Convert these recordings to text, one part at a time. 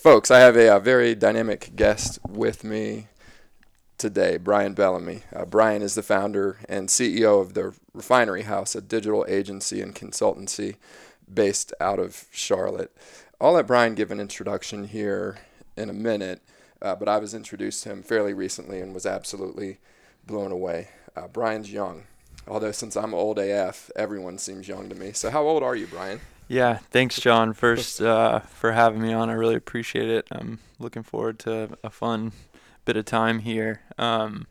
Folks, I have a, a very dynamic guest with me today, Bryan Bellamy. Uh, Bryan is the founder and CEO of the Refinery Haus, a digital agency and consultancy based out of Charlotte. I'll let Bryan give an introduction here in a minute, uh, but I was introduced to him fairly recently and was absolutely blown away. Uh, Bryan's young, although since I'm old AF, everyone seems young to me. So, how old are you, Bryan? Yeah, thanks, John. First, uh, for having me on, I really appreciate it. I'm looking forward to a fun bit of time here. Um,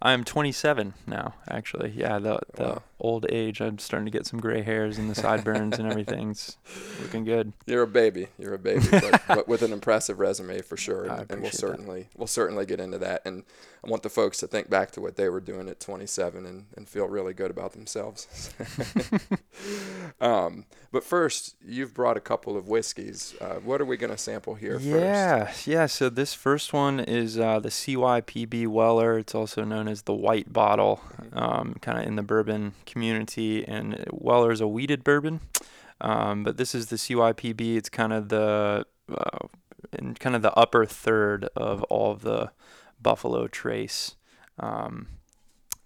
I'm 27 now, actually. Yeah, the the wow. old age. I'm starting to get some gray hairs and the sideburns and everything's looking good. You're a baby. You're a baby, but, but with an impressive resume for sure. And, and we'll certainly that. we'll certainly get into that. And I want the folks to think back to what they were doing at 27 and, and feel really good about themselves. um, but first, you've brought a couple of whiskeys. Uh, what are we going to sample here yeah, first? Yeah, yeah So this first one is uh, the CYPB Weller. It's also known as the white bottle, mm-hmm. um, kind of in the bourbon community. And Weller is a wheated bourbon, um, but this is the CYPB. It's kind of the uh, in kind of the upper third of all of the Buffalo Trace um,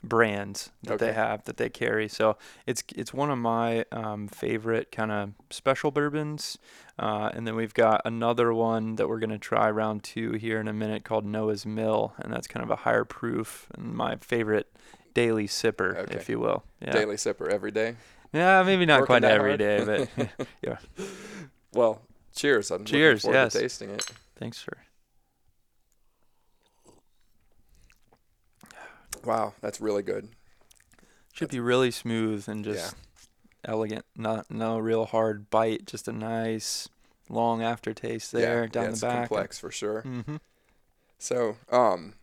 brands that okay. they have that they carry. So it's it's one of my um, favorite kind of special bourbons. Uh, and then we've got another one that we're gonna try round two here in a minute called Noah's Mill, and that's kind of a higher proof and my favorite daily sipper, okay. if you will. Yeah. Daily sipper every day. Yeah, maybe not Working quite every hard? day, but yeah. Well, cheers! I'm cheers. yes. tasting it. Thanks, sir. Wow, that's really good. Should that's be really smooth and just yeah. elegant. Not no real hard bite. Just a nice long aftertaste there yeah, down yeah, the back. Yeah, it's complex for sure. Mm-hmm. So, um,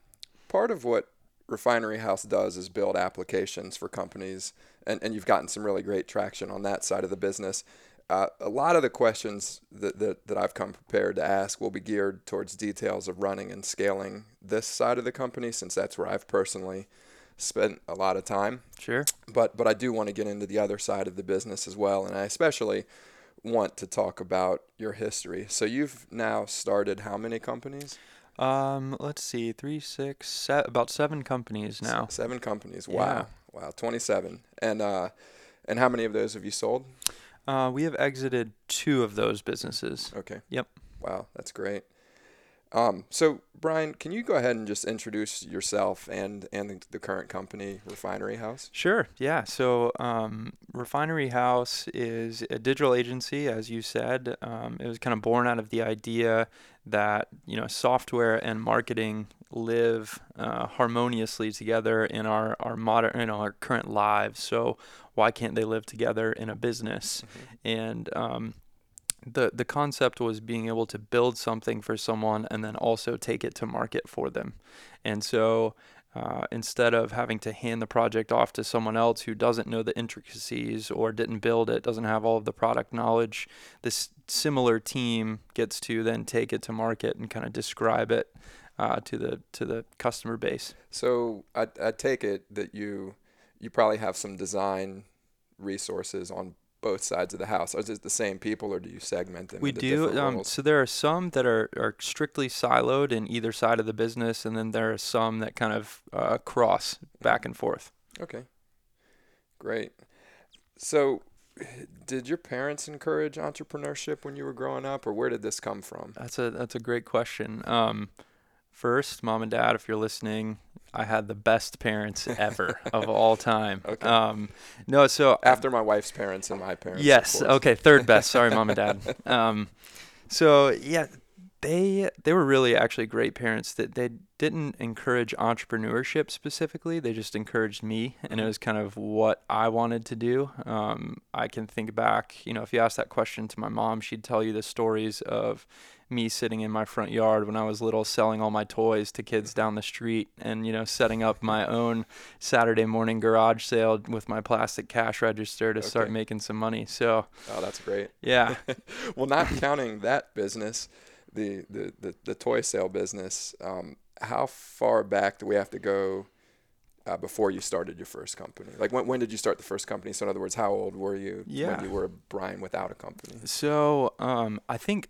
part of what Refinery Haus does is build applications for companies, and, and you've gotten some really great traction on that side of the business. Uh, a lot of the questions that, that, that I've come prepared to ask will be geared towards details of running and scaling this side of the company, since that's where I've personally spent a lot of time. Sure. But but I do want to get into the other side of the business as well, and I especially want to talk about your history. So you've now started how many companies? Um, let's see, three, six, se- about seven companies now. seven companies. Wow, yeah. wow, twenty-seven. And uh, and how many of those have you sold? Uh, we have exited two of those businesses. Okay. Yep. Wow, that's great. Um, so Bryan, can you go ahead and just introduce yourself and and the, the current company, Refinery Haus? Sure. Yeah. So um, Refinery Haus is a digital agency, as you said. Um, it was kind of born out of the idea that you know software and marketing live uh, harmoniously together in our our modern in our current lives. So why can't they live together in a business? Mm-hmm. And um, the the concept was being able to build something for someone and then also take it to market for them. And so uh, instead of having to hand the project off to someone else who doesn't know the intricacies or didn't build it, doesn't have all of the product knowledge, this similar team gets to then take it to market and kind of describe it uh, to the to the customer base. So I, I take it that you you probably have some design resources on both sides of the house? Are it the same people, or do you segment them? We do. Um, so there are some that are, are strictly siloed in either side of the business, and then there are some that kind of uh, cross back and forth. Okay, great. So, did your parents encourage entrepreneurship when you were growing up, or where did this come from? That's a that's a great question. Um, first, mom and dad, if you're listening, I had the best parents ever of all time. Okay. Um, no, so after my wife's parents and my parents. Yes. Okay. Third best. Sorry, mom and dad. Um, so yeah, they they were really actually great parents. That they didn't encourage entrepreneurship specifically. They just encouraged me, and it mm-hmm. was kind of what I wanted to do. Um, I can think back. You know, if you ask that question to my mom, she'd tell you the stories of me sitting in my front yard when I was little selling all my toys to kids down the street and you know setting up my own Saturday morning garage sale with my plastic cash register to okay. start making some money. So Oh, that's great. Yeah. well, not counting that business, the the the, the toy sale business, um, how far back do we have to go uh, before you started your first company? Like when, when did you start the first company? So in other words, how old were you yeah. when you were a Bryan without a company? So um, I think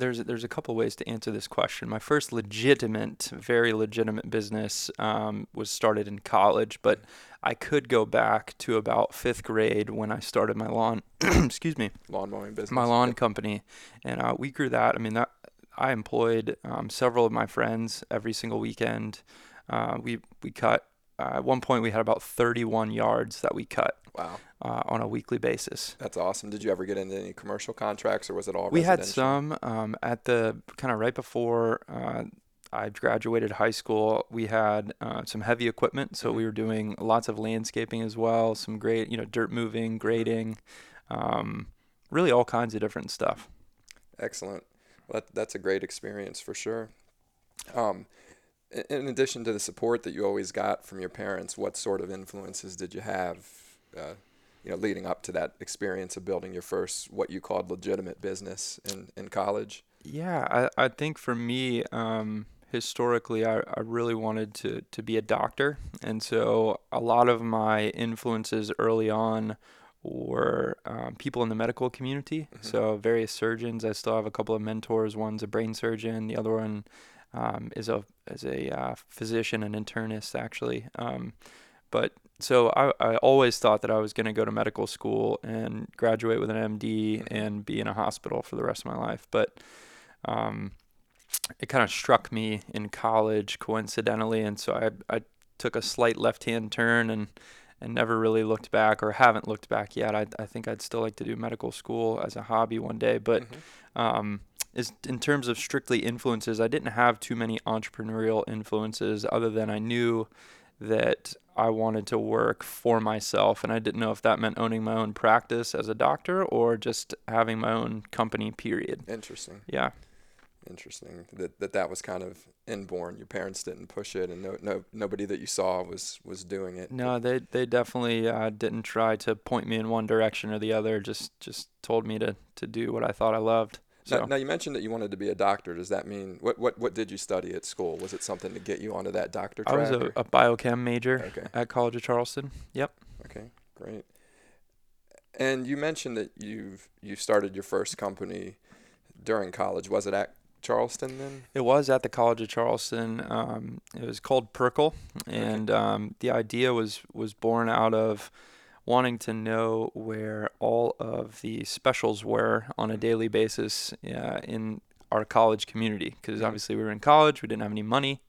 there's there's a couple ways to answer this question. My first legitimate, very legitimate business um, was started in college, but I could go back to about fifth grade when I started my lawn. excuse me, lawn mowing business. My lawn company, and uh, we grew that. I mean that I employed um, several of my friends every single weekend. Uh, we we cut. Uh, at one point, we had about 31 yards that we cut. Wow. Uh, on a weekly basis. That's awesome. Did you ever get into any commercial contracts, or was it all? We had some um, at the kind of right before uh, I graduated high school. We had uh, some heavy equipment, so mm-hmm. we were doing lots of landscaping as well. Some great, you know, dirt moving, grading, um, really all kinds of different stuff. Excellent. Well, that, that's a great experience for sure. Um, in addition to the support that you always got from your parents, what sort of influences did you have? Uh, you know, leading up to that experience of building your first what you called legitimate business in, in college? Yeah, I, I think for me, um, historically, I, I really wanted to, to be a doctor. And so a lot of my influences early on were um, people in the medical community. Mm-hmm. So various surgeons. I still have a couple of mentors. One's a brain surgeon. The other one um, is a is a uh, physician and internist actually. Um, but so I, I always thought that I was going to go to medical school and graduate with an MD and be in a hospital for the rest of my life. But um, it kind of struck me in college coincidentally, and so I I took a slight left hand turn and and never really looked back or haven't looked back yet. I I think I'd still like to do medical school as a hobby one day, but. Mm-hmm. Um, is in terms of strictly influences, I didn't have too many entrepreneurial influences other than I knew that I wanted to work for myself, and I didn't know if that meant owning my own practice as a doctor or just having my own company. Period. Interesting. Yeah. Interesting that that, that was kind of inborn. Your parents didn't push it, and no, no nobody that you saw was was doing it. No, they they definitely uh, didn't try to point me in one direction or the other. Just just told me to to do what I thought I loved. So. Now, now, you mentioned that you wanted to be a doctor. Does that mean what, what what did you study at school? Was it something to get you onto that doctor track? I was a, a biochem major okay. at College of Charleston. Yep. Okay, great. And you mentioned that you've you started your first company during college. Was it at Charleston then? It was at the College of Charleston. Um, it was called Perkle, and okay. um, the idea was was born out of wanting to know where all of the specials were on a daily basis uh, in our college community because obviously we were in college, we didn't have any money.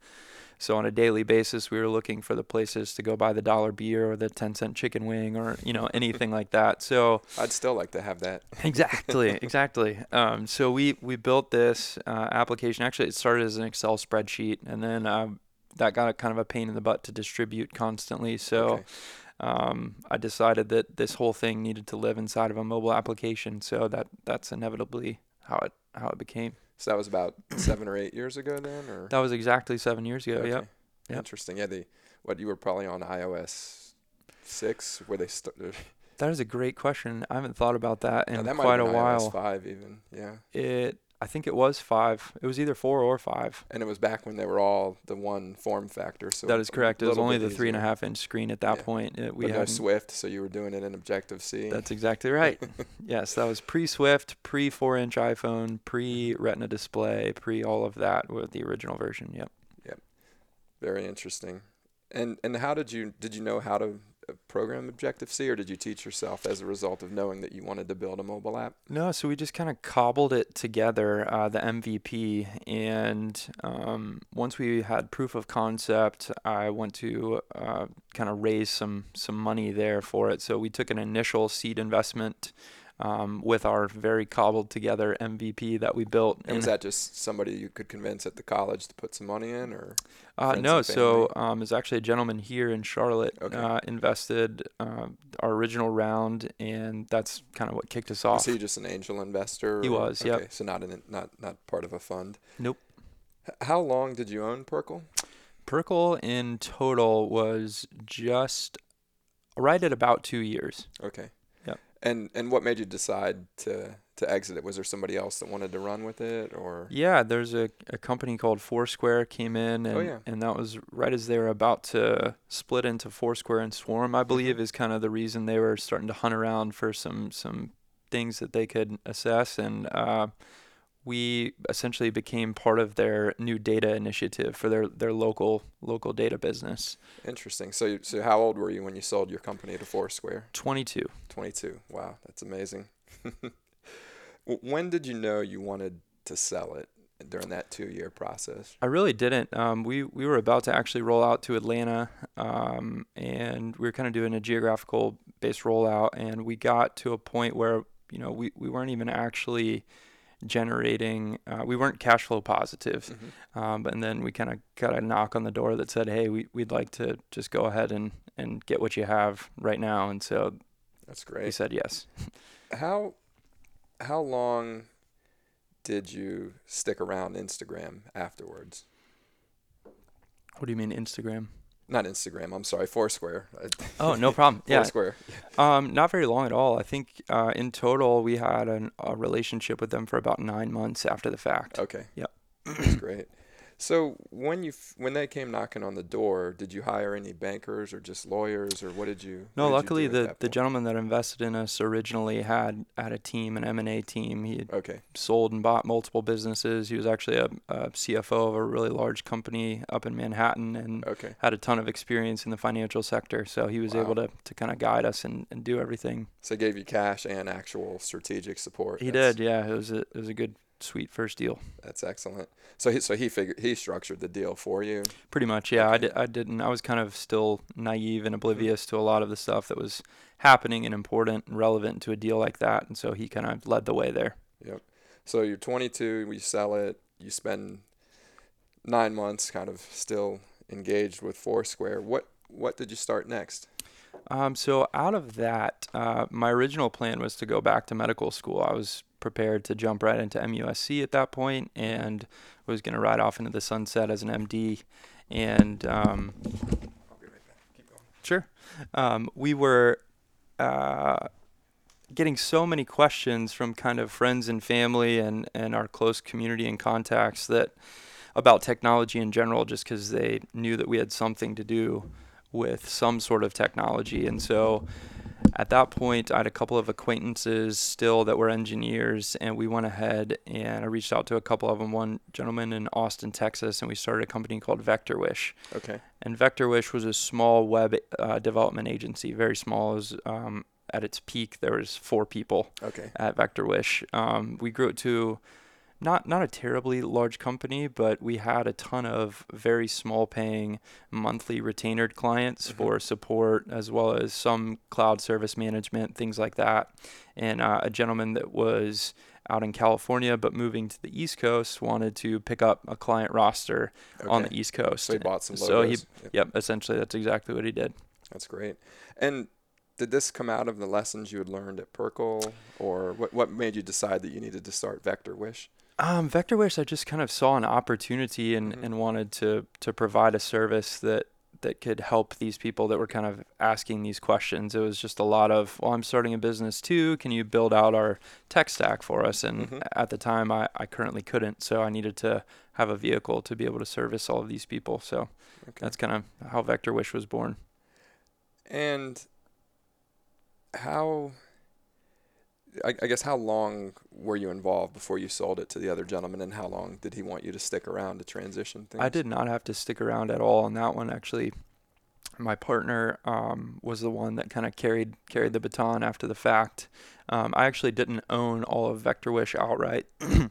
So on a daily basis, we were looking for the places to go buy the dollar beer or the 10 cent chicken wing or, you know, anything like that. So I'd still like to have that. exactly. Exactly. Um, so we, we built this uh, application. Actually, it started as an Excel spreadsheet and then um, that got a kind of a pain in the butt to distribute constantly. So okay um, I decided that this whole thing needed to live inside of a mobile application. So that that's inevitably how it how it became. So that was about seven or eight years ago then, or that was exactly seven years ago. Okay. Yep. yep. Interesting. Yeah. The what you were probably on iOS six where they started. That is a great question. I haven't thought about that in yeah, that quite a while. iOS five even. Yeah. It I think it was five. It was either four or five. And it was back when they were all the one form factor. So that is correct. It was only the three and a half inch screen at that yeah. point. It, we but no Swift, so you were doing it in Objective C. That's exactly right. yes, that was pre Swift, pre four inch iPhone, pre Retina display, pre all of that with the original version. Yep. Yep. Very interesting. And and how did you did you know how to program Objective C, or did you teach yourself as a result of knowing that you wanted to build a mobile app? No, so we just kind of cobbled it together, uh, the MVP, and um, once we had proof of concept, I went to uh, kind of raise some some money there for it. So we took an initial seed investment um, with our very cobbled together MVP that we built. And, was that just somebody you could convince at the college to put some money in, or? Uh, no, so um, it's actually a gentleman here in Charlotte okay. uh, invested uh, our original round, and that's kind of what kicked us off. Was he just an angel investor? He or? was. Yeah. Okay, so not an, not not part of a fund. Nope. H- how long did you own Perkle? Perkle in total was just right at about two years. Okay. And and what made you decide to to exit it? Was there somebody else that wanted to run with it, or? Yeah, there's a, a company called Foursquare came in, and oh, yeah. and that was right as they were about to split into Foursquare and Swarm. I believe mm-hmm. is kind of the reason they were starting to hunt around for some some things that they could assess, and uh, we essentially became part of their new data initiative for their, their local local data business. Interesting. So, you, so how old were you when you sold your company to Foursquare? 22. 22. Wow, that's amazing. when did you know you wanted to sell it during that two-year process? I really didn't. Um, we we were about to actually roll out to Atlanta, um, and we were kind of doing a geographical based rollout, and we got to a point where you know we, we weren't even actually generating uh, we weren't cash flow positive Mm-hmm. um, and then we kind of got a knock on the door that said hey we, we'd like to just go ahead and, and get what you have right now and so That's great we said yes How how long did you stick around Instagram afterwards? what do you mean instagram Not Instagram. I'm sorry, Foursquare. Oh no problem yeah Foursquare. um, not very long at all i think uh, in total we had an, a relationship with them for about nine months after the fact Okay. Yep. That's great. So when you when they came knocking on the door, did you hire any bankers or just lawyers or what did you? No, did you luckily do the, the gentleman that invested in us originally had had a team, an M and A team. He had Okay. sold and bought multiple businesses. He was actually a, a CFO of a really large company up in Manhattan and Okay. had a ton of experience in the financial sector. So he was Wow. able to, to kind of guide us and, and do everything. So they gave you cash and actual strategic support. He That's- did, yeah. It was a it was a good, sweet first deal. That's excellent. So he so he figured he structured the deal for you. Pretty much, yeah. I, di- I didn't. I was kind of still naive and oblivious to a lot of the stuff that was happening and important and relevant to a deal like that. And so he kind of led the way there. Yep. So you're 22. We sell it. You spend nine months, kind of still engaged with Foursquare. What what did you start next? Um, so out of that, uh, my original plan was to go back to medical school. I was prepared to jump right into MUSC at that point, and was going to ride off into the sunset as an MD. And um, I'll be right back. Keep going. Sure. Um, we were uh, getting so many questions from kind of friends and family and, and our close community and contacts that about technology in general, just because they knew that we had something to do with some sort of technology. And so at that point, I had a couple of acquaintances still that were engineers, and we went ahead and I reached out to a couple of them. One gentleman in Austin, Texas, and we started a company called VectorWish. Okay. And VectorWish was a small web uh, development agency, very small. It was, um, at its peak, there was four people Okay. at VectorWish. Um, we grew it to not not a terribly large company, but we had a ton of very small paying monthly retained clients Mhm. for support as well as some cloud service management, things like that. And uh, a gentleman that was out in California but moving to the East Coast wanted to pick up a client roster on the East Coast. So he bought some So he- Yep. Yep, essentially that's exactly what he did. That's great. And did this come out of the lessons you had learned at Perkle, or what? What made you decide that you needed to start Vector Wish? Um, VectorWish, I just kind of saw an opportunity and, Mhm. and wanted to to provide a service that that could help these people that were kind of asking these questions. It was just a lot of, well, I'm starting a business too. Can you build out our tech stack for us? And Mhm. at the time, I, I currently couldn't, so I needed to have a vehicle to be able to service all of these people. So Okay. that's kind of how Vector Wish was born. And how? I, I guess how long were you involved before you sold it to the other gentleman, and how long did he want you to stick around to transition things? I did not have to stick around at all on that one. Actually, my partner um, was the one that kind of carried carried the baton after the fact. Um, I actually didn't own all of VectorWish outright.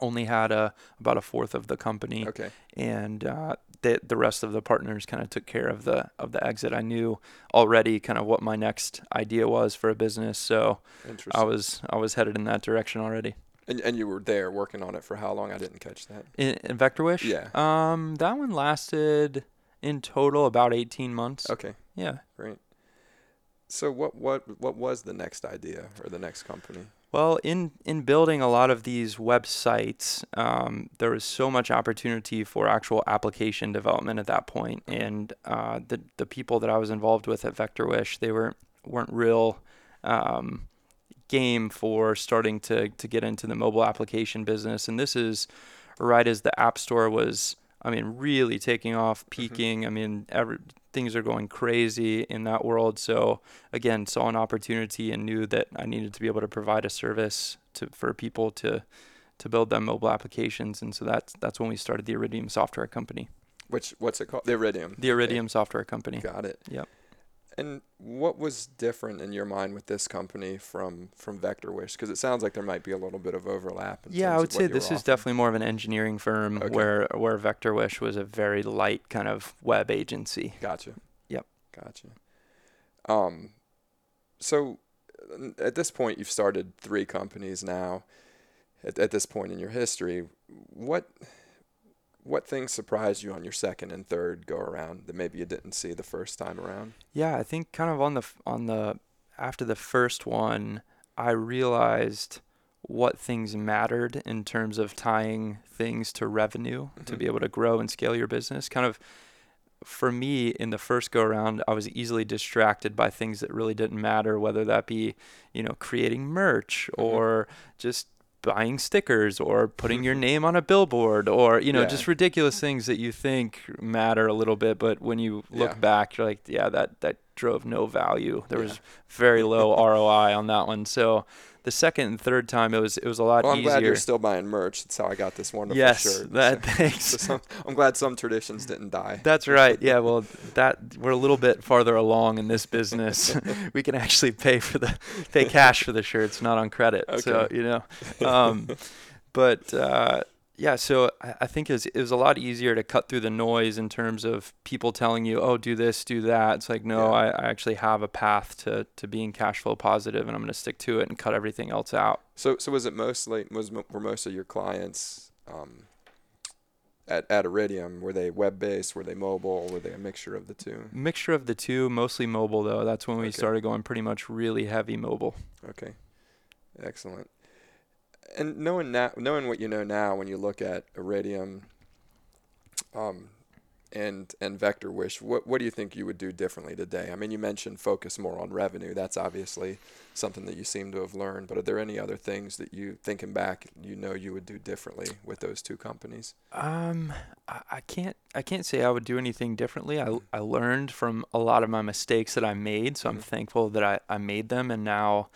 Only had a about a fourth of the company, Okay. and uh, the the rest of the partners kind of took care of the of the exit. I knew already kind of what my next idea was for a business, so I was I was headed in that direction already. and, and you were there working on it for how long? I didn't catch that. In, in VectorWish, Yeah. Um, that one lasted in total about eighteen months. Okay. Yeah. Great. So what what what was the next idea or the next company? Well, in in building a lot of these websites, um, there was so much opportunity for actual application development at that point, and uh, the the people that I was involved with at VectorWish, they were weren't real um, game for starting to to get into the mobile application business, and this is right as the App Store was. I mean, really taking off, peaking. I mean, every, things are going crazy in that world. So again, saw an opportunity and knew that I needed to be able to provide a service to for people to to build them mobile applications, and so that's that's when we started the Iridium Software Company. Which what's it called? The Iridium. The Iridium okay. Software Company. Got it. Yep. And what was different in your mind with this company from from Vector Wish? Because it sounds like there might be a little bit of overlap. yeah, I would say this is definitely more of an engineering firm, okay. where where VectorWish was a very light kind of web agency. Gotcha. Yep. Gotcha. Um, so at this point, you've started three companies now. At, at this point in your history, what what things surprised you on your second and third go around that maybe you didn't see the first time around? Yeah, I think kind of on the on the after the first one, I realized what things mattered in terms of tying things to revenue mm-hmm. to be able to grow and scale your business. Kind of for me in the first go around, I was easily distracted by things that really didn't matter, whether that be, you know, creating merch mm-hmm. or just buying stickers or putting your name on a billboard or you know yeah. just ridiculous things that you think matter a little bit but when you look yeah. back you're like yeah that that drove no value there yeah. was very low ROI on that one so the second and third time it was it was a lot well, I'm easier. glad you're still buying merch. That's how I got this wonderful yes, shirt. That so, thanks. So some, I'm glad some traditions didn't die. That's right. Yeah. Well, that we're a little bit farther along in this business. we can actually pay for the pay cash for the shirts, not on credit. Okay. So you know, um, but uh, yeah, so I think it was, it was a lot easier to cut through the noise in terms of people telling you, oh, do this, do that. It's like, no, yeah. I, I actually have a path to, to being cash flow positive and I'm going to stick to it and cut everything else out. So, so was it mostly, was, were most of your clients um, at, at Iridium, were they web based? Were they mobile? Were they a mixture of the two? Mixture of the two, mostly mobile though. That's when we okay. started going pretty much really heavy mobile. Okay. Excellent and knowing now, knowing what you know now, when you look at Iridium, um, and and Vector Wish, what what do you think you would do differently today? I mean, you mentioned focus more on revenue. That's obviously something that you seem to have learned. But are there any other things that you, thinking back, you know you would do differently with those two companies? Um, I, I can't I can't say I would do anything differently. I I learned from a lot of my mistakes that I made, so mm-hmm. I'm thankful that I I made them, and now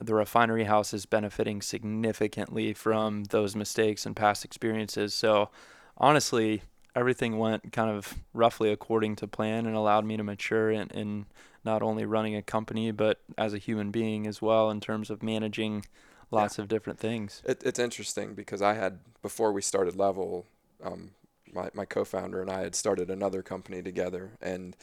the Refinery Haus is benefiting significantly from those mistakes and past experiences. So, honestly, everything went kind of roughly according to plan and allowed me to mature in, in not only running a company, but as a human being as well, in terms of managing lots yeah. of different things. It, it's interesting because I had, before we started Level, um, my, my co founder and I had started another company together. And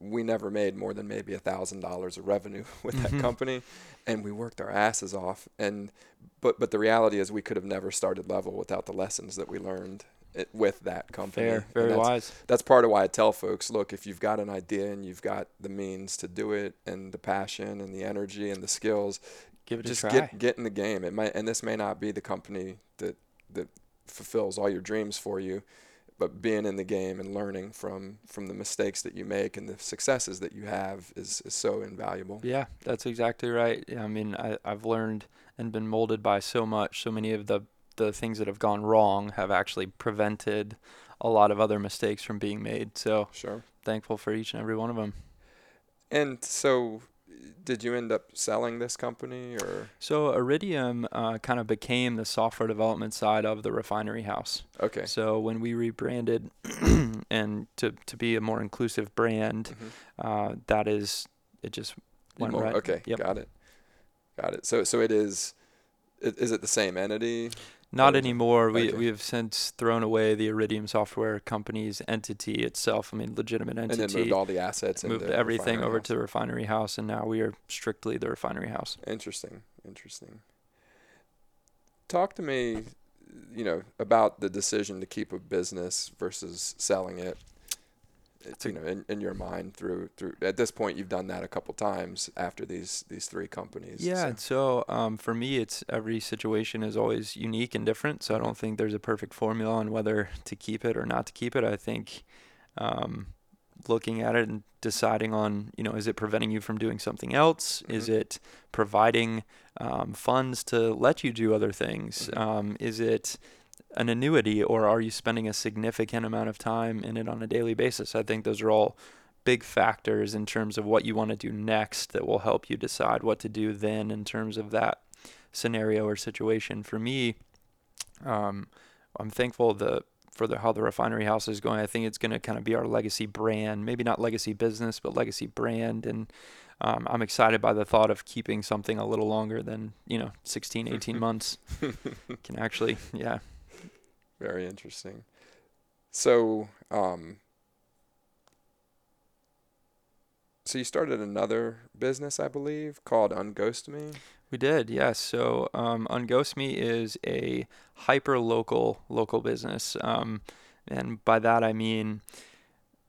we never made more than maybe a thousand dollars of revenue with mm-hmm. that company. And we worked our asses off. And but but the reality is we could have never started level without the lessons that we learned it, with that company. Fair, very that's, wise. that's part of why i tell folks look if you've got an idea and you've got the means to do it and the passion and the energy and the skills give it just a try. get get in the game. It might and this may not be the company that that fulfills all your dreams for you but being in the game and learning from from the mistakes that you make and the successes that you have is, is so invaluable. Yeah, that's exactly right. I mean, I, I've learned and been molded by so much. So many of the the things that have gone wrong have actually prevented a lot of other mistakes from being made. So sure, thankful for each and every one of them. And so did you end up selling this company or? So Iridium uh, kind of became the software development side of the Refinery Haus. Okay. So when we rebranded and to to be a more inclusive brand, mm-hmm. uh, that is it just went right. Okay, yep. got it, got it. So so it is is it the same entity? Not anymore. We we have since thrown away the Iridium Software Company's entity itself. I mean, legitimate entity. And then moved all the assets. And moved everything over house. to the Refinery Haus, and now we are strictly the Refinery Haus. Interesting. Interesting. Talk to me, you know, about the decision to keep a business versus selling it you know in, in your mind through through at this point you've done that a couple times after these these three companies yeah so, so um, for me it's every situation is always unique and different so i don't think there's a perfect formula on whether to keep it or not to keep it i think um, looking at it and deciding on you know is it preventing you from doing something else mm-hmm. is it providing um, funds to let you do other things mm-hmm. Um, is it an annuity or are you spending a significant amount of time in it on a daily basis? I think those are all big factors in terms of what you want to do next that will help you decide what to do then in terms of that scenario or situation. For me, Um, I'm thankful the for the how the Refinery Haus is going. I think it's going to kind of be our legacy brand, maybe not legacy business, but legacy brand. And um, I'm excited by the thought of keeping something a little longer than you know 16, 18 months. Can actually, yeah. Very interesting. So, um, so you started another business, I believe, called Unghost Me. We did, yes. So um, Unghost Me is a hyper local local business, um, and by that I mean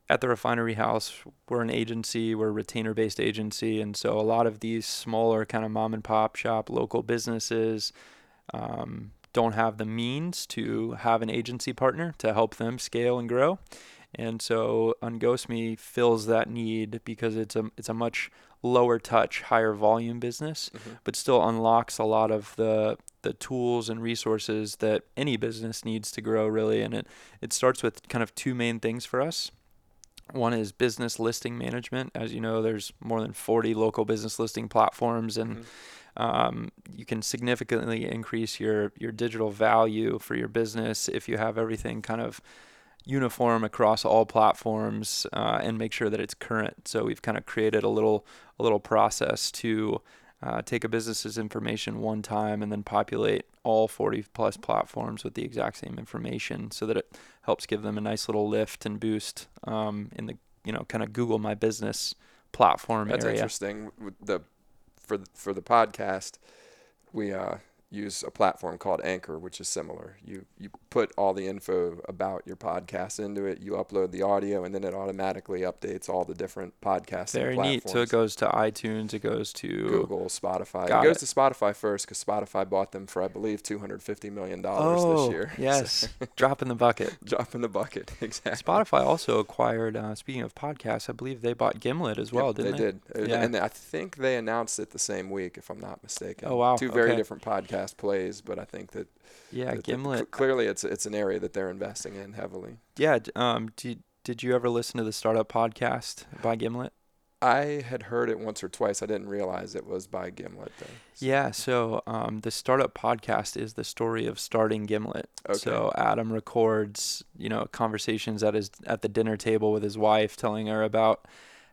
at the Refinery Haus we're an agency, we're a retainer based agency, and so a lot of these smaller kind of mom and pop shop local businesses. Um, don't have the means to have an agency partner to help them scale and grow. And so Unghost Me fills that need because it's a it's a much lower touch, higher volume business, mm-hmm. but still unlocks a lot of the the tools and resources that any business needs to grow really and it it starts with kind of two main things for us. One is business listing management. As you know, there's more than 40 local business listing platforms and mm-hmm. um, you can significantly increase your your digital value for your business if you have everything kind of uniform across all platforms uh, and make sure that it's current. So we've kind of created a little a little process to uh, take a business's information one time and then populate all 40 plus platforms with the exact same information, so that it helps give them a nice little lift and boost um, in the you know kind of Google My Business platform That's area. interesting. The for the, for the podcast, we uh, use a platform called Anchor, which is similar. You you put all the info about your podcast into it, you upload the audio, and then it automatically updates all the different podcasts. Very neat. So it goes to iTunes, it goes to Google, Spotify. Got it goes it. to Spotify first because Spotify bought them for I believe two hundred fifty million dollars oh, this year. Yes, drop in the bucket. drop in the bucket. Exactly. Spotify also acquired. Uh, speaking of podcasts, I believe they bought Gimlet as well, yep, didn't they? They did, yeah. and I think they announced it the same week, if I'm not mistaken. Oh wow, two very different podcast plays, but I think that yeah, that Gimlet. The, clearly, it's it's an area that they're investing in heavily. Yeah. Um. Did Did you ever listen to the startup podcast by Gimlet? I had heard it once or twice. I didn't realize it was by Gimlet though. So. Yeah, so um, the startup podcast is the story of starting Gimlet. Okay. So Adam records, you know, conversations at his at the dinner table with his wife, telling her about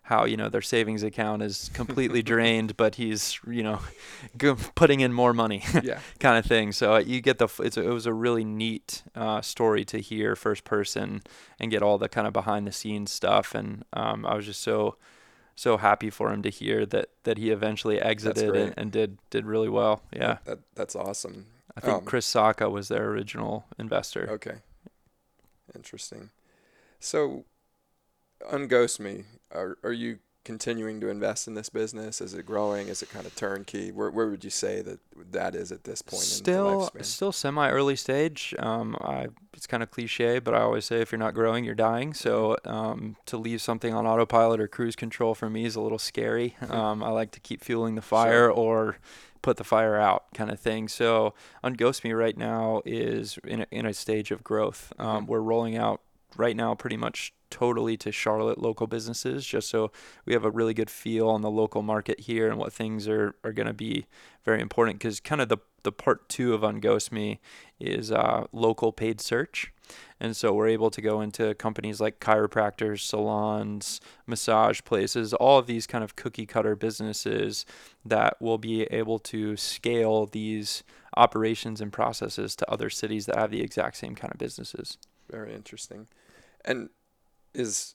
how you know their savings account is completely drained, but he's you know putting in more money, yeah, kind of thing. So uh, you get the it's a, it was a really neat uh, story to hear first person and get all the kind of behind the scenes stuff, and um, I was just so so happy for him to hear that that he eventually exited and, and, did did really well. Yeah, that, that's awesome. I think um, Chris Sacca was their original investor. Okay, interesting. So, unghost me are, are you continuing to invest in this business? Is it growing? Is it kind of turnkey? Where, where would you say that that is at this point? Still, still semi early stage. Um, I, it's kind of cliche, but I always say if you're not growing, you're dying. So um, to leave something on autopilot or cruise control for me is a little scary. Um, I like to keep fueling the fire sure. or put the fire out kind of thing. So Unghost Me right now is in a, in a stage of growth. Um, mm-hmm. We're rolling out right now pretty much totally to Charlotte local businesses, just so we have a really good feel on the local market here and what things are, are going to be very important. Because kind of the, the part two of Unghost Me is uh, local paid search. And so we're able to go into companies like chiropractors, salons, massage places, all of these kind of cookie cutter businesses that will be able to scale these operations and processes to other cities that have the exact same kind of businesses. Very interesting. And is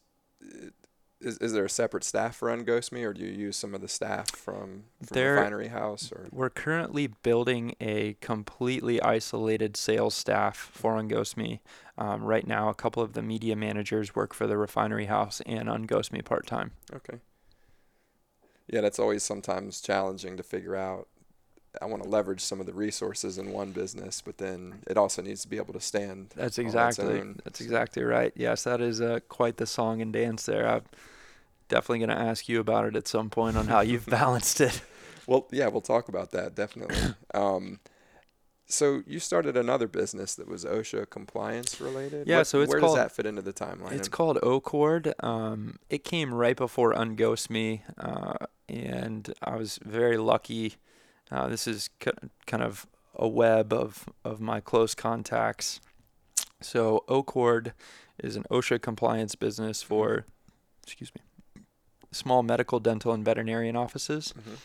is, is there a separate staff for Unghost Me, or do you use some of the staff from, from there, Refinery Haus? Or we're currently building a completely isolated sales staff for Unghost Me. Um, right now, a couple of the media managers work for the Refinery Haus and Unghost Me part time. Okay. Yeah, that's always sometimes challenging to figure out I want to leverage some of the resources in one business, but then it also needs to be able to stand. That's exactly that's exactly right. Yes, that is uh, quite the song and dance there. I'm definitely going to ask you about it at some point on how you've balanced it. Well, yeah, we'll talk about that definitely. Um, so you started another business that was OSHA compliance related. Yeah, what, so where called, does that fit into the timeline? It's called Ocord. Um, it came right before Unghost Me, uh, and I was very lucky uh, this is kind of a web of of my close contacts. So Ocord is an OSHA compliance business for, excuse me, small medical, dental, and veterinarian offices, Mhm.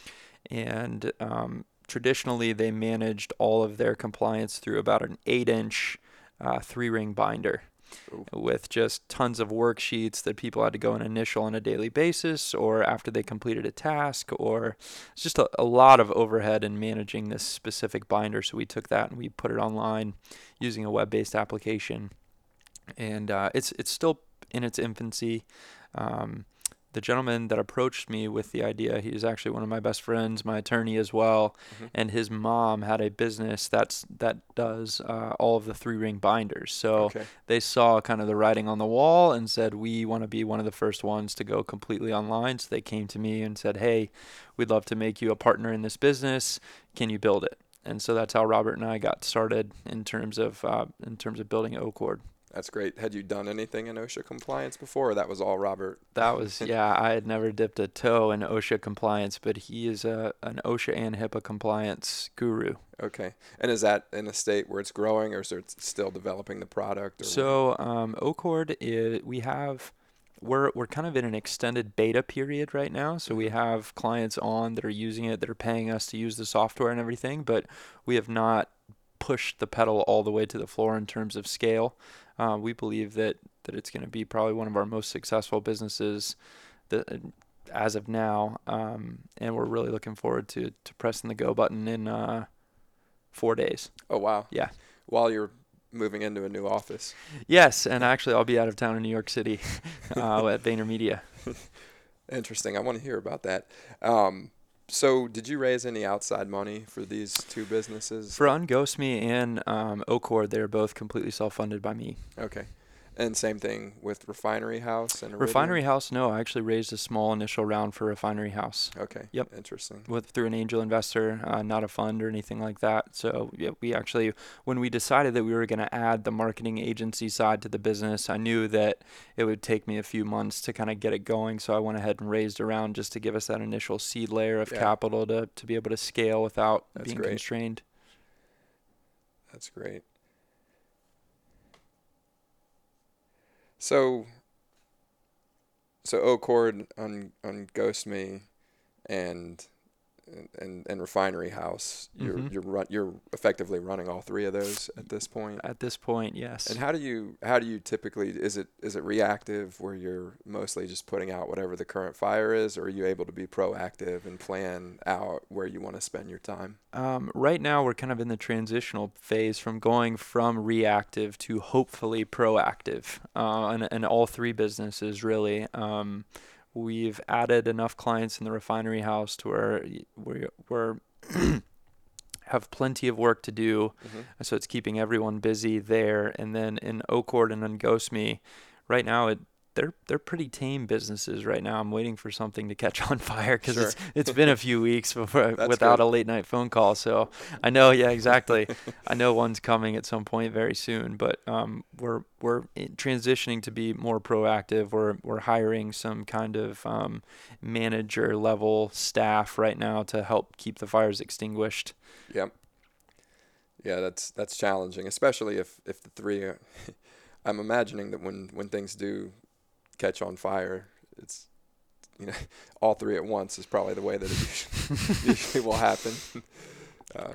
and um, traditionally they managed all of their compliance through about an eight-inch uh, three-ring binder Ooh. with just tons of worksheets that people had to go and initial on a daily basis or after they completed a task or it's just a, a lot of overhead in managing this specific binder. So we took that and we put it online using a web-based application. And uh, it's it's still in its infancy. Um, the gentleman that approached me with the idea, he's actually one of my best friends my attorney as well Mhm. and his mom had a business that's that does uh, all of the three ring binders. So Okay. they saw kind of the writing on the wall and said we want to be one of the first ones to go completely online. So they came to me and said hey we'd love to make you a partner in this business. Can you build it? And so that's how robert and i got started in terms of uh, in terms of building Ocord That's great. Had you done anything in OSHA compliance before, or that was all Robert? that was yeah i had never dipped a toe in osha compliance but he is a, an osha and hipaa compliance guru Okay. And is that in a state where it's growing, or is it still developing the product? Or? So um, Ocord is we have we're we're kind of in an extended beta period right now. So we Mhm. have clients on that are using it that are paying us to use the software and everything, but we have not pushed the pedal all the way to the floor in terms of scale. Uh, we believe that that it's going to be probably one of our most successful businesses that as of now, um, and we're really looking forward to to pressing the go button in uh, four days. oh wow. Yeah. While you're moving into a new office. Yes, and actually, I'll be out of town in New York City uh, at VaynerMedia. Interesting. I want to hear about that. Um, so, did you raise any outside money for these two businesses? For Unghost Me and um, Ocord, they're both completely self-funded by me. okay. And same thing with Refinery Haus and Iridium? Refinery Haus, no, I actually raised a small initial round for Refinery Haus Okay. Yep. Interesting. with through an angel investor, uh, not a fund or anything like that. So yeah, we actually, when we decided that we were going to add the marketing agency side to the business, I knew that it would take me a few months to kind of get it going. So I went ahead and raised around just to give us that initial seed layer of Yeah. capital to to be able to scale without That's being great. constrained. That's great. So, so Ocord on Unghost Me, and and and Refinery House. You're Mhm. you're run, you're effectively running all three of those at this point. At this point, yes. And how do you how do you typically is it is it reactive where you're mostly just putting out whatever the current fire is, or are you able to be proactive and plan out where you want to spend your time? Um, right now, we're kind of in the transitional phase from going from reactive to hopefully proactive, uh, and, and all three businesses really. Um, we've added enough clients in the Refinery Haus to where y- we we're have plenty of work to do, Mm-hmm. so it's keeping everyone busy there. And then in Ocord and Unghost Me, right now it they're they're pretty tame businesses right now. I'm waiting for something to catch on fire because Sure. it's it's been a few weeks before without good. a late night phone call. So I know, yeah, exactly. I know one's coming at some point very soon, but um, we're we're transitioning to be more proactive. We're we're hiring some kind of um, manager level staff right now to help keep the fires extinguished. Yep. Yeah, that's that's challenging, especially if if the three. Are, I'm imagining that when when things do catch on fire, it's you know all three at once is probably the way that it usually, will happen. Uh,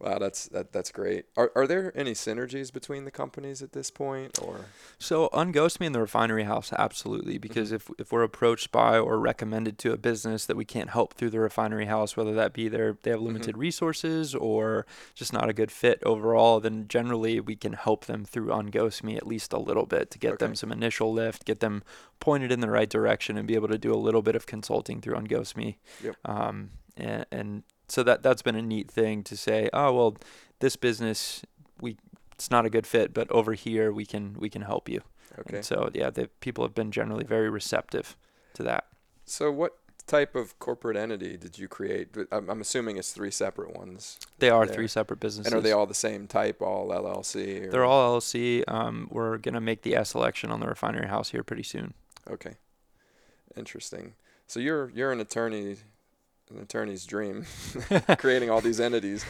wow, that's that that's great. Are are there any synergies between the companies at this point, or So unghost me in the Refinery Haus, absolutely. Because if if we're approached by or recommended to a business that we can't help through the Refinery Haus, whether that be their they have limited resources or just not a good fit overall, then generally we can help them through unghost me at least a little bit to get them some initial lift, get them pointed in the right direction, and be able to do a little bit of consulting through unghost me. Yep. Um, and, and so that that's been a neat thing to say. Oh well, this business we it's not a good fit, but over here we can we can help you. okay? And so yeah, the people have been generally very receptive to that. So what type of corporate entity did you create? I'm, I'm assuming it's three separate ones. They are There. three separate businesses. And are they all the same type, all LLC? Or? They're all LLC. Um, we're gonna make the S election on the Refinery Haus here pretty soon. Okay. Interesting. So you're you're an attorney, an attorney's dream, creating all these entities.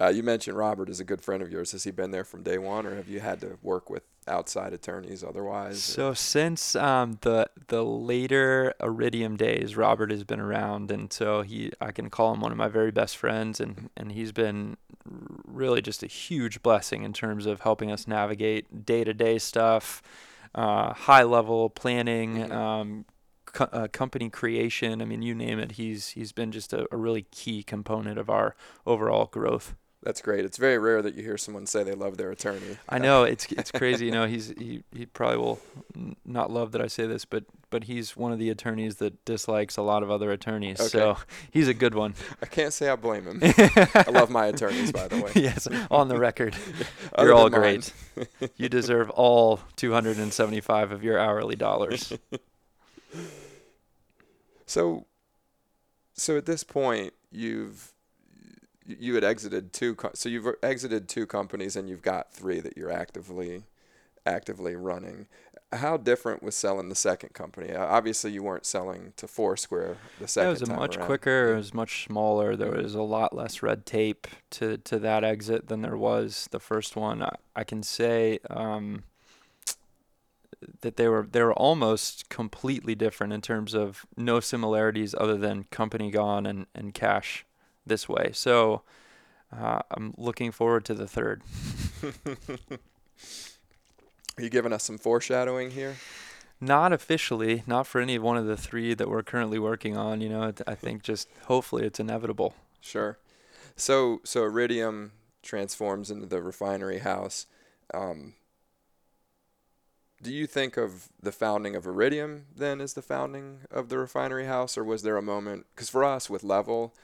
Uh, you mentioned Robert is a good friend of yours. Has he been there from day one, or have you had to work with outside attorneys otherwise? So since um, the the later Iridium days, Robert has been around, and so he I can call him one of my very best friends, and and he's been really just a huge blessing in terms of helping us navigate day to day stuff, uh, high level planning. Mhm. Um, co- uh, company creation. I mean, you name it. He's he's been just a, a really key component of our overall growth. That's great. It's very rare that you hear someone say they love their attorney. I know it's it's crazy. You know, he's he he probably will not love that I say this, but but he's one of the attorneys that dislikes a lot of other attorneys. Okay. So he's a good one. I can't say I blame him. I love my attorneys, by the way. yes, on the record, you're all great. you deserve all 275 of your hourly dollars. So, so at this point, you've you had exited two. Co- so you've exited two companies, and you've got three that you're actively actively running. How different was selling the second company? Obviously, you weren't selling to Foursquare the second it was much around. quicker. It was much smaller. There was a lot less red tape to, to that exit than there was the first one. I, I can say um, that they were they were almost completely different in terms of no similarities other than company gone and, and cash this way. So uh, I'm looking forward to the third. Are you giving us some foreshadowing here? Not officially, not for any one of the three that we're currently working on. You know, I think just hopefully it's inevitable. Sure. So so Iridium transforms into the Refinery Haus. Um, do you think of the founding of Iridium then as the founding of the Refinery Haus, or was there a moment? Because for us with Level,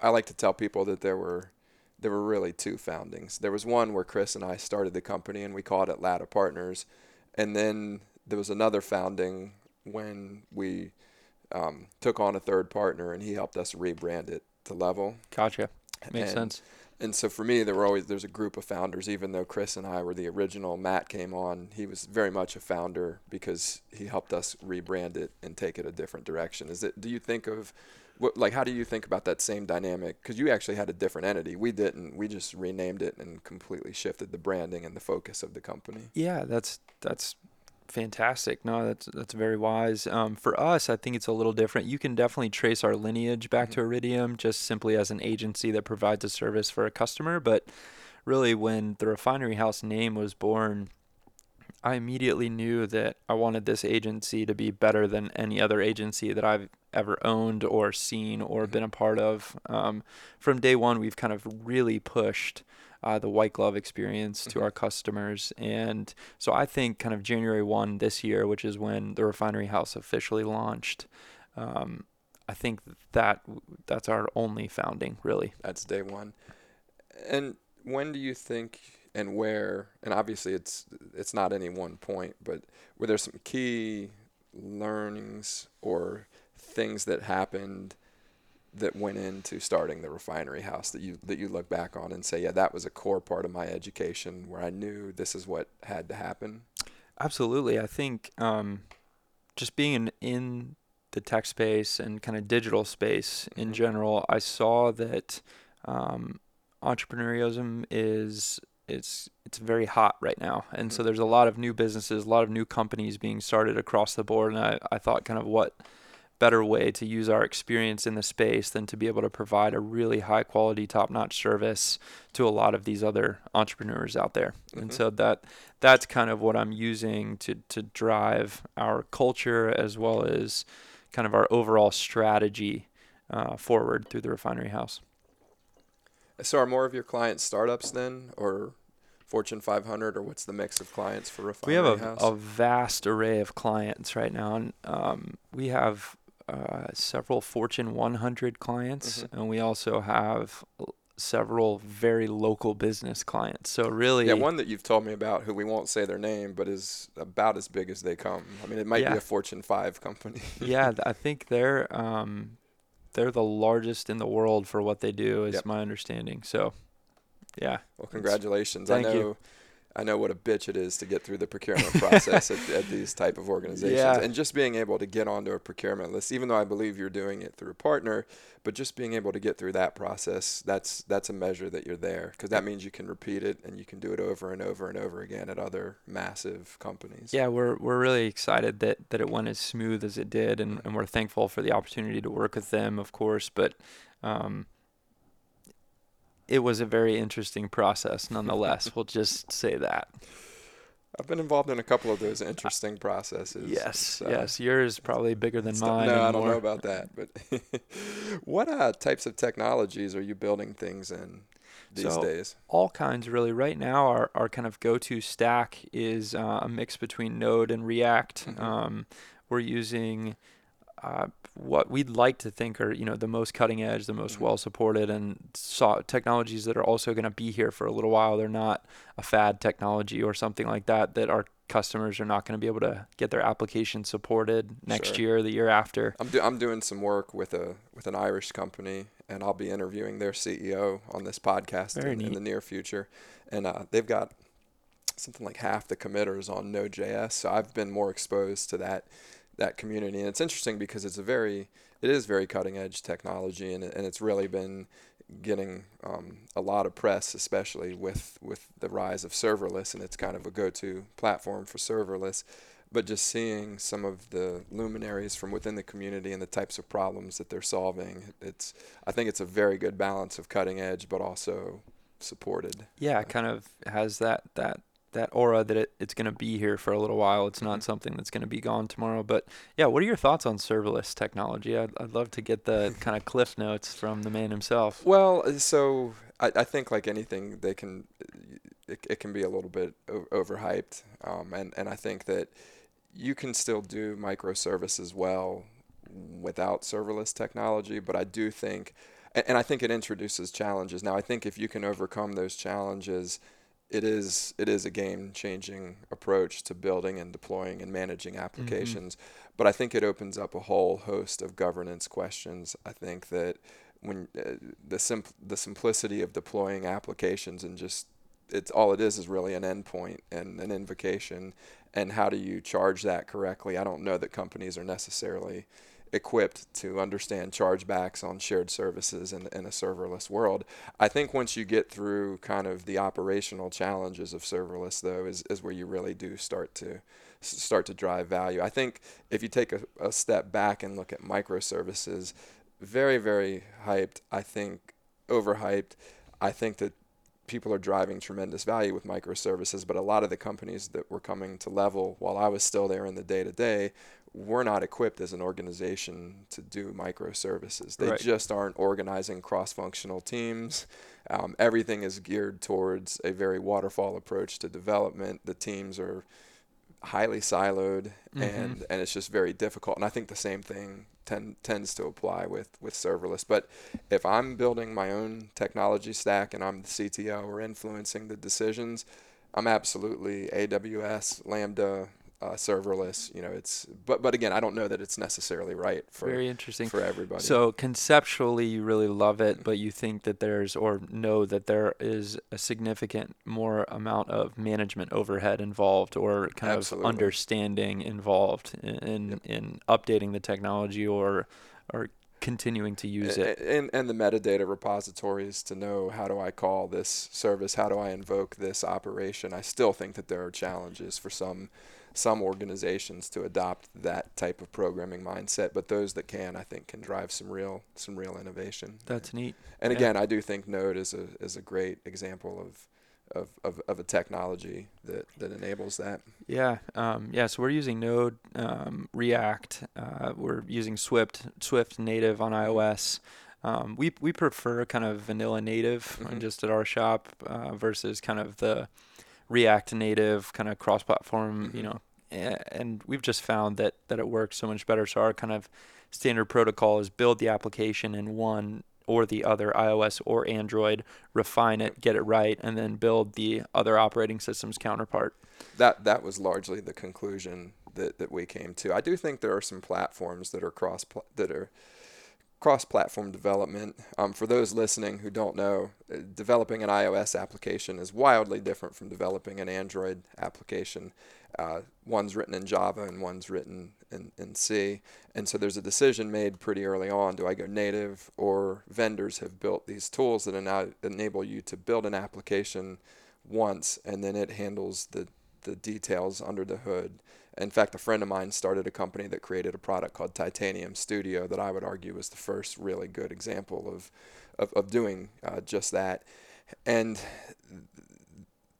I like to tell people that there were there were really two foundings. There was one where Chris and I started the company and we called it Lada Partners, and then there was another founding when we um, took on a third partner and he helped us rebrand it to Level. Gotcha. Makes And- sense. And so for me, there were always there's a group of founders. Even though Chris and I were the original, Matt came on. He was very much a founder because he helped us rebrand it and take it a different direction. Is it? Do you think of what like how do you think about that same dynamic? Because you actually had a different entity. We didn't. We just renamed it and completely shifted the branding and the focus of the company. Yeah, that's that's fantastic. No, that's that's very wise. Um, for us, I think it's a little different. You can definitely trace our lineage back to Iridium just simply as an agency that provides a service for a customer. But really, when the Refinery Haus name was born, I immediately knew that I wanted this agency to be better than any other agency that I've ever owned or seen or Mhm. been a part of. Um, from day one, we've kind of really pushed uh, the white glove experience to Mhm. our customers. And so I think kind of January 1 this year, which is when the Refinery Haus officially launched, um, I think that that's our only founding, really. That's day one. And when do you think and where? And obviously, it's it's not any one point, but were there some key learnings or things that happened that went into starting the Refinery Haus that you that you look back on and say, yeah, that was a core part of my education where I knew this is what had to happen. Absolutely. I think um, just being in, in the tech space and kind of digital space in Mhm. general, I saw that um, entrepreneurialism is it's it's very hot right now, and so Mhm. there's a lot of new businesses, a lot of new companies being started across the board, and I, I thought kind of what better way to use our experience in the space than to be able to provide a really high quality top notch service to a lot of these other entrepreneurs out there and Mhm. so that that's kind of what I'm using to to drive our culture as well as kind of our overall strategy uh, forward through the Refinery Haus. So, are more of your clients startups then, or Fortune 500, or what's the mix of clients for refining? We have a, house? a vast array of clients right now, and um, we have uh, several Fortune 100 clients, Mhm. and we also have several very local business clients. So really, Yeah, one that you've told me about, who we won't say their name, but is about as big as they come. I mean, it might Yeah. be a Fortune five company. yeah, I think they're um, they're the largest in the world for what they do, is Yep. my understanding. So, yeah, well, congratulations. Thank I you. I know what a bitch it is to get through the procurement process at, at, these type of organizations, yeah. and just being able to get onto a procurement list, even though I believe you're doing it through a partner, but just being able to get through that process, that's that's a measure that you're there because that means you can repeat it and you can do it over and over and over again at other massive companies. Yeah, we're we're really excited that that it went as smooth as it did, and, and we're thankful for the opportunity to work with them, of course, but. Um, it was a very interesting process nonetheless. we'll just say that. I've been involved in a couple of those interesting processes. Yes, so. yes. Yours probably bigger than mine. No, I don't more. know about that. But what uh, types of technologies are you building things in these so, days? All kinds, really. Right now, our, our kind of go-to stack is uh, a mix between Node and React. Mm-hmm. Um, we're using uh, what we'd like to think are you know the most cutting edge, the most mm-hmm. well supported, and so- technologies that are also going to be here for a little while. They're not a fad technology or something like that that our customers are not going to be able to get their application supported next sure. year or the year after. I'm do- I'm doing some work with a with an Irish company, and I'll be interviewing their CEO on this podcast in, in, the near future, and uh, they've got something like half the committers on Node.js. So I've been more exposed to that that community. And it's interesting because it's a very, it is very cutting edge technology, and, and it's really been getting um, a lot of press, especially with, with the rise of serverless, and it's kind of a go to platform for serverless. But just seeing some of the luminaries from within the community and the types of problems that they're solving, it's I think it's a very good balance of cutting edge, but also supported. Yeah, it kind of has that that that aura that it, it's going to be here for a little while. It's not mm-hmm. something that's going to be gone tomorrow. But yeah, what are your thoughts on serverless technology? I'd, I'd love to get the kind of cliff notes from the man himself. Well, uh, so I, I think like anything, they can it, it can be a little bit o- overhyped, um, and and I think that you can still do microservices well without serverless technology. But I do think, and I think it introduces challenges. Now, I think if you can overcome those challenges it is it is a game changing approach to building and deploying and managing mm-hmm. applications mm-hmm. but i think it opens up a whole host of governance questions i think that when uh, the simp- the simplicity of deploying applications and just it's all it is is really an endpoint and an invocation and how do you charge that correctly i don't know that companies are necessarily equipped to understand chargebacks on shared services in, in a serverless world. I think once you get through kind of the operational challenges of serverless, though, is, is where you really do start to start to drive value. I think if you take a, a step back and look at microservices, very, very hyped. I think overhyped. I think that people are driving tremendous value with microservices, but a lot of the companies that were coming to level while I was still there in the day to day we're not equipped as an organization to do microservices. They right. just aren't organizing cross functional teams. Um, everything is geared towards a very waterfall approach to development. The teams are highly siloed mm-hmm. and, and it's just very difficult. And I think the same thing ten, tends to apply with, with serverless. But if I'm building my own technology stack and I'm the CTO or influencing the decisions, I'm absolutely AWS, Lambda, uh, serverless. You know, it's but but again, I don't know that it's necessarily right for very interesting for everybody. So conceptually, you really love it, but you think that there's or know that there is a significant more amount of management overhead involved, or kind Absolutely. of understanding involved in in, yep. in updating the technology or or continuing to use it. And, and the metadata repositories to know how do I call this service, how do I invoke this operation. I still think that there are challenges for some some organizations to adopt that type of programming mindset, but those that can, I think, can drive some real some real innovation. That's neat. And yeah. again, I do think Node is a is a great example of of, of, of a technology that, that enables that. Yeah, um, yeah. So we're using Node, um, React. Uh, we're using Swift, Swift native on iOS. Um, we we prefer kind of vanilla native mm-hmm. just at our shop uh, versus kind of the React Native kind of cross-platform, mm-hmm. you know, and we've just found that that it works so much better. So our kind of standard protocol is build the application in one or the other iOS or Android, refine it, get it right, and then build the other operating system's counterpart. That that was largely the conclusion that, that we came to. I do think there are some platforms that are cross that are cross-platform development. Um, for those listening who don't know, uh, developing an iOS application is wildly different from developing an Android application. Uh, one's written in Java and one's written in, in C. And so there's a decision made pretty early on. Do I go native or vendors have built these tools that ena- enable you to build an application once and then it handles the, the details under the hood. In fact, a friend of mine started a company that created a product called Titanium Studio that I would argue was the first really good example of, of, of doing uh, just that. And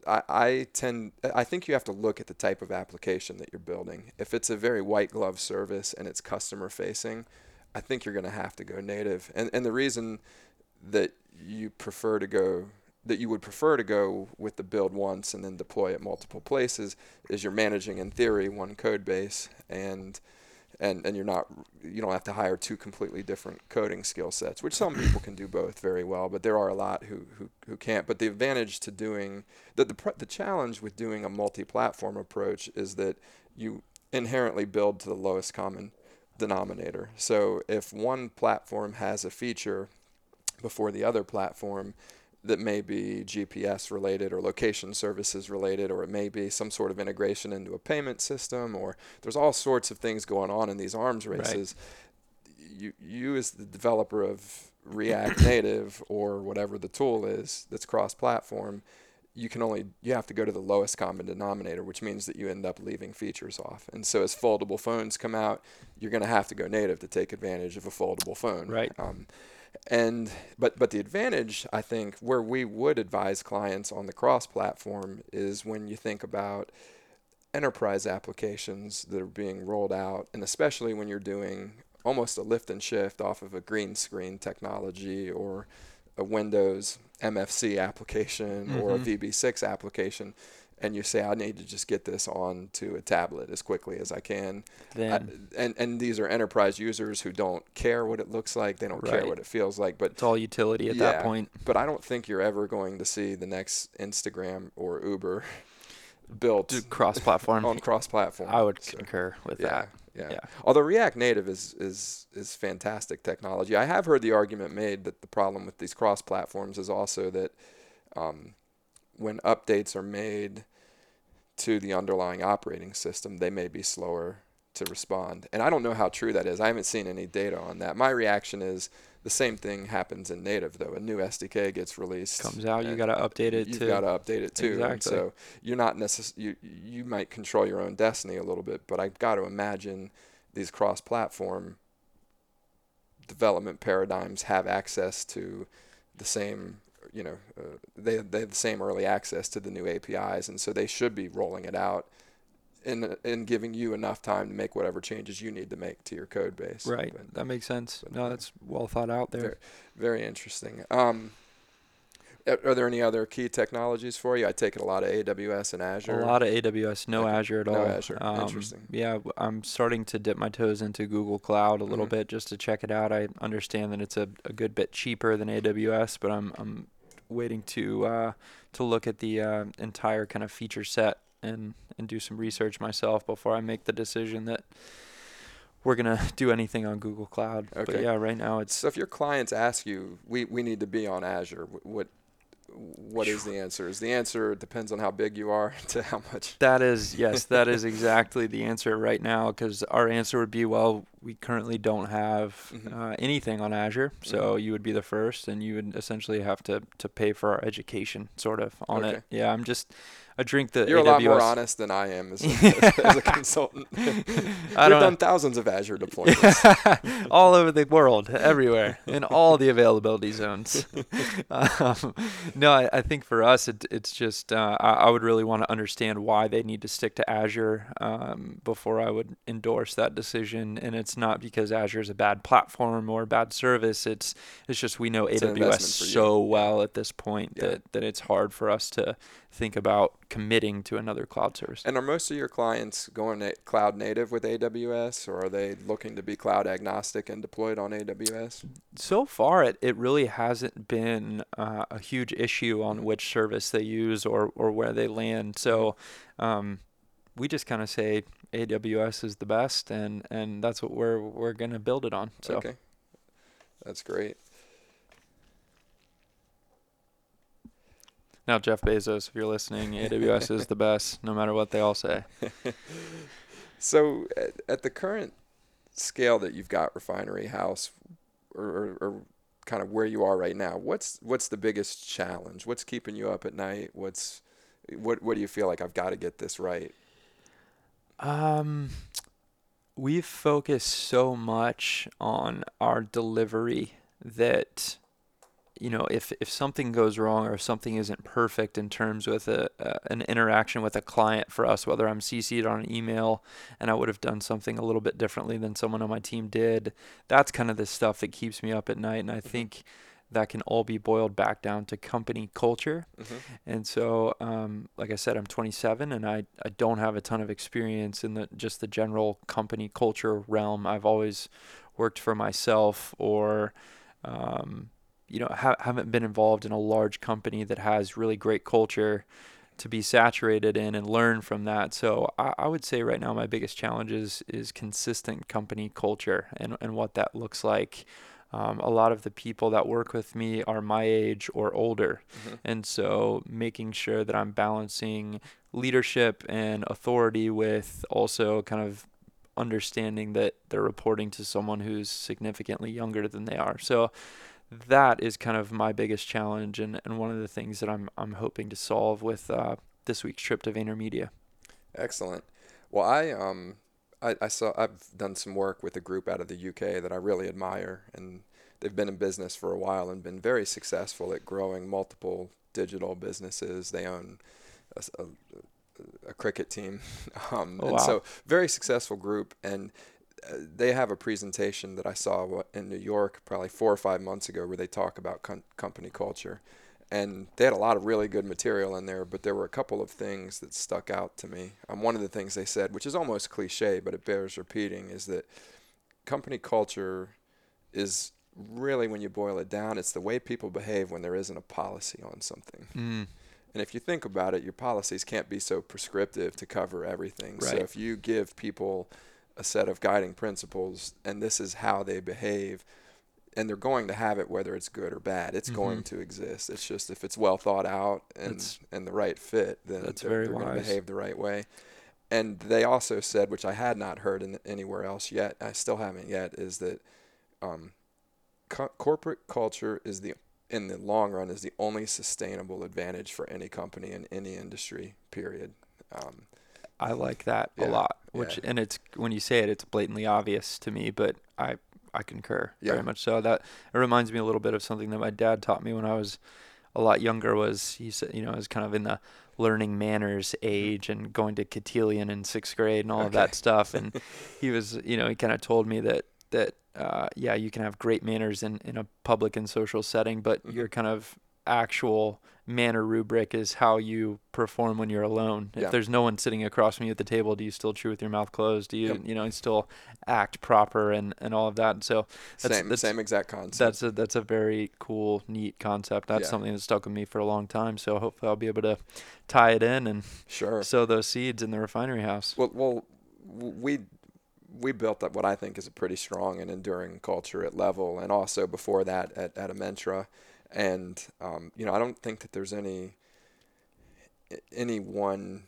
I, I tend I think you have to look at the type of application that you're building. If it's a very white glove service and it's customer facing, I think you're going to have to go native. And and the reason that you prefer to go that you would prefer to go with the build once and then deploy at multiple places is you're managing in theory one code base and and and you're not you don't have to hire two completely different coding skill sets which some people can do both very well but there are a lot who who, who can't. But the advantage to doing the, the the challenge with doing a multi-platform approach is that you inherently build to the lowest common denominator. So if one platform has a feature before the other platform that may be GPS related or location services related, or it may be some sort of integration into a payment system, or there's all sorts of things going on in these arms races. Right. You, you as the developer of React Native or whatever the tool is that's cross-platform, you can only you have to go to the lowest common denominator, which means that you end up leaving features off. And so as foldable phones come out, you're going to have to go native to take advantage of a foldable phone. Right. Um, and but but the advantage I think where we would advise clients on the cross platform is when you think about enterprise applications that are being rolled out and especially when you're doing almost a lift and shift off of a green screen technology or a Windows MFC application mm-hmm. or a mm-hmm. VB6 application and you say I need to just get this onto a tablet as quickly as I can. Then, I, and and these are enterprise users who don't care what it looks like, they don't right. care what it feels like, but it's all utility at yeah, that point. But I don't think you're ever going to see the next Instagram or Uber built cross-platform on cross-platform. I would so, concur with yeah, that. Yeah. yeah. Although React Native is is is fantastic technology, I have heard the argument made that the problem with these cross-platforms is also that um, when updates are made to the underlying operating system, they may be slower to respond. And I don't know how true that is. I haven't seen any data on that. My reaction is the same thing happens in native though. A new SDK gets released, comes out, you got to update it. You've got to update it too. Exactly. And so you're not necess- you you might control your own destiny a little bit, but I've got to imagine these cross-platform development paradigms have access to the same you know, uh, they they have the same early access to the new APIs, and so they should be rolling it out in in giving you enough time to make whatever changes you need to make to your code base. Right, but, that makes sense. no, that's well thought out there. Very, very interesting. Um, are there any other key technologies for you? I take it a lot of AWS and Azure. A lot of AWS, no okay. Azure at no all. No Azure. Um, Interesting. Yeah, I'm starting to dip my toes into Google Cloud a little mm-hmm. bit just to check it out. I understand that it's a, a good bit cheaper than AWS, but I'm I'm waiting to uh, to look at the uh, entire kind of feature set and and do some research myself before I make the decision that we're gonna do anything on Google Cloud. Okay. But yeah, right now it's. So if your clients ask you, we we need to be on Azure, what what is the answer? Is the answer depends on how big you are to how much? That is yes, that is exactly the answer right now. Because our answer would be, well, we currently don't have mm-hmm. uh, anything on Azure, so mm-hmm. you would be the first, and you would essentially have to to pay for our education, sort of on okay. it. Yeah, I'm just a drink that you're AWS. a lot more honest than I am as a, as a consultant. We've done thousands of Azure deployments all over the world, everywhere, in all the availability zones. Um, no, I, I, think for us, it, it's just uh, I, I, would really want to understand why they need to stick to Azure um, before I would endorse that decision. And it's not because Azure is a bad platform or a bad service. It's it's just we know it's AWS so well at this point yeah. that that it's hard for us to think about committing to another cloud service. And are most of your clients going na- cloud native with AWS, or are they looking to be cloud agnostic and deployed on AWS? So far, it, it really hasn't been uh, a huge issue on which service they use or, or where they land. So um, we just kind of say AWS is the best, and, and that's what we're we're gonna build it on. So. Okay. That's great. Now, Jeff Bezos, if you're listening, AWS is the best, no matter what they all say. so, at, at, the current scale that you've got, Refinery Haus, or, or, or, kind of where you are right now, what's what's the biggest challenge? What's keeping you up at night? What's what what do you feel like I've got to get this right? Um, we focus so much on our delivery that you know if if something goes wrong or if something isn't perfect in terms with a, uh, an interaction with a client for us whether I'm CC'd on an email and I would have done something a little bit differently than someone on my team did that's kind of the stuff that keeps me up at night and I mm-hmm. think that can all be boiled back down to company culture. Mm-hmm. And so, um, like I said, I'm 27 and I, I don't have a ton of experience in the just the general company culture realm. I've always worked for myself or, um, you know, ha- haven't been involved in a large company that has really great culture to be saturated in and learn from that. So I, I would say right now my biggest challenge is, is consistent company culture and, and what that looks like. Um, a lot of the people that work with me are my age or older. Mm-hmm. And so making sure that I'm balancing leadership and authority with also kind of understanding that they're reporting to someone who's significantly younger than they are. So that is kind of my biggest challenge and, and one of the things that I'm, I'm hoping to solve with uh, this week's trip to VaynerMedia. Excellent. Well, I um, I, I saw I've done some work with a group out of the UK that I really admire, and they've been in business for a while and been very successful at growing multiple digital businesses. They own a, a, a cricket team, um, oh, and wow. so very successful group. And they have a presentation that I saw in New York probably four or five months ago where they talk about com- company culture and they had a lot of really good material in there, but there were a couple of things that stuck out to me. Um, one of the things they said, which is almost cliche, but it bears repeating, is that company culture is really, when you boil it down, it's the way people behave when there isn't a policy on something. Mm. And if you think about it, your policies can't be so prescriptive to cover everything. Right. So if you give people a set of guiding principles and this is how they behave, and they're going to have it whether it's good or bad. It's mm-hmm. going to exist. It's just if it's well thought out and and the right fit, then they're, they're going to behave the right way. And they also said, which I had not heard in, anywhere else yet, I still haven't yet, is that um, co- corporate culture is the in the long run is the only sustainable advantage for any company in any industry. Period. Um, I like that yeah, a lot. Which yeah. and it's when you say it, it's blatantly obvious to me, but I I concur yeah. very much so. That it reminds me a little bit of something that my dad taught me when I was a lot younger. Was he said you know I was kind of in the learning manners age and going to cotillion in sixth grade and all okay. of that stuff. And he was you know he kind of told me that that uh, yeah you can have great manners in in a public and social setting, but mm-hmm. you're kind of actual manner rubric is how you perform when you're alone. Yeah. If there's no one sitting across from you at the table, do you still chew with your mouth closed? Do you, yep. you know, still act proper and, and all of that? And so that's, same, that's, same exact concept. That's a, that's a very cool, neat concept. That's yeah. something that stuck with me for a long time. So hopefully I'll be able to tie it in and sure sow those seeds in the Refinery Haus. Well, well, we we built up what I think is a pretty strong and enduring culture at level, and also before that at, at Amentra and um, you know I don't think that there's any any one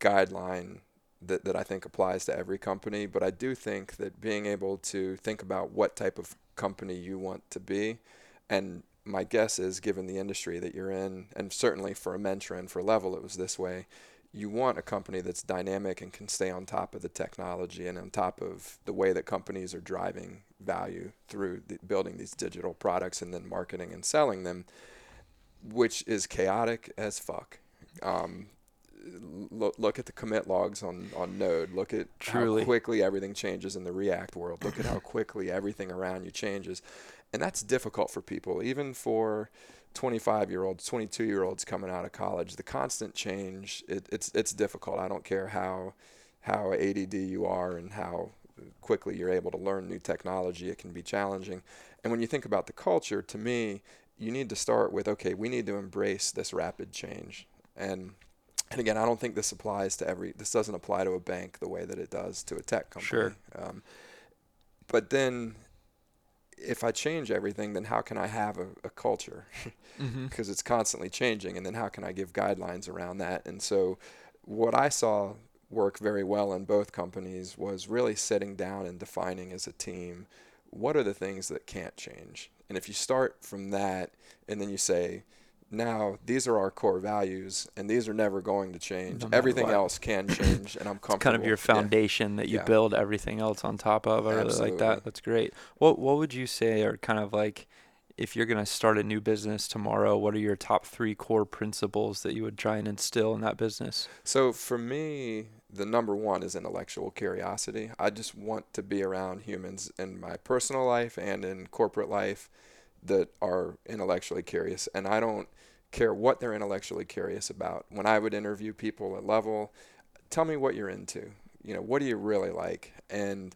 guideline that, that I think applies to every company, but I do think that being able to think about what type of company you want to be, and my guess is, given the industry that you're in, and certainly for Amentra and for Level, it was this way you want a company that's dynamic and can stay on top of the technology and on top of the way that companies are driving value through the, building these digital products and then marketing and selling them, which is chaotic as fuck. Um, look, look at the commit logs on, on Node. Look at Truly. how quickly everything changes in the React world. Look at how quickly everything around you changes. And that's difficult for people, even for 25 year olds, 22 year olds coming out of college, the constant change, it, it's it's difficult. I don't care how how ADD you are and how quickly you're able to learn new technology, it can be challenging. And when you think about the culture, to me, you need to start with okay, we need to embrace this rapid change. And and again, I don't think this applies to every. This doesn't apply to a bank the way that it does to a tech company. Sure. Um, but then if I change everything, then how can I have a, a culture? Mm-hmm. Because it's constantly changing, and then how can I give guidelines around that? And so, what I saw work very well in both companies was really sitting down and defining as a team what are the things that can't change. And if you start from that, and then you say, now these are our core values and these are never going to change. No Everything what. else can change and I'm comfortable. kind of your Yeah. foundation that you Yeah. build everything else on top of. I really like that. That's great. What what would you say are kind of like if you're gonna start a new business tomorrow, what are your top three core principles that you would try and instill in that business? So for me, the number one is intellectual curiosity. I just want to be around humans in my personal life and in corporate life that are intellectually curious. And I don't care what they're intellectually curious about. When I would interview people at level, tell me what you're into. You know, what do you really like? And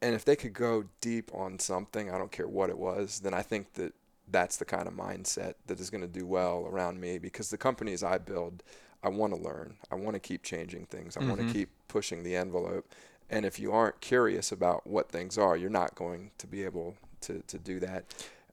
and if they could go deep on something, I don't care what it was, then I think that that's the kind of mindset that is going to do well around me because the companies I build, I want to learn. I want to keep changing things. I want Mhm. to keep pushing the envelope. And if you aren't curious about what things are, you're not going to be able to, to do that.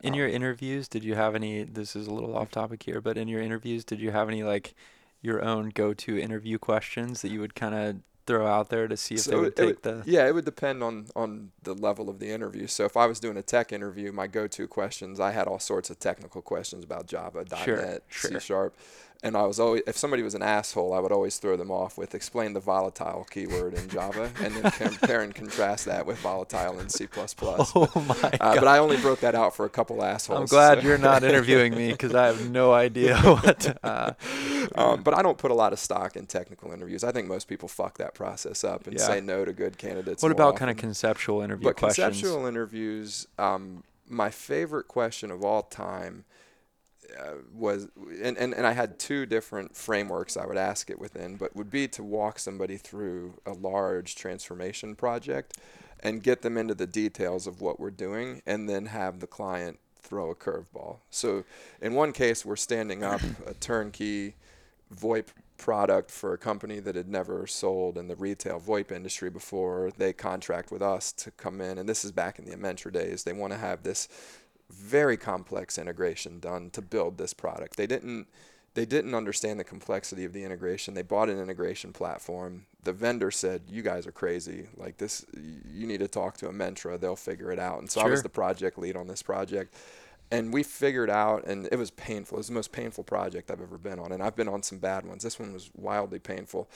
In Um, your interviews, did you have any? This is a little off topic here, but in your interviews, did you have any like your own go-to interview questions that you would kind of throw out there to see if they So would it take the? Yeah, it would depend on on the level of the interview. So if I was doing a tech interview, my go-to questions, I had all sorts of technical questions about Java, Sure, .NET, sure. C Sharp, and I was always if somebody was an asshole, I would always throw them off with explain the volatile keyword in Java, and then compare and contrast that with volatile in C++. Oh my Uh, god! but I only broke that out for a couple assholes. I'm glad so- you're not interviewing me because I have no idea what. Uh, um, but I don't put a lot of stock in technical interviews. I think most people fuck that process up and Yeah. say no to good candidates. what about kind of conceptual interview But questions? conceptual interviews, um, my favorite question of all time uh, was, and, and, and I had two different frameworks I would ask it within, but would be to walk somebody through a large transformation project and get them into the details of what we're doing and then have the client throw a curveball. So in one case, we're standing up a turnkey VoIP product for a company that had never sold in the retail VoIP industry before. They contract with us to come in, and this is back in the Amentra days. They want to have this very complex integration done to build this product. They didn't they didn't understand the complexity of the integration. They bought an integration platform. The vendor said, "You guys are crazy. Like this, you need to talk to a Amentra. They'll figure it out." And so I was the project lead on this project and we figured out and it was painful it was the most painful project i've ever been on and i've been on some bad ones this one was wildly painful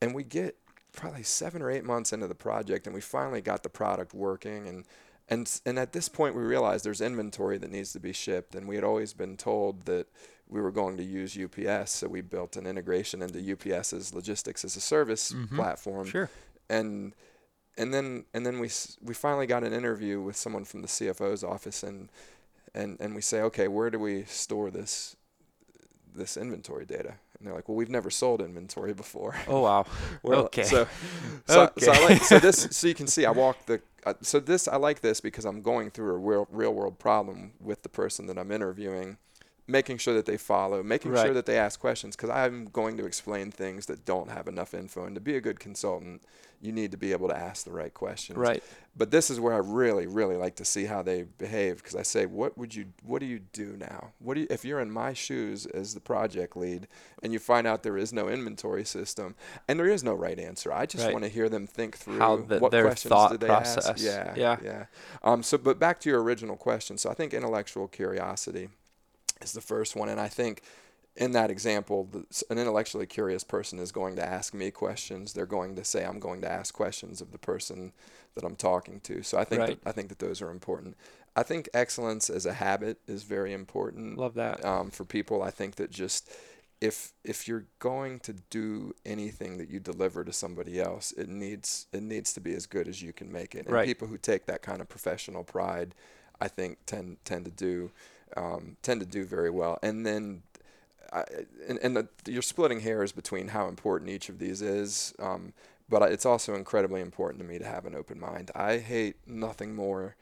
and we get probably seven or eight months into the project and we finally got the product working and and and at this point we realized there's inventory that needs to be shipped and we had always been told that we were going to use UPS so we built an integration into UPS's logistics as a service Mhm. platform Sure. and and then and then we we finally got an interview with someone from the CFO's office and and and we say okay where do we store this this inventory data and they're like well we've never sold inventory before Oh wow. We're Okay. so so, so I Okay. like so this so you can see I walk the uh, so this I like this because I'm going through a real real world problem with the person that I'm interviewing making sure that they follow making Right. sure that they ask questions because I'm going to explain things that don't have enough info and to be a good consultant you need to be able to ask the right questions Right. But this is where I really, really like to see how they behave because I say, what would you, what do you do now? What do you, if you're in my shoes as the project lead and you find out there is no inventory system and there is no right answer? I just Right. want to hear them think through How the- what their questions thought did they process. ask. Yeah, Yeah. yeah. Um, so, but back to your original question. So I think intellectual curiosity is the first one, and I think in that example, the, an intellectually curious person is going to ask me questions. They're going to say, "I'm going to ask questions of the person that I'm talking to." So I think Right. that, I think that those are important. I think excellence as a habit is very important Love that. um, for people. I think that just if if you're going to do anything that you deliver to somebody else, it needs it needs to be as good as you can make it. And Right. people who take that kind of professional pride, I think tend tend to do um, tend to do very well. And then. I, and and the, you're splitting hairs between how important each of these is, um, but I- it's also incredibly important to me to have an open mind. I hate nothing more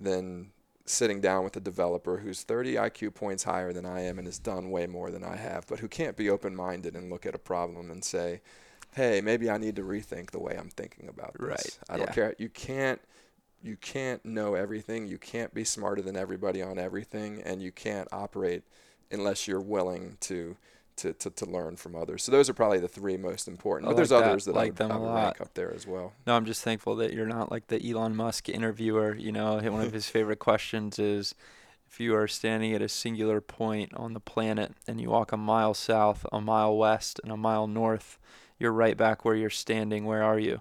than sitting down with a developer who's 30 IQ points higher than I am and has done way more than I have, but who can't be open minded and look at a problem and say, hey, maybe I need to rethink the way I'm thinking about this. Right, I don't yeah. care. You can't you can't know everything. You can't be smarter than everybody on everything, and you can't operate unless you're willing to to, to, to learn from others. So those are probably the three most important. I but there's that. others that I Like would, them I a would lot. rank up there as well. No, I'm just thankful that you're not like the Elon Musk interviewer. You know, one of his favorite questions is if you are standing at a singular point on the planet and you walk a mile south, a mile west, and a mile north, you're right back where you're standing. Where are you?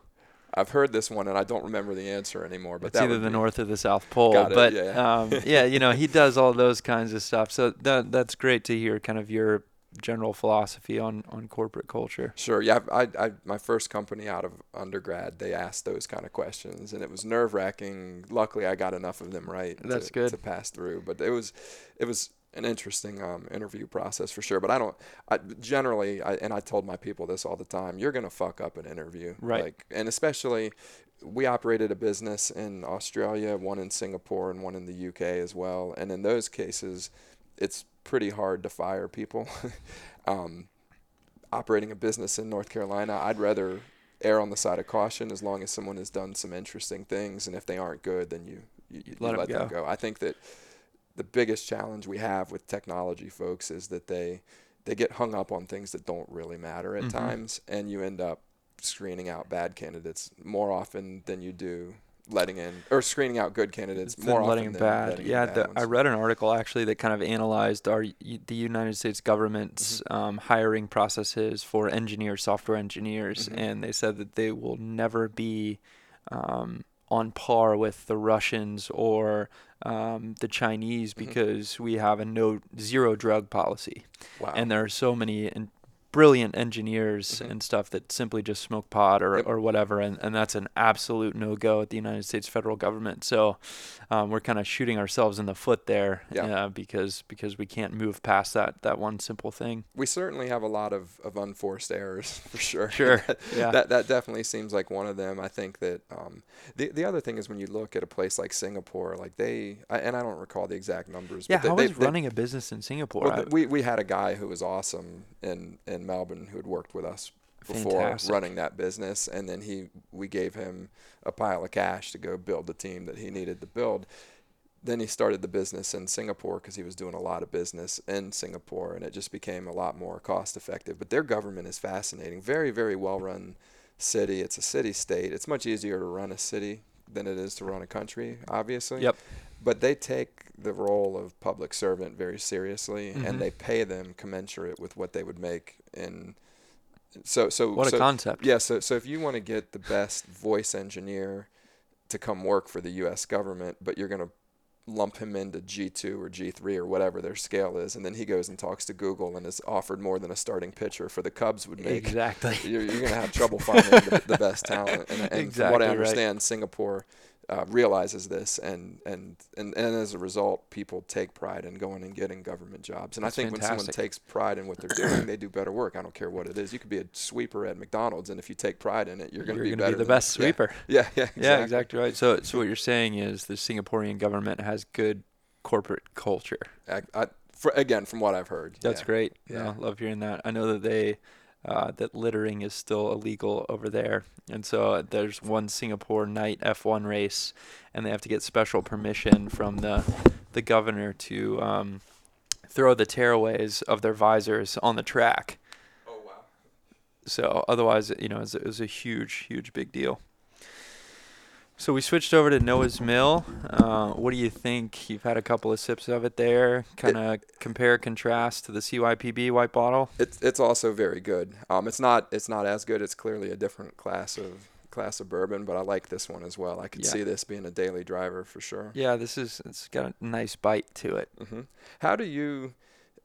I've heard this one and I don't remember the answer anymore. But it's either the North or the South Pole. Got it, but yeah. um, yeah, you know, he does all those kinds of stuff. So that that's great to hear. Kind of your general philosophy on on corporate culture. Sure. Yeah. I, I, my first company out of undergrad, they asked those kind of questions, and it was nerve wracking. Luckily, I got enough of them right. That's to, good. to pass through. But it was, it was an interesting um, interview process for sure. But I don't. I generally, I, and I told my people this all the time. You're gonna fuck up an interview, Right. Like, and especially. We operated a business in Australia, one in Singapore, and one in the UK as well. And in those cases, it's pretty hard to fire people. um, operating a business in North Carolina, I'd rather err on the side of caution as long as someone has done some interesting things, and if they aren't good, then you you, you Let let them go. go. I think that the biggest challenge we have with technology folks is that they they get hung up on things that don't really matter at Mhm. times, and you end up screening out bad candidates more often than you do letting in or screening out good candidates more letting often bad. letting in yeah, bad the, I read an article actually that kind of analyzed our the United States government's Mm-hmm. um, hiring processes for engineers, software engineers, Mhm. and they said that they will never be um, on par with the Russians or um, the Chinese Mhm. because we have a no zero drug policy, wow. and there are so many. En- Brilliant engineers Mhm. and stuff that simply just smoke pot or, Yep. or whatever, and, and that's an absolute no go at the United States federal government. So, um, we're kind of shooting ourselves in the foot there Yeah. uh, because because we can't move past that that one simple thing. we certainly have a lot of, of unforced errors for sure. Sure, that, yeah. that that definitely seems like one of them. I think that um, the the other thing is when you look at a place like Singapore, like they I, and I don't recall the exact numbers. Yeah, but they, how they, is they- running a business in Singapore? well, I- we we had a guy who was awesome in in Melbourne who had worked with us before Fantastic. running that business, and then he we gave him a pile of cash to go build the team that he needed to build. Then he started the business in Singapore because he was doing a lot of business in Singapore, and it just became a lot more cost effective. But their government is fascinating, very very well run city. It's a city state. It's much easier to run a city than it is to run a country, obviously Yep. but they take the role of public servant very seriously Mhm. and they pay them commensurate with what they would make in so so what so, a concept. yeah so so if you want to get the best voice engineer to come work for the US government but you're going to lump him into G2 or G3 or whatever their scale is and then he goes and talks to Google and is offered more than a starting pitcher for the Cubs would make Exactly. you're, you're going to have trouble finding the, the best talent. And, and from what Exactly I right. understand, Singapore uh, realizes this, and, and, and, and as a result, people take pride in going and getting government jobs. And That's I think when someone takes pride in what they're doing, they do better work. I don't care what it is. You could be a sweeper at McDonald's, and if you take pride in it, you're going to be gonna better. the than- best yeah. sweeper. Yeah, yeah, exactly. Yeah, exactly right. So, so what you're saying is the Singaporean government has good corporate culture. I, I, for, again, from what I've heard. That's yeah. great. Yeah. No, love hearing that. I know that they uh, that littering is still illegal over there, and so there's one Singapore night F1 race, and they have to get special permission from the the governor to um, throw the tearaways of their visors on the track. Oh wow. So otherwise, you know, it's, it was a huge, huge big deal. So we switched over to Noah's Mill. Uh, what do you think? You've had a couple of sips of it there. Kind of compare contrast to the CYPB white bottle. It's it's also very good. Um, it's not it's not as good. It's clearly a different class of class of bourbon, but I like this one as well. I could Yeah. see this being a daily driver for sure. Yeah, this is it's got a nice bite to it. hmm How do you?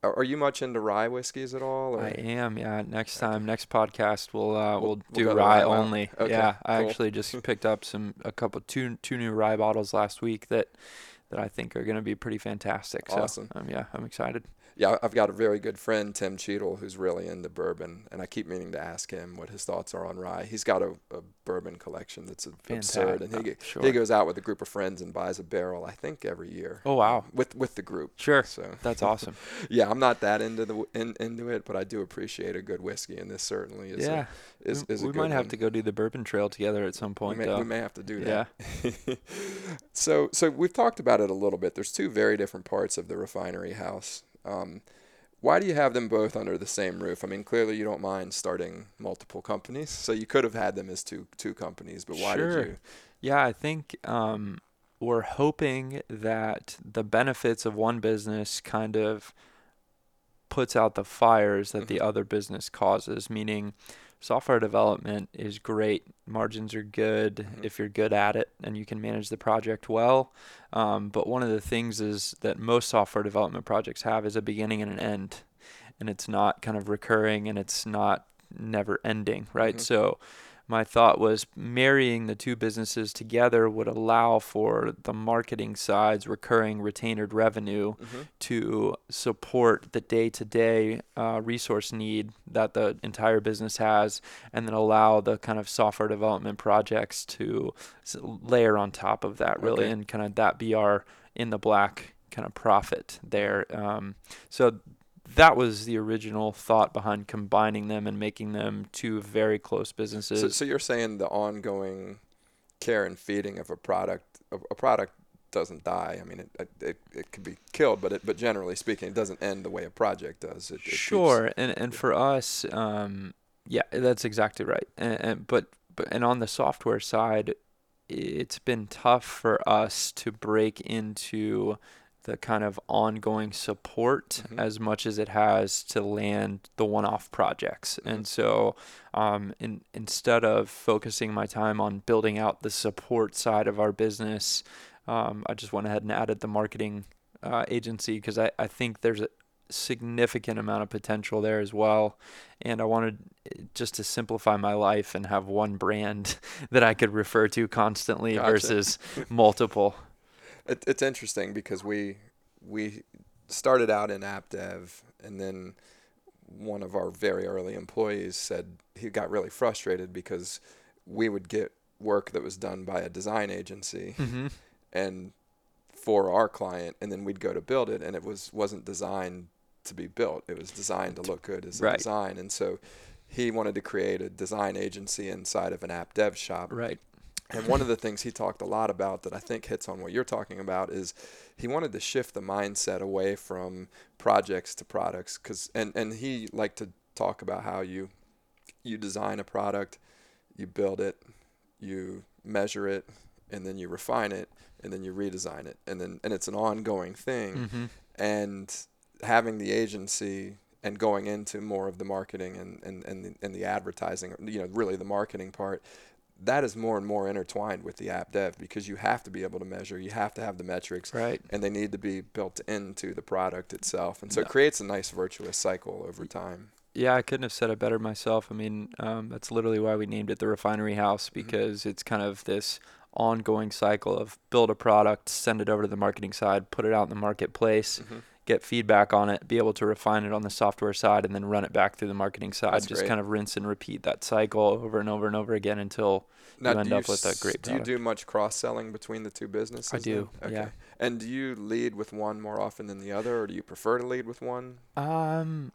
Are you much into rye whiskeys at all? Or? I am. Yeah. Next time, next podcast, we'll uh, We'll- we'll, we'll do rye rye only. Okay, yeah, I actually just picked up some a couple two two new rye bottles last week that that I think are going to be pretty fantastic. So Awesome. um, yeah, I'm excited. Yeah, I've got a very good friend, Tim Cheadle, who's really into bourbon, and I keep meaning to ask him what his thoughts are on rye. He's got a, a bourbon collection that's absurd, and he sure. he goes out with a group of friends and buys a barrel, I think, every year. Oh wow, um, with with the group. Sure, so that's awesome. yeah, I'm not that into the in, into it, but I do appreciate a good whiskey, and this certainly is. Yeah, a, is, is we might have to go do the bourbon trail together at some point. We may, we may have to do that. Yeah. so so we've talked about it a little bit. There's two very different parts of the Refinery Haus. Um, why do you have them both under the same roof? I mean, clearly you don't mind starting multiple companies, so you could have had them as two two companies. But why sure. did you? Yeah, I think um, we're hoping that the benefits of one business kind of puts out the fires that mm-hmm. the other business causes. Meaning, software development is great. Margins are good mm-hmm. if you're good at it and you can manage the project well. Um, but one of the things is that most software development projects have is a beginning and an end, and it's not kind of recurring and it's not never ending, right? Mm-hmm. So my thought was marrying the two businesses together would allow for the marketing side's recurring retained revenue mm-hmm. to support the day-to-day uh, resource need that the entire business has and then allow the kind of software development projects to layer on top of that really okay. and kind of that be our in the black kind of profit there um, so that was the original thought behind combining them and making them two very close businesses. So, so you're saying the ongoing care and feeding of a product, a, product doesn't die. I mean, it, it, it could be killed, but it, but generally speaking, it doesn't end the way a project does. It, sure, and and for us, um, yeah, that's exactly right. And, and but but and on the software side, it's been tough for us to break into the kind of ongoing support mm-hmm. as much as it has to land the one-off projects. Mm-hmm. And so, um, in, instead of focusing my time on building out the support side of our business, um, I just went ahead and added the marketing uh, agency because I, I think there's a significant amount of potential there as well. And I wanted just to simplify my life and have one brand that I could refer to constantly gotcha. versus multiple. It, it's interesting because we we started out in app dev, and then one of our very early employees said he got really frustrated because we would get work that was done by a design agency mm-hmm. and for our client and then we'd go to build it and it was wasn't designed to be built it was designed to look good as a right. design and so he wanted to create a design agency inside of an app dev shop right and one of the things he talked a lot about that I think hits on what you're talking about is he wanted to shift the mindset away from projects to products cuz and and he liked to talk about how you you design a product, you build it, you measure it, and then you refine it and then you redesign it and then and it's an ongoing thing. Mm-hmm. And having the agency and going into more of the marketing and, and, and, the, and the advertising, you know, really the marketing part, that is more and more intertwined with the app dev because you have to be able to measure, you have to have the metrics, right? And they need to be built into the product itself, and so it creates a nice virtuous cycle over time. Yeah, I couldn't have said it better myself. I mean, um, that's literally why we named it the Refinery Haus mm-hmm. because mm-hmm. it's kind of this ongoing cycle of build a product, send it over to the marketing side, put it out in the marketplace, mm-hmm get feedback on it, be able to refine it on the software side, and then run it back through the marketing side. That's Just great. kind of rinse and repeat that cycle over and over and over again until now, you end up with a great. Product. Do you do much cross selling between the two businesses? I do. Then? Okay. Yeah. And do you lead with one more often than the other, or do you prefer to lead with one? Um,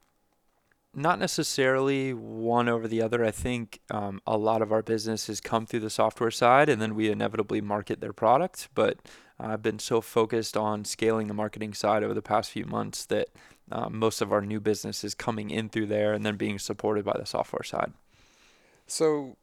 not necessarily one over the other. I think um, a lot of our business has come through the software side, and then we inevitably market their product. But I've been so focused on scaling the marketing side over the past few months that uh, most of our new business is coming in through there and then being supported by the software side. So,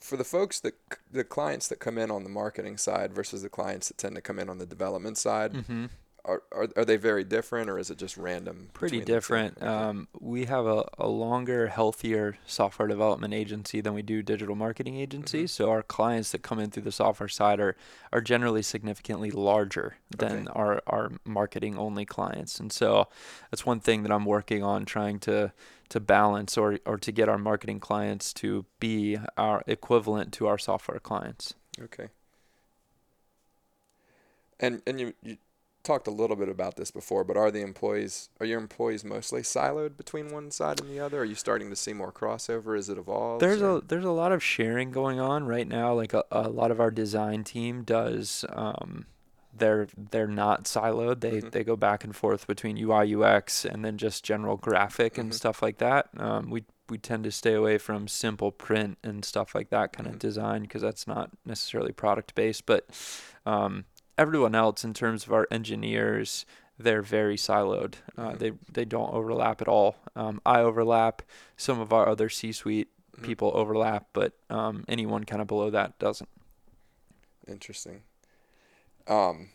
for the folks that the clients that come in on the marketing side versus the clients that tend to come in on the development side, mm-hmm are, are, are they very different or is it just random? Pretty different. Okay. Um, we have a, a longer, healthier software development agency than we do digital marketing agency. Mm-hmm. So our clients that come in through the software side are, are generally significantly larger than okay. our, our marketing only clients. And so that's one thing that I'm working on trying to to balance or, or to get our marketing clients to be our equivalent to our software clients. Okay. And and you, you talked a little bit about this before, but are the employees are your employees mostly siloed between one side and the other? Are you starting to see more crossover as it evolves? There's or? a there's a lot of sharing going on right now. Like a, a lot of our design team does. Um, they're they're not siloed. They Mhm. they go back and forth between UI UX and then just general graphic and Mhm. stuff like that. Um, we we tend to stay away from simple print and stuff like that kind Mhm. of design because that's not necessarily product based. But um, everyone else, in terms of our engineers, they're very siloed. Uh, Mhm. They they don't overlap at all. Um, I overlap. Some of our other C-suite Mhm. people overlap, but um, anyone kind of below that doesn't. Interesting. Um,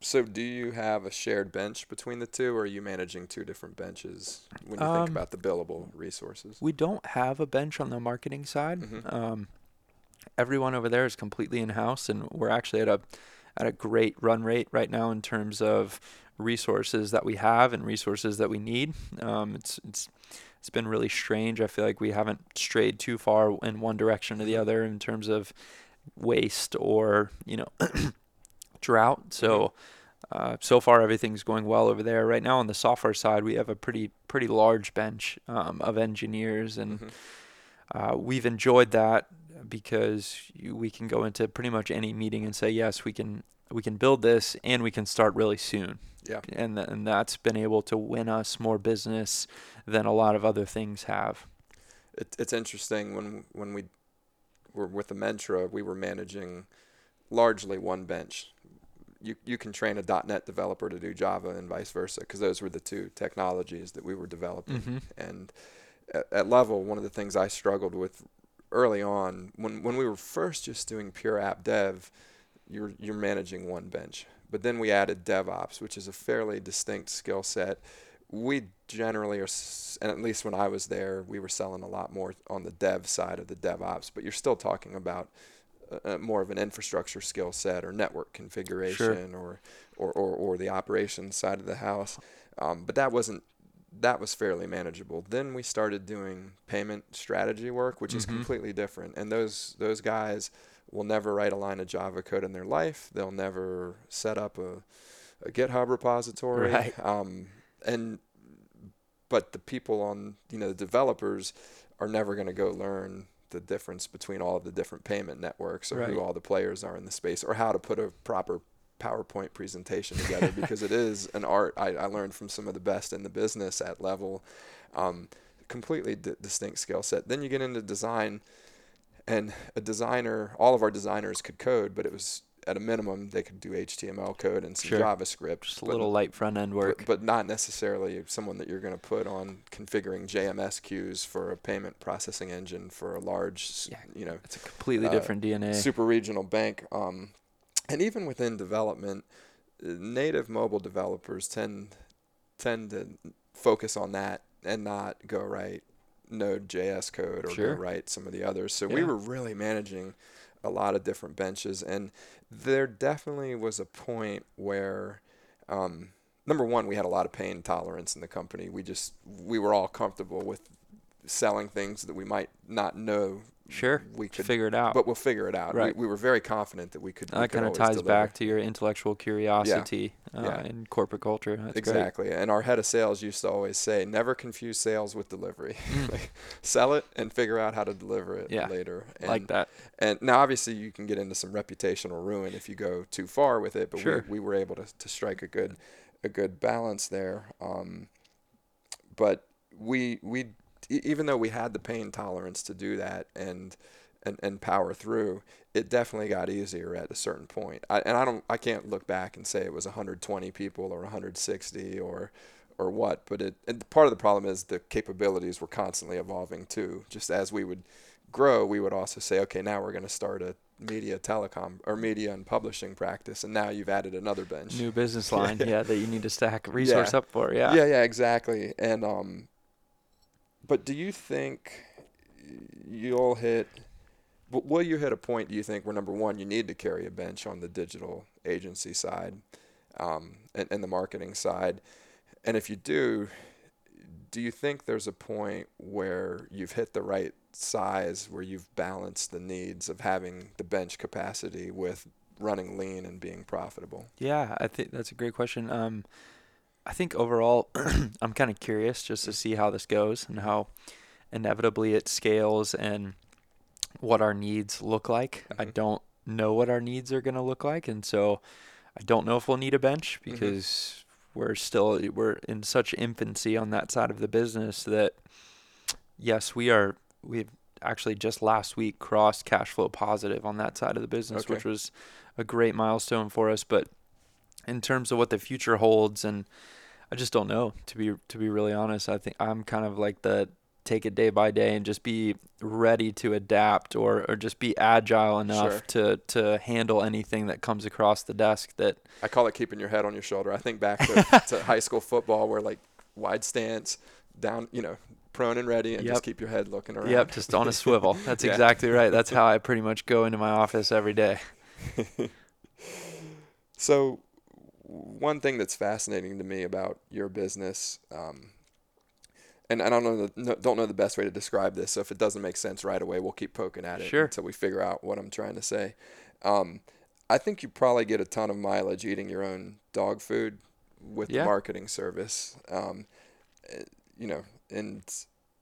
so do you have a shared bench between the two, or are you managing two different benches when you think Um, about the billable resources? We don't have a bench on the marketing side. Mhm. Um, everyone over there is completely in house, and we're actually at a at a great run rate right now in terms of resources that we have and resources that we need. Um, it's it's it's been really strange. I feel like we haven't strayed too far in one direction or the other in terms of waste or you know drought. So. Uh, so far, everything's going well over there. Right now, on the software side, we have a pretty pretty large bench um, of engineers, and Mhm. uh, we've enjoyed that because you, we can go into pretty much any meeting and say, yes, we can we can build this and we can start really soon. Yeah. And th- and that's been able to win us more business than a lot of other things have. It, it's interesting when when we were with the Amentra, we were managing largely one bench. You you can train a .NET developer to do Java and vice versa because those were the two technologies that we were developing. Mm-hmm. And at, at level, one of the things I struggled with early on when when we were first just doing pure app dev, you're you're managing one bench. But then we added DevOps, which is a fairly distinct skill set. We generally are, and at least when I was there, we were selling a lot more on the dev side of the DevOps. But you're still talking about uh, uh, more of an infrastructure skill set or network configuration or, or, or, or the operations side of the house. Um, but that wasn't that was fairly manageable. Then we started doing payment strategy work, which is Mhm. completely different. And those those guys will never write a line of Java code in their life. They'll never set up a, a GitHub repository. Right. Um, and but the people on you know the developers are never going to go learn the difference between all of the different payment networks or Right. who all the players are in the space or how to put a proper PowerPoint presentation together because it is an art I, I learned from some of the best in the business at level. Um, completely di- distinct skill set. Then you get into design, and a designer, all of our designers could code, but it was at a minimum they could do HTML code and some Sure. JavaScript. Just a little light front end work. but, but not necessarily someone that you're going to put on configuring JMS queues for a payment processing engine for a large, Yeah. you know, it's a completely uh, different DNA. super regional bank. Um, and even within development, uh, native mobile developers tend tend to focus on that and not go write Node.js code or Sure. go write some of the others. So we were really managing a lot of different benches, and there definitely was a point where. Um, number one, we had a lot of pain tolerance in the company. We just we were all comfortable with selling things that we might not know Sure. we could Figure it out. but we'll figure it out. Right. We, we were very confident that we could. that kind of ties deliver. back to your intellectual curiosity uh, Yeah. in corporate culture. That's exactly. And our head of sales used to always say, "Never confuse sales with delivery. like, sell it and figure out how to deliver it Mm. Yeah. later." And, like that. And now, obviously, you can get into some reputational ruin if you go too far with it. But Sure. we, we were able to, to strike a good a good balance there. Um, but we we even though we had the pain tolerance to do that and and, and power through, it definitely got easier at a certain point. I, and I don't I can't look back and say it was 120 people or 160 or or what, but it and part of the problem is the capabilities were constantly evolving too. Just as we would grow, we would also say, okay, now we're going to start a media telecom or media and publishing practice, and now you've added another bench. New business line, yeah, that you need to stack resource up for. Yeah. Yeah, yeah, exactly. And um, but do you think you'll hit? Will you hit a point? Do you think where number one, you need to carry a bench on the digital agency side, um, and, and the marketing side, and if you do, do you think there's a point where you've hit the right size where you've balanced the needs of having the bench capacity with running lean and being profitable? Yeah, I think that's a great question. Um, I think overall, I'm kind of curious just to see how this goes and how inevitably it scales and what our needs look like. I Mhm. don't know what our needs are going to look like, and so I don't know if we'll need a bench Mhm. because we're still we're in such infancy on that side of the business that yes, we are we've actually just last week crossed cash flow positive on that side of the business, Okay. which was a great milestone for us, but in terms of what the future holds and I just don't know to be to be really honest. I think I'm kind of like the take it day by day and just be ready to adapt or, or just be agile enough to to handle anything that comes across the desk that I call it keeping your head on your shoulder. I think back to, to high school football where like wide stance, down, you know, prone and ready, and Yep. just keep your head looking around. yep just on a swivel that's Yeah. exactly right that's how i pretty much go into my office every day So, one thing that's fascinating to me about your business, um, and I don't know the don't know the best way to describe this. So if it doesn't make sense right away, we'll keep poking at it Sure. until we figure out what I'm trying to say. Um, I think you probably get a ton of mileage eating your own dog food with the marketing service. Um, eh, you know, and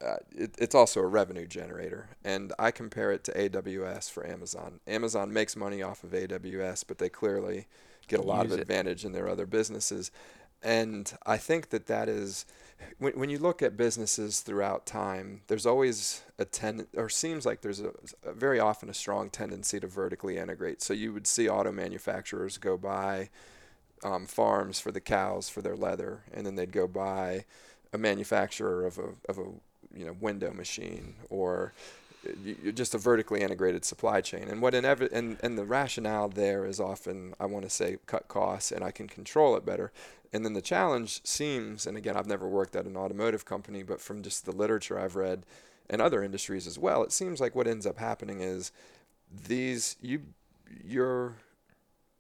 uh, it, it's also a revenue generator. And I compare it to AWS for Amazon. Amazon makes money off of AWS, but they clearly get a lot Use of it. advantage in their other businesses. And I think that that is, when, when you look at businesses throughout time, there's always a tend, or seems like there's a, a very often a strong tendency to vertically integrate. So you would see auto manufacturers go buy um, farms for the cows for their leather, and then they'd go buy a manufacturer of a of a you know window machine or y- y- just a vertically integrated supply chain. And what inevi- and and the rationale there is often I want to say cut costs and I can control it better. And then the challenge seems, and again I've never worked at an automotive company, but from just the literature I've read and other industries as well, it seems like what ends up happening is these you your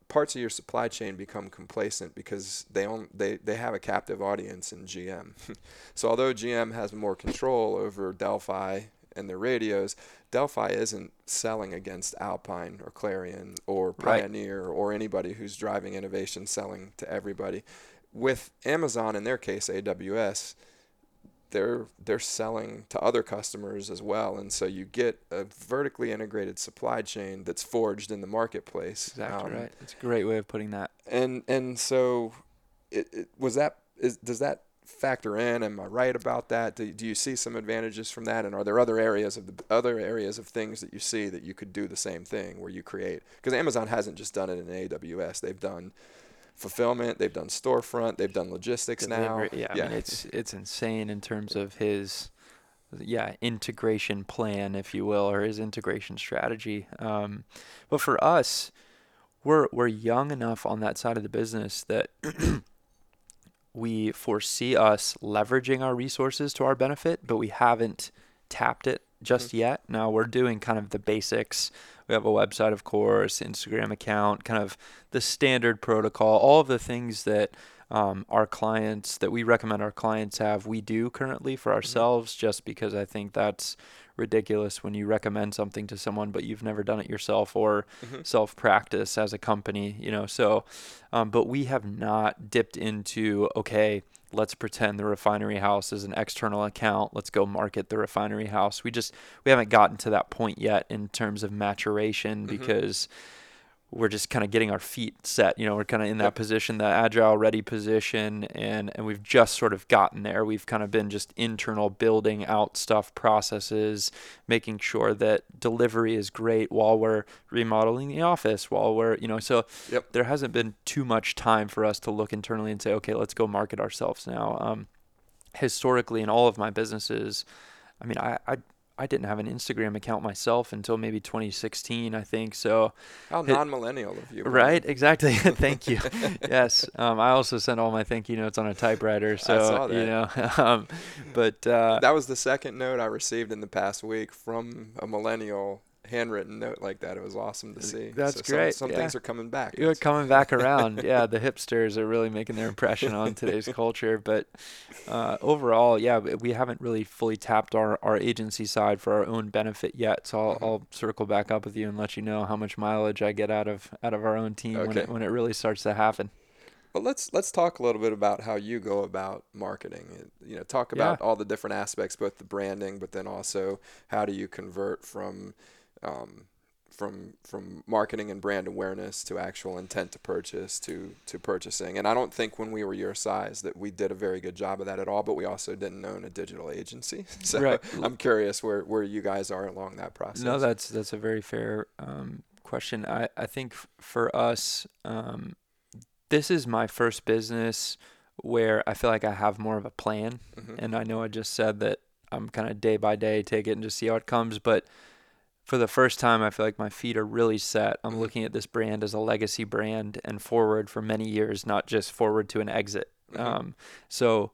parts of your supply chain become complacent because they own they, they have a captive audience in GM. so although GM has more control over Delphi and their radios, Delphi isn't selling against Alpine or Clarion or Right. Pioneer or anybody who's driving innovation selling to everybody. With Amazon in their case AWS, they're they're selling to other customers as well and so you get a vertically integrated supply chain that's forged in the marketplace exactly Um, right it's a great way of putting that and and so it, it was that is does that factor in am i right about that? Do, do you see some advantages from that? And are there other areas of the other areas of things that you see that you could do the same thing where you create? Because amazon hasn't just done it in aws they've done fulfillment they've done storefront they've done logistics now. Delivery- Yeah, I mean it's it's insane in terms of his yeah integration plan, if you will, or his integration strategy. Um, but for us, we're we're young enough on that side of the business that we foresee us leveraging our resources to our benefit, but we haven't tapped it just yet. Now we're doing kind of the basics. We have a website, of course, Instagram account, kind of the standard protocol, all of the things that um, our clients that we recommend our clients have, we do currently for ourselves, just because I think that's ridiculous when you recommend something to someone but you've never done it yourself or Mhm. self practice as a company, you know. So, um, but we have not dipped into okay, let's pretend the Refinery Haus is an external account. Let's go market the Refinery Haus. We just we haven't gotten to that point yet in terms of maturation Mhm. because we're just kind of getting our feet set. You know, we're kind of in that Yep. position, the agile ready position, and and we've just sort of gotten there. We've kind of been just internal building out stuff, processes, making sure that delivery is great while we're remodeling the office, while we're you know. So Yep. there hasn't been too much time for us to look internally and say, okay, let's go market ourselves now. Um, historically, in all of my businesses, I mean, I, I I didn't have an Instagram account myself until maybe 2016, I think. So how non-millennial of you Right, exactly. Thank you. yes, um, I also sent all my thank you notes on a typewriter, so saw you know. um, but uh, that was the second note I received in the past week from a millennial handwritten note like that. It was awesome to see. That's so great. Some, some yeah. things are coming back. You're coming back around. yeah, the hipsters are really making their impression on today's culture. But uh, overall, yeah, we haven't really fully tapped our, our agency side for our own benefit yet. So I'll, mm-hmm. I'll circle back up with you and let you know how much mileage I get out of out of our own team okay. when it when it really starts to happen. But let's let's talk a little bit about how you go about marketing. You know, talk about yeah. all the different aspects, both the branding, but then also how do you convert from um, from from marketing and brand awareness to actual intent to purchase to to purchasing. And I don't think when we were your size that we did a very good job of that at all. But we also didn't own a digital agency, so right. I'm curious where where you guys are along that process. No, that's that's a very fair um, question. I I think f- for us. Um, this is my first business where I feel like I have more of a plan. Mm-hmm. And I know I just said that I'm kind of day by day, take it and just see how it comes. But for the first time, I feel like my feet are really set. I'm mm-hmm. looking at this brand as a legacy brand and forward for many years, not just forward to an exit. Mm-hmm. Um, so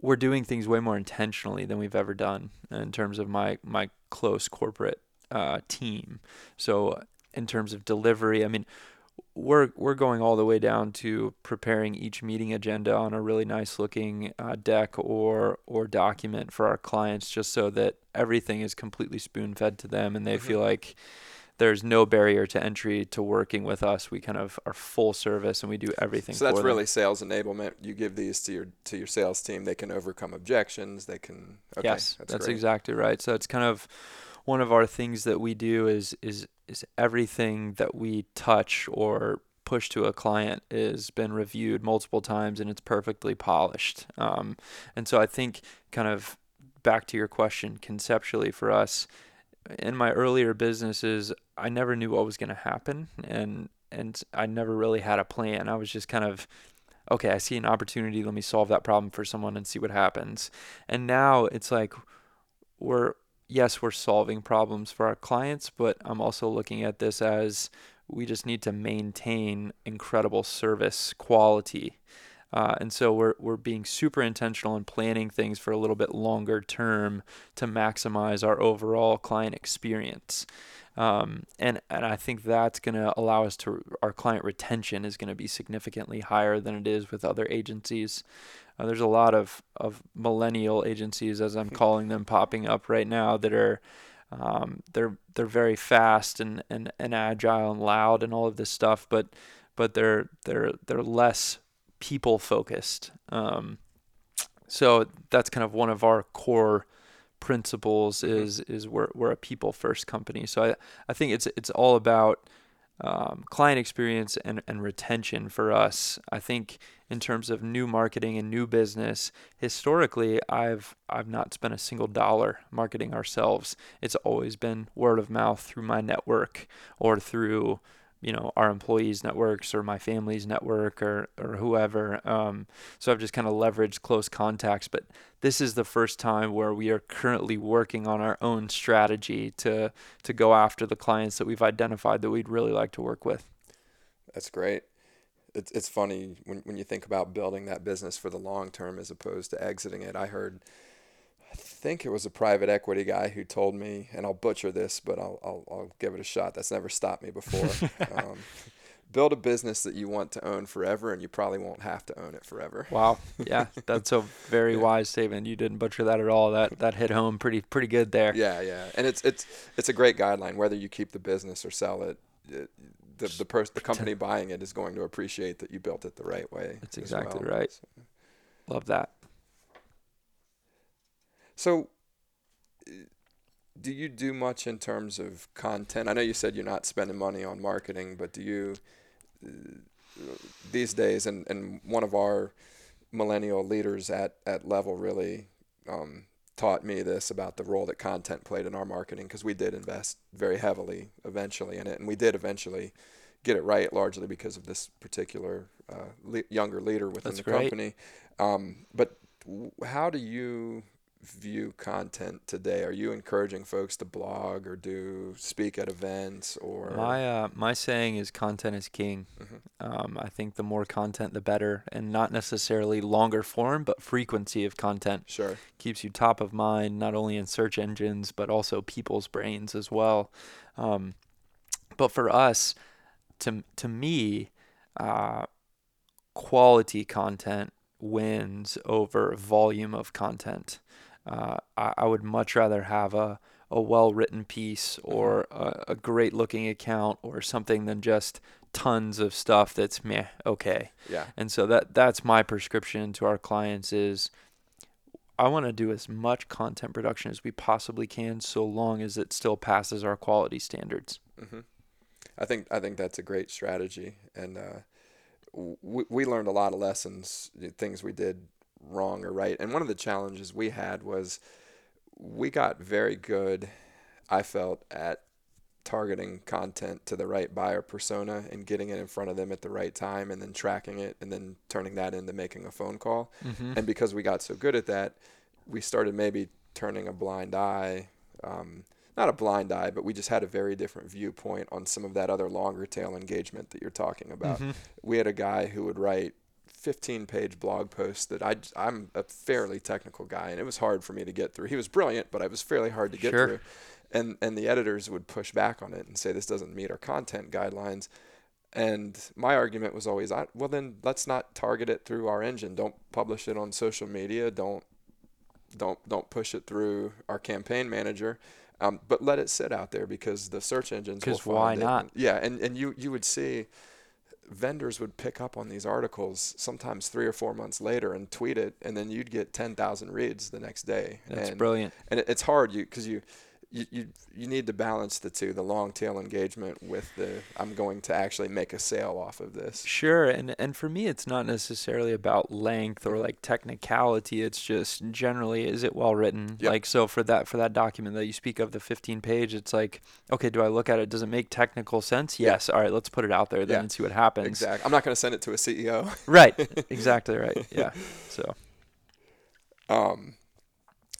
we're doing things way more intentionally than we've ever done in terms of my my close corporate uh, team. So in terms of delivery, I mean, we're we're going all the way down to preparing each meeting agenda on a really nice looking uh, deck or or document for our clients, just so that everything is completely spoon fed to them and they mm-hmm. feel like there's no barrier to entry to working with us. We kind of are full service and we do everything. So that's really sales enablement. You give these to your to your sales team. They can overcome objections. They can. Okay, yes, that's, that's exactly right. So it's kind of one of our things that we do is is is everything that we touch or push to a client is been reviewed multiple times and it's perfectly polished. Um, and so I think kind of back to your question conceptually for us in my earlier businesses, I never knew what was going to happen and and I never really had a plan. I was just kind of okay, I see an opportunity, let me solve that problem for someone and see what happens. And now it's like we're yes, we're solving problems for our clients, but I'm also looking at this as we just need to maintain incredible service quality. Uh, and so we're, we're being super intentional in planning things for a little bit longer term to maximize our overall client experience. Um, and, and I think that's going to allow us to, our client retention is going to be significantly higher than it is with other agencies. Uh, there's a lot of, of millennial agencies, as I'm hmm. calling them, popping up right now that are um, they're they're very fast and, and, and agile and loud and all of this stuff, but but they're they're they're less people focused. Um, so that's kind of one of our core principles mm-hmm. is is we're we're a people first company. So I I think it's it's all about um, client experience and, and retention for us. I think in terms of new marketing and new business, historically I've I've not spent a single dollar marketing ourselves. It's always been word of mouth through my network or through you know our employees networks or my family's network or or whoever. Um, so i've just kind of leveraged close contacts but this is the first time where we are currently working on our own strategy to to go after the clients that we've identified that we'd really like to work with. That's great. It's, it's funny when, when you think about building that business for the long term as opposed to exiting it. I heard I think it was a private equity guy who told me, and I'll butcher this, but I'll I'll, I'll give it a shot. That's never stopped me before. um, build a business that you want to own forever, and you probably won't have to own it forever. Wow, yeah, that's a very yeah. wise statement. You didn't butcher that at all. That that hit home pretty pretty good there. Yeah, yeah, and it's it's it's a great guideline. Whether you keep the business or sell it, it the the person the company buying it is going to appreciate that you built it the right way. That's exactly well. right. So. Love that. So, do you do much in terms of content? I know you said you're not spending money on marketing, but do you uh, these days? And, and one of our millennial leaders at, at Level really um, taught me this about the role that content played in our marketing because we did invest very heavily eventually in it, and we did eventually get it right largely because of this particular uh, le- younger leader within That's the great. company. Um, but w- how do you view content today? Are you encouraging folks to blog or do speak at events or My uh, my saying is content is king. Mhm. Um, I think the more content, the better, and not necessarily longer form, but frequency of content Sure. keeps you top of mind, not only in search engines but also people's brains as well. Um, but for us, to to me, uh, quality content wins over volume of content. Uh, I, I would much rather have a, a well written piece or a, a great looking account or something than just tons of stuff that's meh okay. Yeah. And so that that's my prescription to our clients is I want to do as much content production as we possibly can so long as it still passes our quality standards. hmm I think I think that's a great strategy, and uh, we we learned a lot of lessons, things we did wrong or right. And one of the challenges we had was we got very good. I felt at targeting content to the right buyer persona and getting it in front of them at the right time, and then tracking it, and then turning that into making a phone call. Mm-hmm. And because we got so good at that, we started maybe turning a blind eye. Um, not a blind eye, but we just had a very different viewpoint on some of that other longer tail engagement that you're talking about. Mm-hmm. We had a guy who would write 15 page blog post that I, I'm a fairly technical guy, and it was hard for me to get through. He was brilliant, but it was fairly hard to get Sure. through. And, and the editors would push back on it and say, this doesn't meet our content guidelines. And my argument was always, I, well, then let's not target it through our engine. Don't publish it on social media. Don't don't don't push it through our campaign manager. Um, but let it sit out there because the search engines will 'Cause why find it. not? Yeah, and, and you you would see vendors would pick up on these articles sometimes three or four months later and tweet it, and then you'd get ten thousand reads the next day. That's and, brilliant. and it, it's hard you because you, you you you need to balance the two the long tail engagement with the i'm going to actually make a sale off of this Sure, and and for me, it's not necessarily about length or like technicality. It's just generally, is it well written? Yep. Like so for that for that document that you speak of, the 15 page, it's like, okay, do I look at it? Does it make technical sense? Yeah. Yes. All right, let's put it out there then Yeah. and see what happens. exactly i'm not going to send it to a ceo Right. Exactly right. Yeah. So um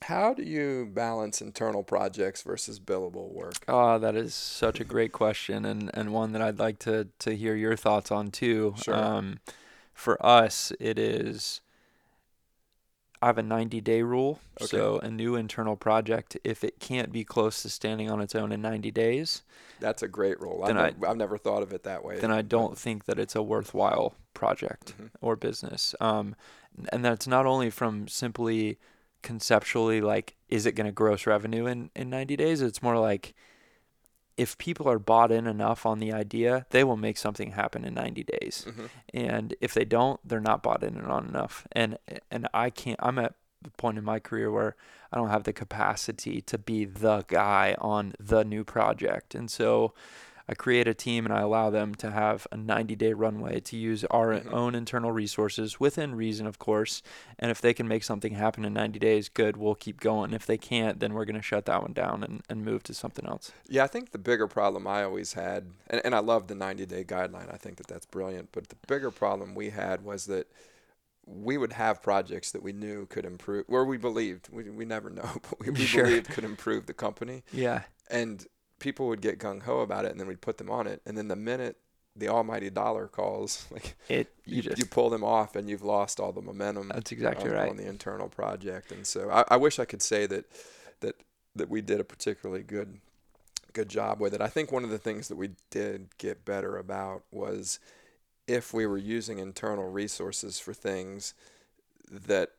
how do you balance internal projects versus billable work Oh, that is such a great question, and, and one that I'd like to, to hear your thoughts on too. Sure. Um, for us, it is. I have a 90 day rule. Okay. So, a new internal project, if it can't be close to standing on its own in 90 days, that's a great rule. Then I've, I've never thought of it that way then I don't think that it's a worthwhile project Mhm. or business. Um, and that's not only from simply conceptually, like, is it going to gross revenue in, in 90 days? It's more like, if people are bought in enough on the idea, they will make something happen in 90 days. Mhm. And if they don't, they're not bought in and on enough. And and I can't. I'm at the point in my career where I don't have the capacity to be the guy on the new project. And so I create a team and I allow them to have a 90 day runway to use our Mhm. own internal resources within reason, of course. And if they can make something happen in 90 days, good, we'll keep going. If they can't, then we're going to shut that one down and, and move to something else. Yeah, I think the bigger problem I always had, and, and I love the 90 day guideline, I think that that's brilliant. But the bigger problem we had was that we would have projects that we knew could improve, where we believed, we, we never know, but we, we Sure. believed could improve the company. Yeah. And people would get gung ho about it, and then we'd put them on it. And then the minute the almighty dollar calls, like It, you, you just, you pull them off, and you've lost all the momentum that's exactly on, right. on the internal project. And so I, I wish I could say that that that we did a particularly good good job with it. I think one of the things that we did get better about was if we were using internal resources for things that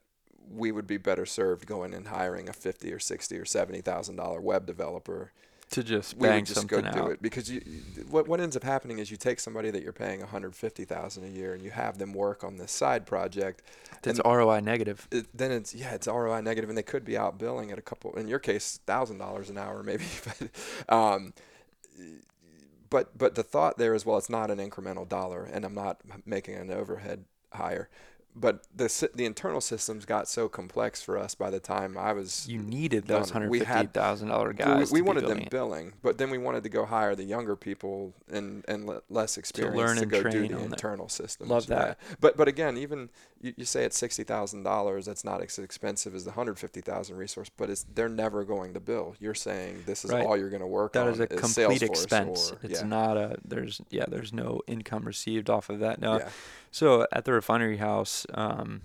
we would be better served going and hiring a fifty or sixty or seventy thousand dollar web developer to just we bang would just go do out. it because you what what ends up happening is you take somebody that you're paying 150,000 a year and you have them work on this side project That's ROI negative. it, then it's yeah it's ROI negative and they could be out billing at a couple in your case thousand dollars an hour maybe but um but but the thought there is well it's not an incremental dollar and I'm not making an overhead higher but the the internal systems got so complex for us by the time I was You needed those hundred We fifty thousand dollar guys. we to be wanted them building it. billing, but then we wanted to go hire the younger people and and le- less experienced learn to and go do the on that. internal systems. Love Yeah. that. But but again, even you, you say it's sixty thousand dollars. That's not as expensive as the hundred fifty thousand resource, but it's they're never going to bill. You're saying this is Right. all you're going to work That on is a complete Salesforce expense. Or, it's yeah. not a there's yeah there's no income received off of that. No. yeah. So at the Refinery Haus, um,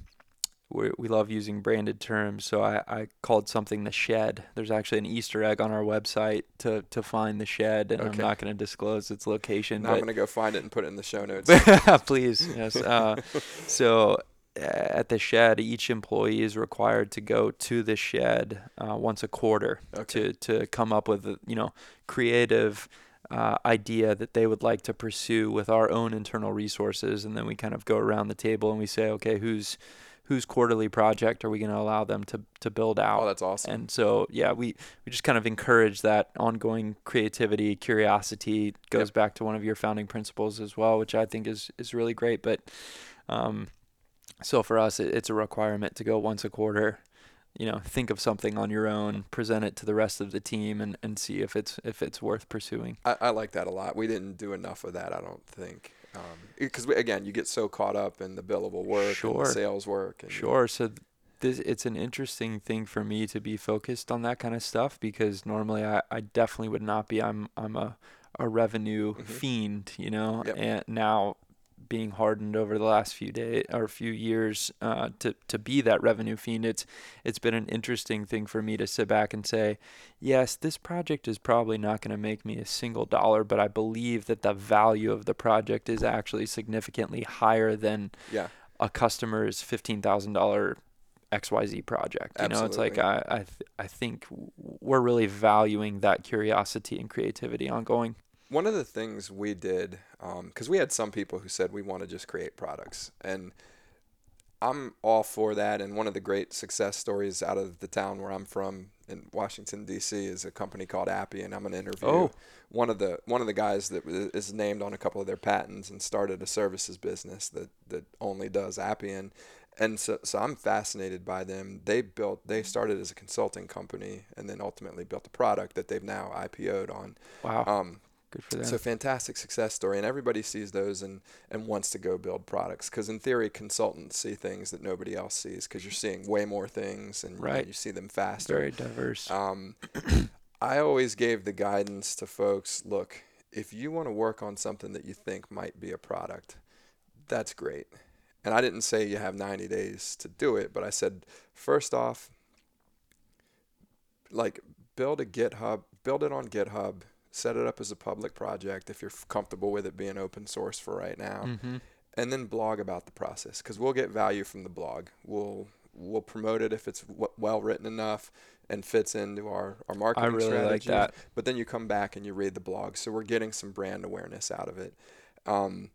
we we love using branded terms. So I, I called something the shed. There's actually an Easter egg on our website to to find the shed, and I'm not going to disclose its location. Now I'm going to go find it and put it in the show notes. Please, yes. Uh, so uh, at the shed, each employee is required to go to the shed uh, once a quarter Okay. to to come up with you know creative uh, idea that they would like to pursue with our own internal resources, and then we kind of go around the table and we say, okay, whose whose quarterly project are we going to allow them to to build out? Oh, that's awesome. And so, yeah, we, we just kind of encourage that ongoing creativity, curiosity goes Yep. back to one of your founding principles as well, which I think is, is really great. But um, so for us, it, it's a requirement to go once a quarter. You know, think of something on your own, present it to the rest of the team, and, and see if it's if it's worth pursuing. I, I like that a lot. We didn't do enough of that, I don't think. Um, because, again, you get so caught up in the billable work and Sure. the sales work. And Sure. So this it's an interesting thing for me to be focused on that kind of stuff because normally I, I definitely would not be. I'm I'm a a revenue Mhm. fiend, you know, Yep. and now being hardened over the last few days or few years uh, to to be that revenue fiend, it's it's been an interesting thing for me to sit back and say, yes, this project is probably not going to make me a single dollar, but I believe that the value of the project is actually significantly higher than Yeah. a customer's fifteen thousand dollar XYZ project. You know, it's like I I th- I think we're really valuing that curiosity and creativity ongoing. One of the things we did, because we had some people who said we want to just create products, and I'm all for that. And one of the great success stories out of the town where I'm from in Washington D.C. is a company called Appian, and I'm going to interview Oh. one of the one of the guys that is named on a couple of their patents and started a services business that that only does Appian. And so, so I'm fascinated by them. They built, they started as a consulting company, and then ultimately built a product that they've now IPO'd on. Wow, Um, good for them. so fantastic success story, and everybody sees those and and wants to go build products because in theory, consultants see things that nobody else sees because you're seeing way more things and, Right. you see them faster. Very diverse. Um, I always gave the guidance to folks: look, if you want to work on something that you think might be a product, that's great. And I didn't say you have 90 days to do it, but I said first off, like build a GitHub, build it on GitHub, set it up as a public project if you're comfortable with it being open source for right now mm-hmm. and then blog about the process because we'll get value from the blog. We'll we'll promote it if it's w- well written enough and fits into our our marketing I really like that. But then you come back and you read the blog, so we're getting some brand awareness out of it. Um,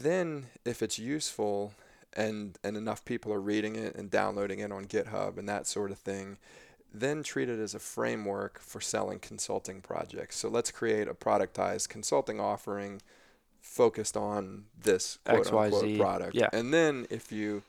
then if it's useful and and enough people are reading it and downloading it on GitHub and that sort of thing, then treat it as a framework for selling consulting projects. So let's create a productized consulting offering focused on this quote unquote product. yeah. And then if you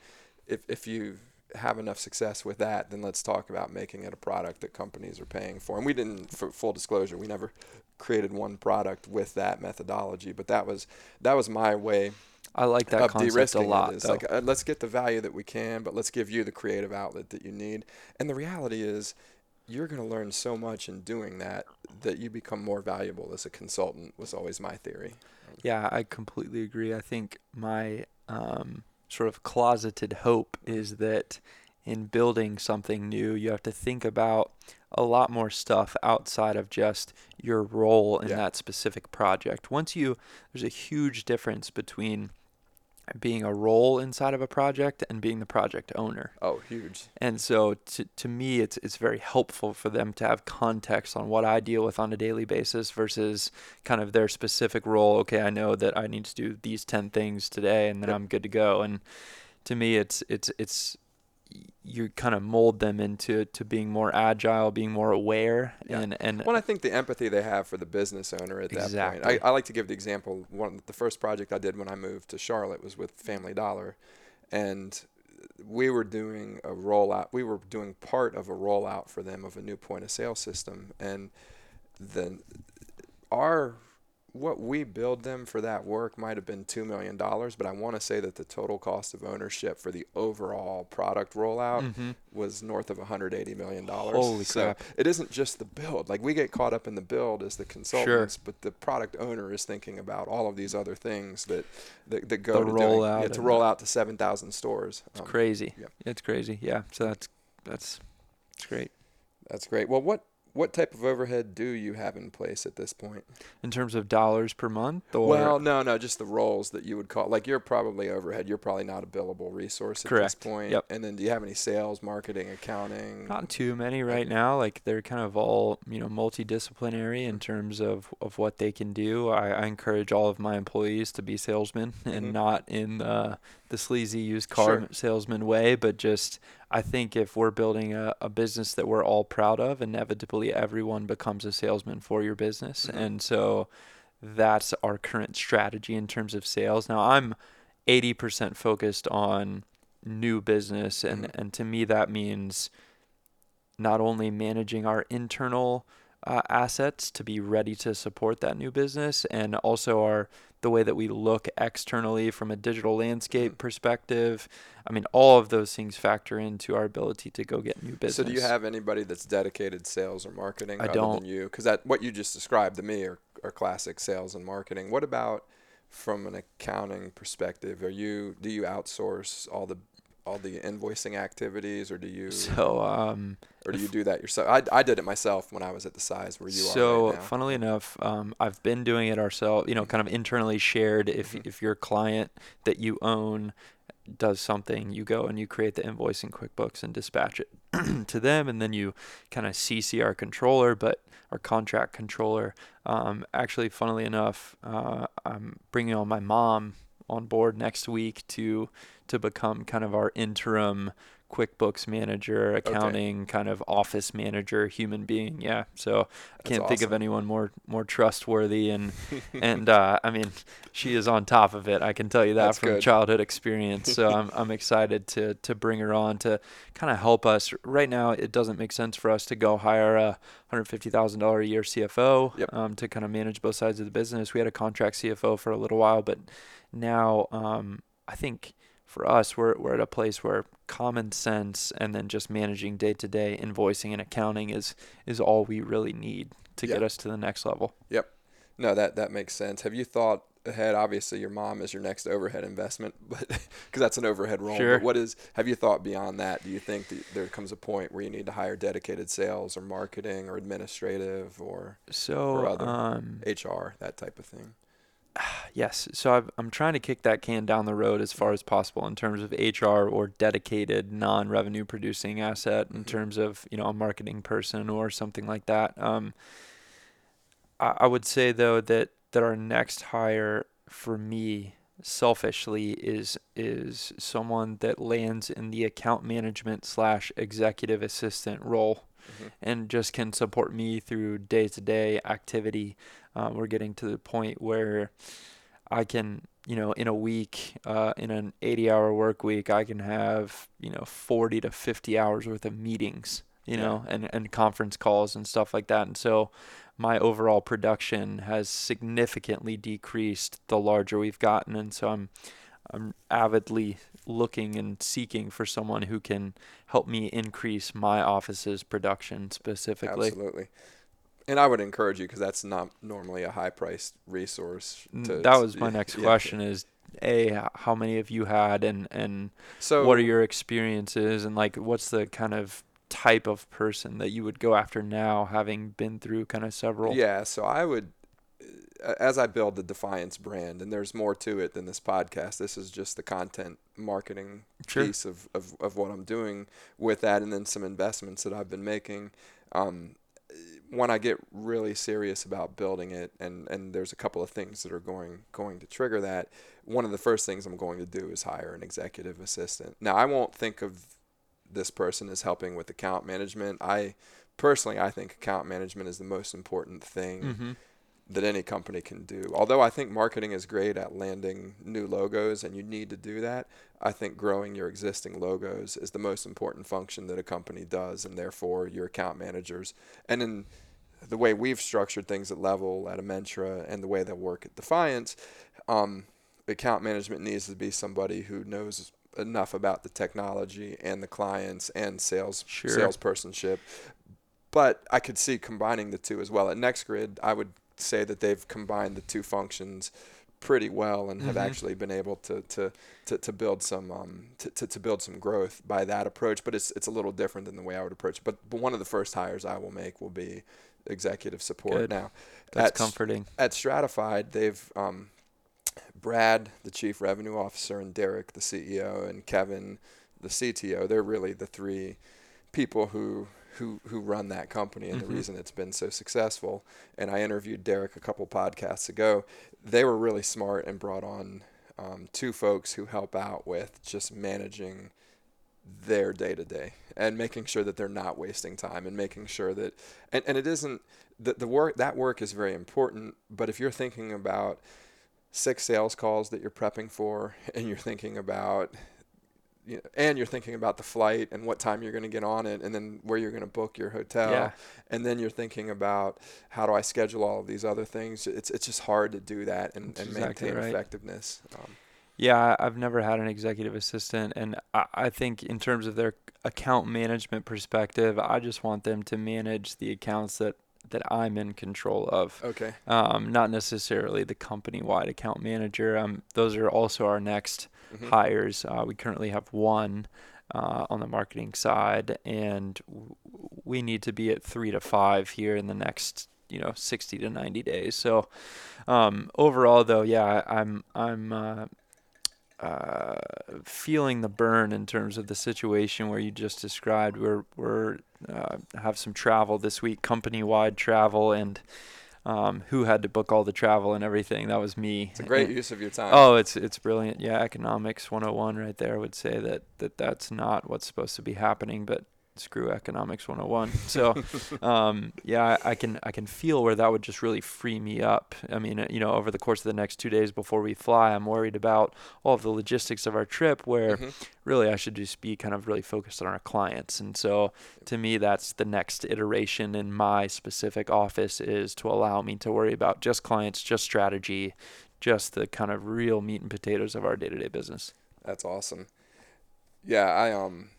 if if you have enough success with that, then let's talk about making it a product that companies are paying for. And we didn't, for full disclosure, we never created one product with that methodology, but that was that was my way I like that concept a lot. it. Like uh, let's get the value that we can, but let's give you the creative outlet that you need. And the reality is, you're going to learn so much in doing that that you become more valuable as a consultant. Was always my theory. Yeah, I completely agree. I think my um, sort of closeted hope is that in building something new, you have to think about a lot more stuff outside of just your role in Yeah. that specific project. Once you, there's a huge difference between being a role inside of a project and being the project owner. Oh, huge. And so to, to me, it's, it's very helpful for them to have context on what I deal with on a daily basis versus kind of their specific role. Okay, I know that I need to do these 10 things today and then Yep. I'm good to go. And to me, it's, it's, it's, you kind of mold them into to being more agile, being more aware, Yeah. and and Well, I think the empathy they have for the business owner at that point. Exactly. I, I like to give the example. One the first project I did when I moved to Charlotte was with Family Dollar, and we were doing a rollout. We were doing part of a rollout for them of a new point of sale system, and then our what we billed them for that work might have been two million dollars, but I want to say that the total cost of ownership for the overall product rollout Mm-hmm. was north of 180 million dollars. Holy so crap. It isn't just the build. Like we get caught up in the build as the consultants, but the product owner is thinking about all of these other things that that, that go The to doing, rollout yeah, to roll out to 7,000 stores. It's Um, crazy. yep. It's crazy. Yeah. So that's that's it's great. That's great. Well, what what type of overhead do you have in place at this point? In terms of dollars per month, or Well, no, no, just the roles that you would call. Like you're probably overhead. You're probably not a billable resource at Correct. this point. Yep. And then do you have any sales, marketing, accounting? Not too many right now. Like they're kind of all you know multidisciplinary in terms of, of what they can do. I, I encourage all of my employees to be salesmen and Mhm. not in the the sleazy used car Sure. salesman way, but just I think if we're building a, a business that we're all proud of, inevitably everyone becomes a salesman for your business, Mhm. and so that's our current strategy in terms of sales. Now I'm 80% focused on new business and Mhm. and to me that means not only managing our internal uh, assets to be ready to support that new business and also our the way that we look externally from a digital landscape Mhm. perspective i mean all of those things factor into our ability to go get new business So do you have anybody that's dedicated sales or marketing I other don't. than you? Because that what you just described to me are, are classic sales and marketing. What about from an accounting perspective? Are you do you outsource all the all the invoicing activities, or do you so um or do you do that yourself? I, I did it myself when I was at the size where you so are right funnily enough um, i've been doing it ourselves you know kind of internally shared if Mhm. if your client that you own does something you go and you create the invoice in quickbooks and dispatch it to them and then you kind of cc our controller but our contract controller um, actually funnily enough uh, i'm bringing on my mom on board next week to to become kind of our interim QuickBooks manager, accounting kind of office manager, human being. Yeah. So I That's can't think of anyone more more trustworthy and and uh, I mean she is on top of it. I can tell you that That's from good. childhood experience. So I'm I'm excited to to bring her on to kind of help us. Right now, it doesn't make sense for us to go hire a hundred fifty thousand dollar a year CFO Yep. um, to kind of manage both sides of the business. We had a contract CFO for a little while, but now um, I think for us, we're we're at a place where common sense and then just managing day to day invoicing and accounting is is all we really need to Yeah. get us to the next level. Yep. No, that that makes sense. Have you thought ahead? Obviously, your mom is your next overhead investment, but because that's an overhead role. Sure. But what is? Have you thought beyond that? Do you think that there comes a point where you need to hire dedicated sales or marketing or administrative or So other um, HR that type of thing? Yes. So I've, I'm trying to kick that can down the road as far as possible in terms of HR or dedicated non-revenue producing asset in Mhm. terms of, you know, a marketing person or something like that. Um, I, I would say though that, that our next hire for me selfishly is is someone that lands in the account management slash executive assistant role Mhm. and just can support me through day to day activity. Uh, we're getting to the point where I can, you know, in a week, uh, in an 80 hour work week, I can have, you know, 40 to 50 hours worth of meetings, you Yeah. know, and, and conference calls and stuff like that. And so my overall production has significantly decreased the larger we've gotten. And so I'm, I'm avidly looking and seeking for someone who can help me increase my office's production specifically. Absolutely. And I would encourage you because that's not normally a high priced resource. To, that was my next yeah. question is a how many of you had and and So what are your experiences and like what's the kind of type of person that you would go after now having been through kind of several Yeah, so I would, as I build the Defiance brand, and there's more to it than this podcast. This is just the content marketing Sure. piece of, of, of what I'm doing with that, and then some investments that I've been making. Um, when I get really serious about building it, and, and there's a couple of things that are going going to trigger that. One of the first things I'm going to do is hire an executive assistant. Now I won't think of this person as helping with account management. I personally I think account management is the most important thing mm-hmm. That any company can do. Although I think marketing is great at landing new logos and you need to do that, I think growing your existing logos is the most important function that a company does and therefore your account managers and in the way we've structured things at level at Amentra and the way they work at Defiance, um, account management needs to be somebody who knows enough about the technology and the clients and sales Sure. salespersonship. But I could see combining the two as well. At NextGrid, I would say that they've combined the two functions pretty well and have Mhm. actually been able to to, to, to build some um, to, to, to build some growth by that approach. But it's it's a little different than the way I would approach. it. But but one of the first hires I will make will be executive support. Good. Now, That's at, comforting. at Stratified, they've um, Brad, the chief revenue officer, and Derek, the CEO, and Kevin, the CTO. They're really the three people who who who run that company and Mhm. the reason it's been so successful. And I interviewed Derek a couple podcasts ago. They were really smart and brought on um, two folks who help out with just managing their day to day and making sure that they're not wasting time and making sure that and, and it isn't the, the work that work is very important but if you're thinking about six sales calls that you're prepping for and you're thinking about you know, and you're thinking about the flight and what time you're going to get on it and then where you're going to book your hotel Yeah. and then you're thinking about how do I schedule all of these other things it's it's just hard to do that and, and exactly maintain right. effectiveness um, Yeah, I've never had an executive assistant, and I, I think in terms of their account management perspective, I just want them to manage the accounts that that I'm in control of. okay Um, not necessarily the company-wide account manager. Um, those are also our next Mhm. hires. Uh, we currently have one uh, on the marketing side, and w- we need to be at three to five here in the next, you know, 60 to 90 days. So, um, overall, though, yeah, I'm I'm uh, uh, feeling the burn in terms of the situation where you just described. We're we're uh, have some travel this week, company-wide travel, and um, who had to book all the travel and everything. That was me. it's a great And- use of your time Oh, it's it's brilliant. Yeah, economics 101 right there would say that, that that's not what's supposed to be happening, but screw economics 101. So, um, yeah, I, I can I can feel where that would just really free me up. I mean, you know, over the course of the next 2 days before we fly, I'm worried about all of the logistics of our trip where Mhm. really I should just be kind of really focused on our clients. And so to me that's the next iteration in my specific office is to allow me to worry about just clients, just strategy, just the kind of real meat and potatoes of our day-to-day business. That's awesome. Yeah, I um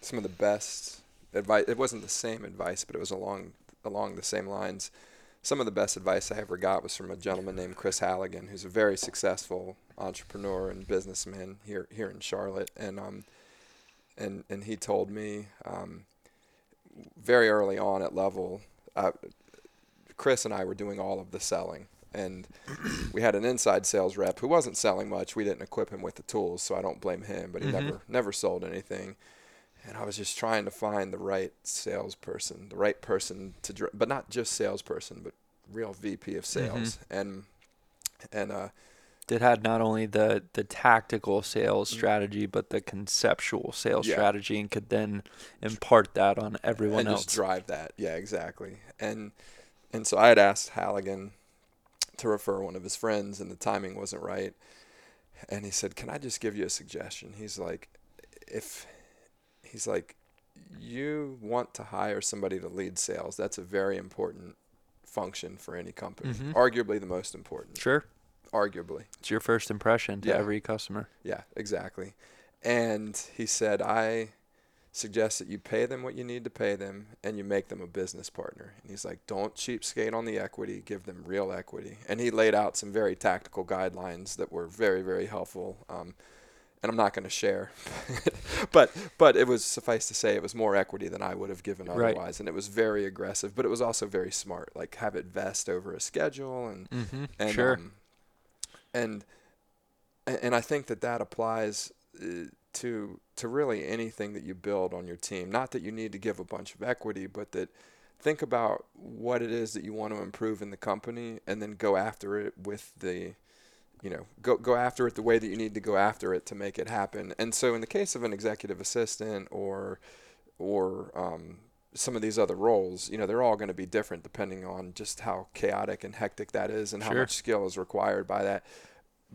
some of the best advice it wasn't the same advice, but it was along along the same lines. Some of the best advice I ever got was from a gentleman named Chris Halligan, who's a very successful entrepreneur and businessman here here in Charlotte. And um and and he told me um very early on at level uh, Chris and I were doing all of the selling and we had an inside sales rep who wasn't selling much. We didn't equip him with the tools, so I don't blame him. But he Mhm. never never sold anything, and I was just trying to find the right salesperson, the right person to, but not just salesperson, but real VP of sales, and and uh, That had not only the the tactical sales Mm. strategy, but the conceptual sales Yeah. strategy, and could then impart that on everyone and else. just drive that. Yeah, exactly. And and so I had asked Halligan to refer one of his friends, and the timing wasn't right. And he said, "Can I just give you a suggestion?" He's like, "If he's like, you want to hire somebody to lead sales, that's a very important function for any company. Mhm. Arguably the most important. Sure, Arguably." it's your first impression to Yeah. every customer. Yeah, exactly. And he said, I suggest that you pay them what you need to pay them and you make them a business partner. And he's like, don't cheapskate on the equity, give them real equity. And he laid out some very tactical guidelines that were very, very helpful. Um, and I'm not going to share, but but it was suffice to say it was more equity than I would have given Right. otherwise, and it was very aggressive, but it was also very smart. Like have it vest over a schedule and Mm-hmm. and sure. um, and and I think that that applies uh, to to really anything that you build on your team. Not that you need to give a bunch of equity, but that think about what it is that you want to improve in the company, and then go after it with the you know go go after it the way that you need to go after it to make it happen. And so in the case of an executive assistant or or um, some of these other roles, you know, they're all going to be different depending on just how chaotic and hectic that is and how much skill is required by that.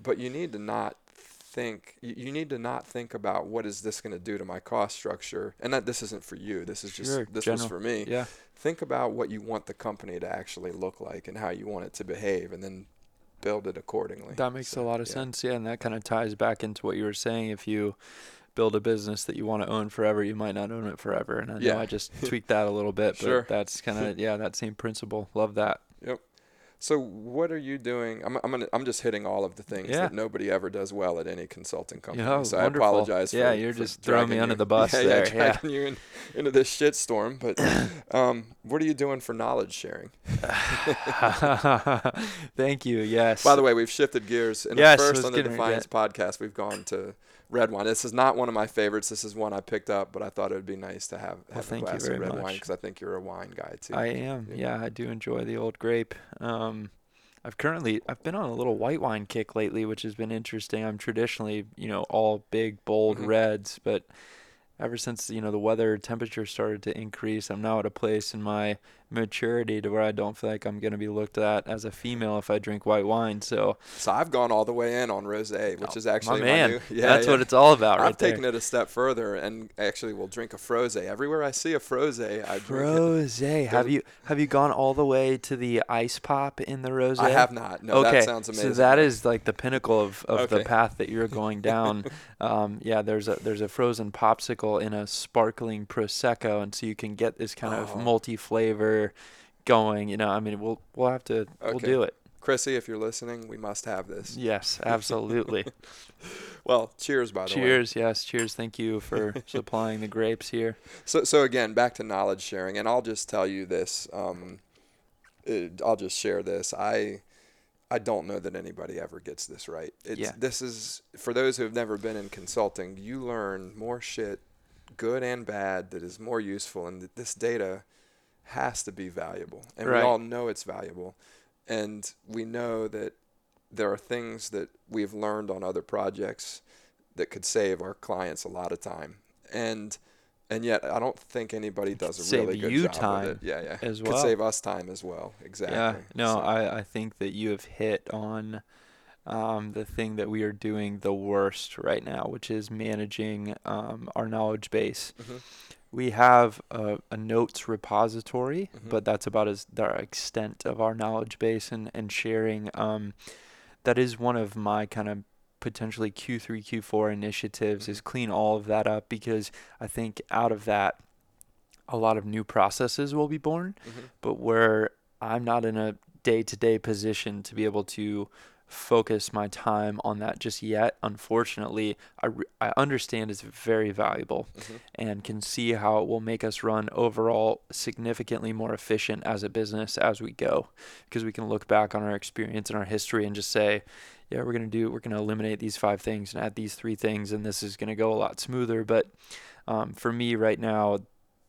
But you need to not think you need to not think about what is this going to do to my cost structure and that this isn't for you this is just Sure, this was general. for me Yeah. think about what you want the company to actually look like and how you want it to behave and then build it accordingly That makes So, a lot of yeah. sense. Yeah, and that kind of ties back into what you were saying. If you build a business that you want to own forever, you might not own it forever. And I know I just tweaked that a little bit, but Sure. that's kind of yeah, that same principle. Love that. So what are you doing? I'm I'm, gonna, I'm just hitting all of the things Yeah. that nobody ever does well at any consulting company. Yeah, so wonderful. I apologize. Yeah, for, you're for just throwing me dragging under you- the bus yeah, there, Yeah, yeah. dragging you in, into this shitstorm. But um, what are you doing for knowledge sharing? Thank you. Yes. By the way, we've shifted gears. In Yes, first on the Defiance podcast, we've gone to red wine. This is not one of my favorites. This is one I picked up, but I thought it would be nice to have, have a thank you glass very of red wine because I think you're a wine guy too. I am. Yeah. Yeah, I do enjoy the old grape. Um, I've currently I've been on a little white wine kick lately, which has been interesting. I'm traditionally, you know, all big bold Mhm. reds, but ever since you know the weather temperature started to increase, I'm now at a place in my maturity to where I don't feel like I'm going to be looked at as a female if I drink white wine. So so I've gone all the way in on rosé, which Oh, is actually my man, new. Yeah, that's yeah. what it's all about, right I've there. taken it a step further and actually will drink a frosé. Everywhere I see a frosé, I. Rose, have you have you gone all the way to the ice pop in the rose? I have not. No, okay, that sounds amazing. so that is like the pinnacle of, of the path that you're going down. um, yeah, there's a there's a frozen popsicle in a sparkling prosecco, and so you can get this kind of Oh. multi flavor going. You know, I mean, we'll we'll have to we'll do it. Chrissy, if you're listening, we must have this. Yes, absolutely. Well, cheers, by the way. cheers, yes, cheers. Thank you for supplying the grapes here. So, so again, back to knowledge sharing, and I'll just tell you this. Um, it, I'll just share this. I, I don't know that anybody ever gets this right. It's, Yeah. This is for those who have never been in consulting. You learn more shit, good and bad, that is more useful, and this data has to be valuable, and Right. we all know it's valuable, and we know that there are things that we've learned on other projects that could save our clients a lot of time, and and yet I don't think anybody does a Save really good you job time of it. Yeah, yeah, as well. could save us time as well. Exactly. Yeah, no, So- I, I think that you have hit on um, the thing that we are doing the worst right now, which is managing um, our knowledge base. Mhm. We have a, a notes repository, Mhm. but that's about as the extent of our knowledge base and, and sharing. Um, that is one of my kind of potentially Q3, Q4 initiatives Mhm. is clean all of that up because I think out of that, a lot of new processes will be born Mhm. but where I'm not in a day to day position to be able to focus my time on that just yet. Unfortunately, I, re- I understand it's very valuable Mhm. and can see how it will make us run overall significantly more efficient as a business as we go. Because we can look back on our experience and our history and just say, yeah, we're going to do, we're going to eliminate these five things and add these three things, and this is going to go a lot smoother. But um, for me right now,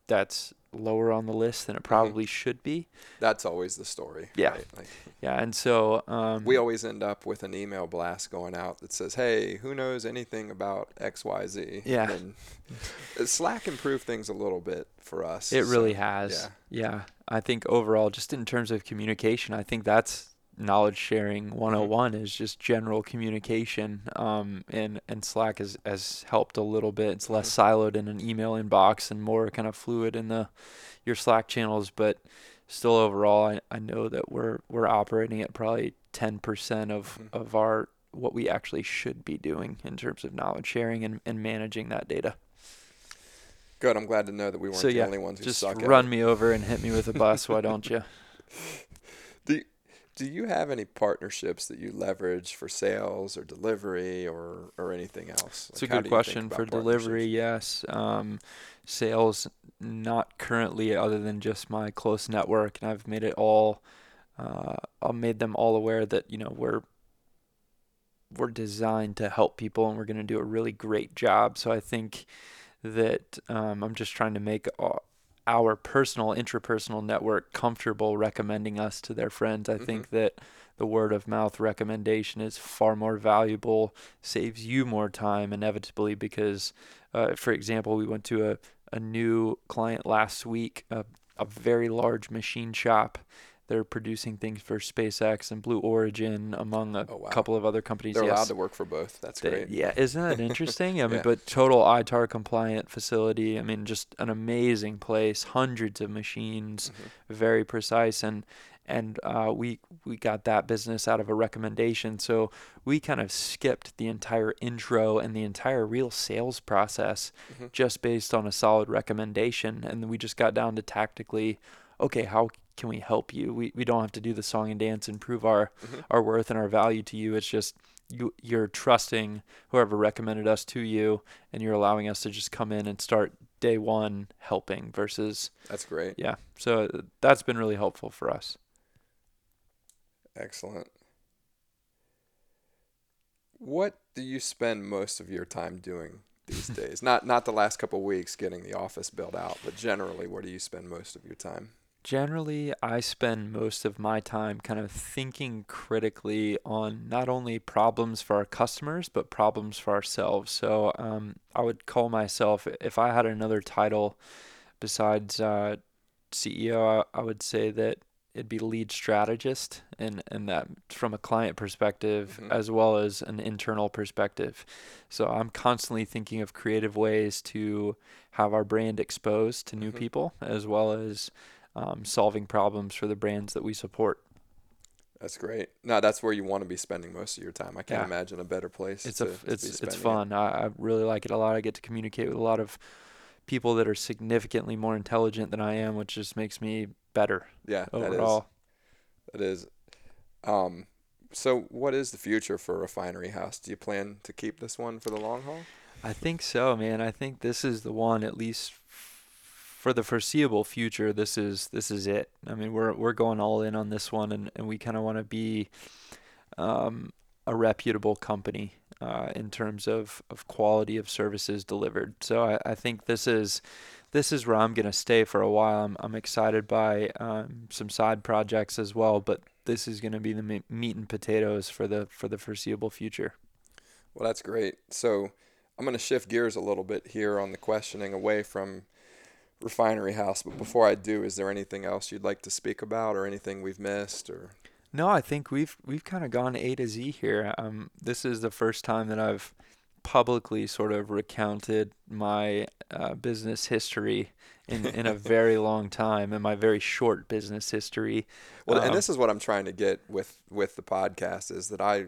that's lower on the list than it probably should be. That's always the story. Yeah. right? Like, Yeah, and so um, we always end up with an email blast going out that says, "Hey, who knows anything about X, Y, Z?" Yeah. And Slack improved things a little bit for us. it really has. yeah. Yeah. I think overall, just in terms of communication, I think that's knowledge sharing 101 is just general communication. Um, and and Slack has has helped a little bit. It's less siloed in an email inbox and more kind of fluid in the your Slack channels, but still overall, I, I know that we're we're operating at probably 10% of Mhm. of our what we actually should be doing in terms of knowledge sharing and, and managing that data. Good. I'm glad to know that we weren't So, the yeah, only ones who Just suck at run me over and hit me with a bus, why don't you? Do Do you have any partnerships that you leverage for sales or delivery or or anything else? It's a Like, how good do you think question for delivery. Yes, um, sales not currently, other than just my close network, and I've made it all. Uh, I've made them all aware that you know we're we're designed to help people, and we're going to do a really great job. So I think that um, I'm just trying to make a- our personal intrapersonal network comfortable recommending us to their friends. I Mhm. think that the word of mouth recommendation is far more valuable, saves you more time inevitably because, uh, for example, we went to a, a new client last week, a, a very large machine shop. They're producing things for SpaceX and Blue Origin, among a Oh, wow. couple of other companies. They're yes. allowed to work for both. That's They- great. Yeah, isn't that interesting? I mean, Yeah. but total ITAR compliant facility. I mean, just an amazing place. Hundreds of machines, Mhm. very precise, and and uh, we we got that business out of a recommendation. So we kind of skipped the entire intro and the entire real sales process Mhm. just based on a solid recommendation, and we just got down to tactically, okay, how can we help you? We we don't have to do the song and dance and prove our Mhm. our worth and our value to you. It's just you you're trusting whoever recommended us to you and you're allowing us to just come in and start day one helping versus That's great. yeah. So uh, that's been really helpful for us. Excellent. What do you spend most of your time doing these days? Not not the last couple of weeks getting the office built out, but generally, where do you spend most of your time? Generally, I spend most of my time kind of thinking critically on not only problems for our customers, but problems for ourselves. So um, I would call myself, if I had another title besides uh, CEO, I, I would say that it'd be lead strategist, and, and that from a client perspective Mhm. as well as an internal perspective. So I'm constantly thinking of creative ways to have our brand exposed to new Mhm. people, as well as um, solving problems for the brands that we support. That's great. No, that's where you want to be spending most of your time. I can't Yeah. imagine a better place. It's to, a to it's it's spending it. fun. I, I really like it a lot. I get to communicate with a lot of people that are significantly more intelligent than I am, which just makes me better Yeah, That is. That is. Um, so, what is the future for Refinery Haus? Do you plan to keep this one for the long haul? I think so, man. I think this is the one, at least for the foreseeable future. This is this is it. I mean, we're we're going all in on this one, and, and we kind of want to be um, a reputable company uh, in terms of, of quality of services delivered. So I, I think this is this is where I'm gonna stay for a while. I'm I'm excited by um, some side projects as well, but this is gonna be the meat and potatoes for the for the foreseeable future. Well, that's great. So, I'm going to shift gears a little bit here on the questioning away from Refinery Haus. But before I do, is there anything else you'd like to speak about, or anything we've missed, or No, I think we've we've kind of gone A to Z here. Um, this is the first time that I've publicly sort of recounted my uh, business history in, in a very long time, in my very short business history. Well, and Um, this is what I'm trying to get with with the podcast is that I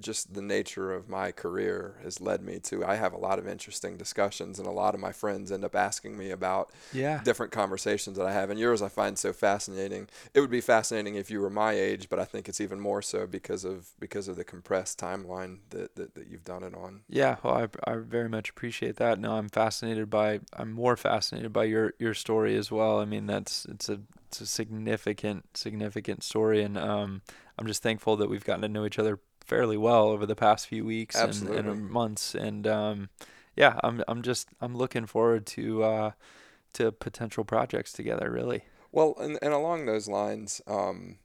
just the nature of my career has led me to I have a lot of interesting discussions and a lot of my friends end up asking me about Yeah, different conversations that I have and yours I find so fascinating. It would be fascinating if you were my age, but I think it's even more so because of because of the compressed timeline that that, that you've done it on. yeah. Well, I, I very much appreciate that. No, I'm fascinated by. I'm more fascinated by your your story as well. I mean, that's it's a it's a significant significant story, and um, I'm just thankful that we've gotten to know each other fairly well over the past few weeks and, and months. And um, yeah, I'm I'm just I'm looking forward to uh, to potential projects together. Really. Well, and, and along those lines, um,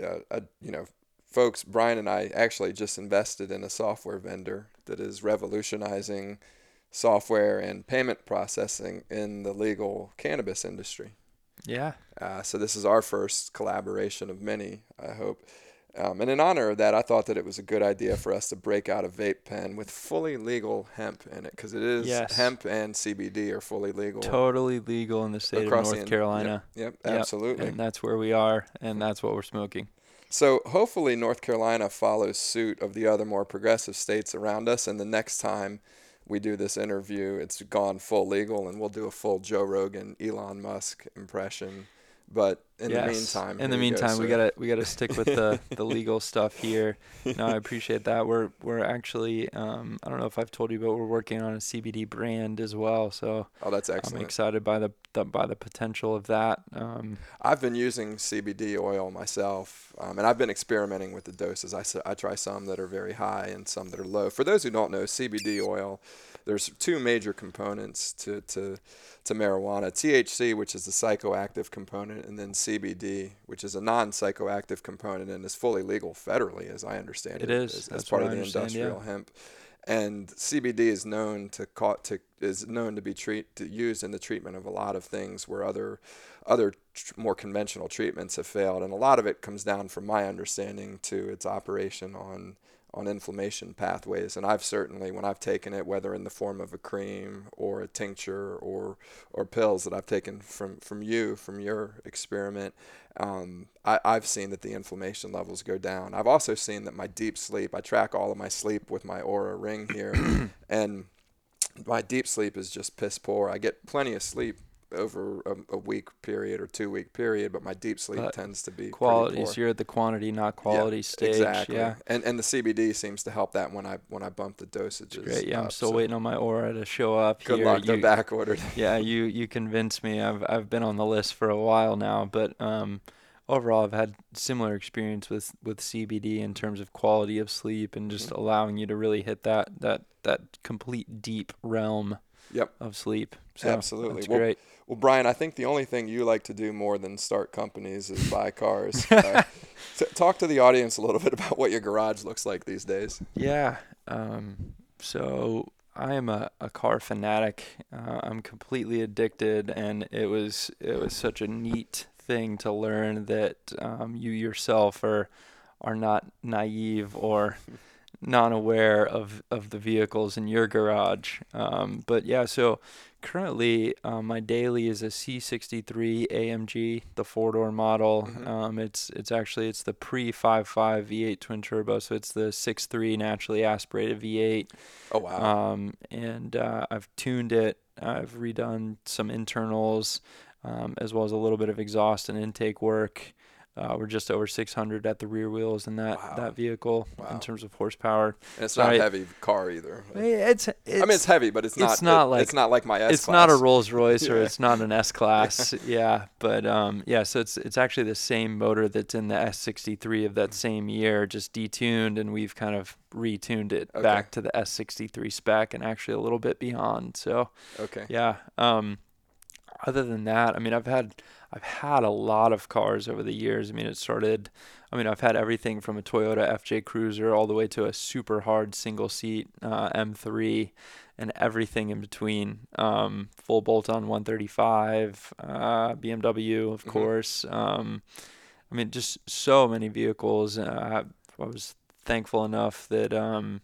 uh, uh, you know, folks, Bryan and I actually just invested in a software vendor that is revolutionizing software and payment processing in the legal cannabis industry. Yeah. Uh, so this is our first collaboration of many, I hope. Um, and in honor of that, I thought that it was a good idea for us to break out a vape pen with fully legal hemp in it because it is Yes. hemp and CBD are fully legal Totally legal in the state of across North Carolina. Yep, Yep, absolutely. And that's where we are, and that's what we're smoking. So hopefully North Carolina follows suit of the other more progressive states around us, and the next time we do this interview, it's gone full legal, and we'll do a full Joe Rogan, Elon Musk impression. But in the meantime, in the you go, meantime, we gotta we gotta stick with the, the legal stuff here. No, I appreciate that. We're we're actually um, I don't know if I've told you, but we're working on a CBD brand as well. So Oh, that's excellent. I'm excited by the, the by the potential of that. Um, I've been using CBD oil myself, um, and I've been experimenting with the doses. I I try some that are very high and some that are low. For those who don't know, CBD oil, there's two major components to, to, to marijuana THC, which is the psychoactive component, and then CBD, which is a non psychoactive component and is fully legal federally, as I understand it. It is. as, as part of the understand, yeah. industrial hemp. and CBD is known to caught to is known to be treat to used in the treatment of a lot of things where other other tr- more conventional treatments have failed, and a lot of it comes down, from my understanding, to its operation on on inflammation pathways. And I've certainly, when I've taken it, whether in the form of a cream or a tincture or or pills that I've taken from from you from your experiment, um, I, I've seen that the inflammation levels go down. I've also seen that my deep sleep. I track all of my sleep with my Oura ring here, and my deep sleep is just piss poor. I get plenty of sleep over a, a, week period or two week period, but my deep sleep but tends to be quality. So you're at the quantity, not quality yeah, stage. Exactly. Yeah. And and the CBD seems to help that when I when I bump the dosages. Great. Yeah, up, I'm still so. waiting on my Oura to show up. Good here. luck. They're back ordered. yeah, you you convinced me. I've I've been on the list for a while now, but um, overall, I've had similar experience with with CBD in terms of quality of sleep and just mm-hmm. allowing you to really hit that that that complete deep realm yep. of sleep. So Absolutely. That's well, great. Well, Bryan, I think the only thing you like to do more than start companies is buy cars. uh, t- talk to the audience a little bit about what your garage looks like these days. Yeah. Um, so I am a, a car fanatic. Uh, I'm completely addicted, and it was it was such a neat thing to learn that um, you yourself are are not naive or non-aware of, of the vehicles in your garage. Um, but yeah, so currently um, my daily is a C63 AMG, the four-door model. Mm-hmm. Um, it's it's actually it's the pre 5.5 V8 twin turbo, so it's the 6.3 naturally aspirated V8. Oh wow! Um, and uh, I've tuned it. I've redone some internals, um, as well as a little bit of exhaust and intake work. Uh, we're just over 600 at the rear wheels in that wow. that vehicle wow. in terms of horsepower. And it's not a heavy car either. It's, it's, I mean, it's heavy, but it's not. It's not it, like it's not like my S. It's not a Rolls Royce or it's not an S class. yeah, but um, yeah. So it's it's actually the same motor that's in the S63 of that same year, just detuned, and we've kind of retuned it okay. back to the S63 spec and actually a little bit beyond. So okay. Yeah. Um, other than that, I mean, I've had I've had a lot of cars over the years. I mean, it started, I mean, I've had everything from a Toyota FJ Cruiser all the way to a super hard single seat uh, M3 and everything in between. Um, full bolt on 135, uh, BMW, of mm-hmm. course. Um, I mean, just so many vehicles. Uh, I was thankful enough that um,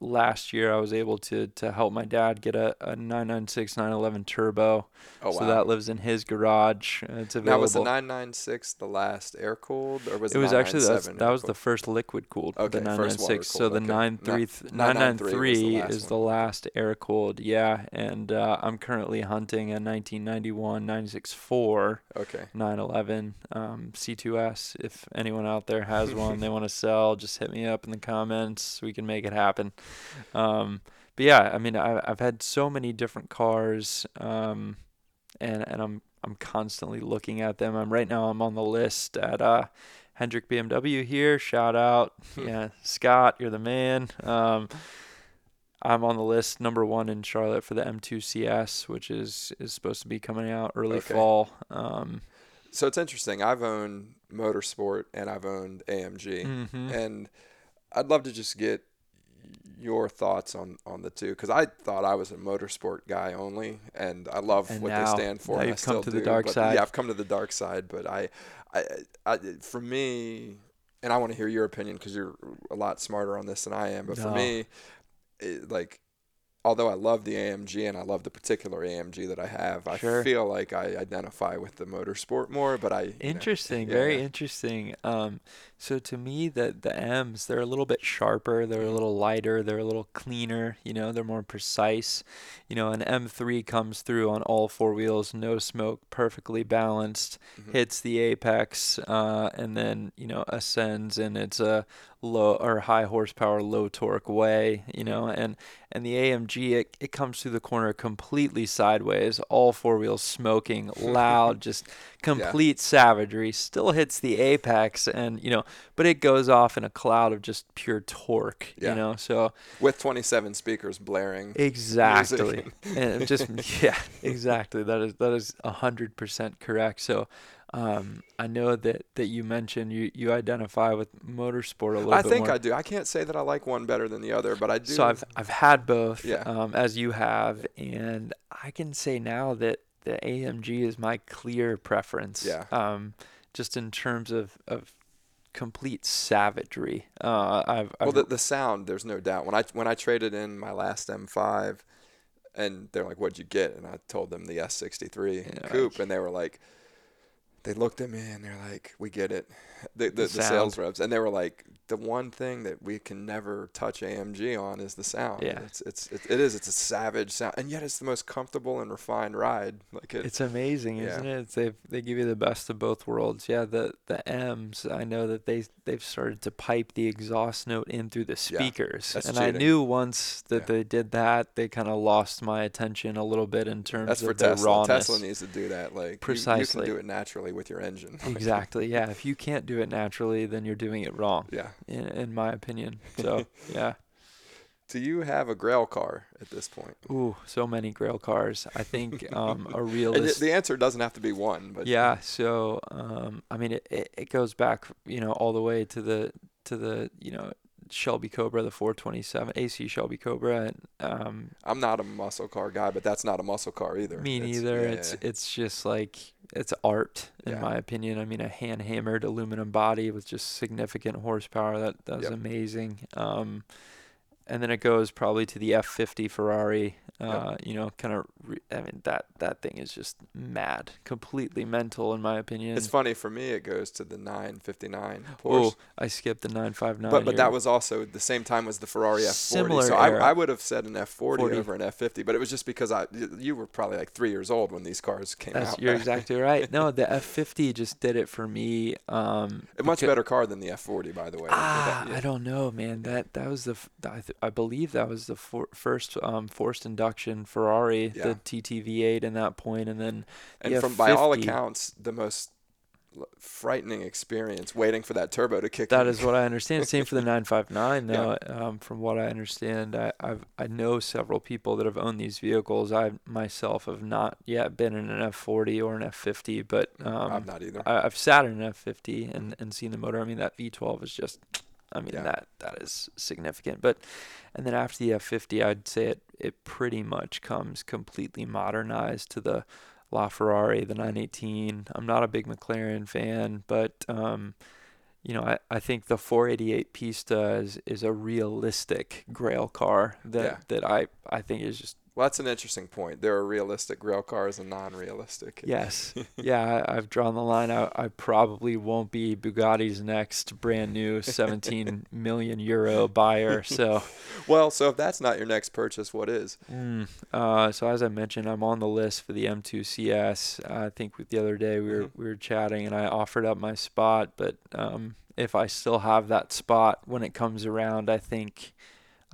last year I was able to to help my dad get a, a 996 911 turbo. Oh wow! So that lives in his garage. It's available. Now was the 996 the last air cooled or was it? It was actually that, that was the first liquid cooled. Okay, the 996. So the okay. 93 993 is the last air cooled. Yeah, and uh, I'm currently hunting a 1991 964. Okay. 911 um, C2S. If anyone out there has one they want to sell, just hit me up in the comments. We can make it happen. Um, but yeah, I mean, I, I've had so many different cars, um, and and I'm I'm constantly looking at them. I'm right now I'm on the list at uh, Hendrick BMW here. Shout out, yeah, Scott, you're the man. Um, I'm on the list number one in Charlotte for the M2 CS, which is is supposed to be coming out early okay. fall. Um, so it's interesting. I've owned Motorsport and I've owned AMG, mm-hmm. and I'd love to just get your thoughts on on the two because I thought I was a motorsport guy only, and I love and what now, they stand for. Now you've come to do, the dark side. Yeah, I've come to the dark side, but I, I, I for me, and I want to hear your opinion because you're a lot smarter on this than I am. But no. for me, it, like although I love the AMG and I love the particular AMG that I have, I sure. feel like I identify with the motorsport more. But I interesting, know, very interesting. Um, so to me, the the M's they're a little bit sharper, they're a mm-hmm. little lighter, they're a little cleaner. You know, they're more precise. You know, an M3 comes through on all four wheels, no smoke, perfectly balanced, mm-hmm. hits the apex, uh, and then you know ascends, and it's a low or high horsepower, low torque way. You know, and and the AMG it, it comes through the corner completely sideways, all four wheels smoking, loud, just complete yeah. savagery. Still hits the apex, and you know but it goes off in a cloud of just pure torque, yeah. you know. So with 27 speakers blaring. Exactly. and just yeah, exactly. That is that is 100% correct. So Um, I know that, that you mentioned you, you identify with motorsport a little I bit think more. I do. I can't say that I like one better than the other, but I do. So I've I've had both, Yeah. um, as you have, and I can say now that the AMG is my clear preference. Yeah. Um, just in terms of, of complete savagery. Uh, I've, well, I've the, the sound, there's no doubt. When I when I traded in my last M5, and they're like, "What'd you get?" and I told them the S63 Yeah, coupe, like- and they were like, they looked at me and they're like, "We get it." The the, The the sales reps, and they were like, "The one thing that we can never touch AMG on is the sound. Yeah. it's it's it, it is. It's a savage sound, and yet it's the most comfortable and refined ride. Like it, It's amazing, Yeah. isn't it? They they give you the best of both worlds. Yeah, the the M's. I know that they they've started to pipe the exhaust note in through the speakers, that's and I knew once that Yeah. they did that, they kind of lost my attention a little bit in terms that's of for their Tesla. rawness. Tesla needs to do that. Like you- you, Precisely. can do it naturally with your engine. Exactly. Yeah. If you can't do it naturally, then you're doing it wrong, yeah. in in my opinion. So yeah. Do you have a Grail car at this point? Ooh, so many Grail cars. I think um, a And realist. the answer doesn't have to be one, but Yeah, so um, I mean, it, it, it goes back, you know, all the way to the to the you know Shelby Cobra, the 427 AC Shelby Cobra. And, um, I'm not a muscle car guy, but that's not a muscle car either. me It's- neither. yeah, it's it's just like it's art in Yeah. my opinion. I mean, a hand hammered aluminum body with just significant horsepower. That that's Yep. amazing. Um, and then it goes probably to the F50 Ferrari. Uh, You know, kind of. Re- I mean, that that thing is just mad, completely mental in my opinion. It's funny for me. It goes to the 959 Oh, I skipped the 959. But but here. that was also the same time as the Ferrari F40. Similar so I, era. I would have said an F40 40. over an F50, but it was just because I you were probably like three years old when these cars came That's, out. you're exactly right. No, the F50 just did it for me. Um, a much becau- better car than the F40, by the way. Ah, I don't know, man. That that was the I, th- I believe that was the for, first um, forced induction Ferrari, Yeah. the TTV8 in that point, and then and from by all accounts, the most frightening experience waiting for that turbo to kick That in. is what I understand. Same for the 959. Though, um, from what I understand, I, I've I know several people that have owned these vehicles. I myself have not yet been in an F40 or an F50, but um, I'm not either. I, I've sat in an F50 and, and seen the motor. I mean, that V12 is just, I mean, Yeah. that that is significant. But, and then after the F50, I'd say it it pretty much comes completely modernized to the LaFerrari, the 918. I'm not a big McLaren fan, but um, you know, I, I think the 488 Pista is, is a realistic Grail car that Yeah. that I I think is just Well, that's an interesting point. There are realistic Grail cars and non-realistic. Yes. yeah, I, I've drawn the line. I, I probably won't be Bugatti's next brand new 17 million euro buyer. So, Well, so if that's not your next purchase, what is? mm, uh, so as I mentioned, I'm on the list for the M2 CS. I think the other day we were Mhm. we were chatting and I offered up my spot, but um, if I still have that spot when it comes around, I think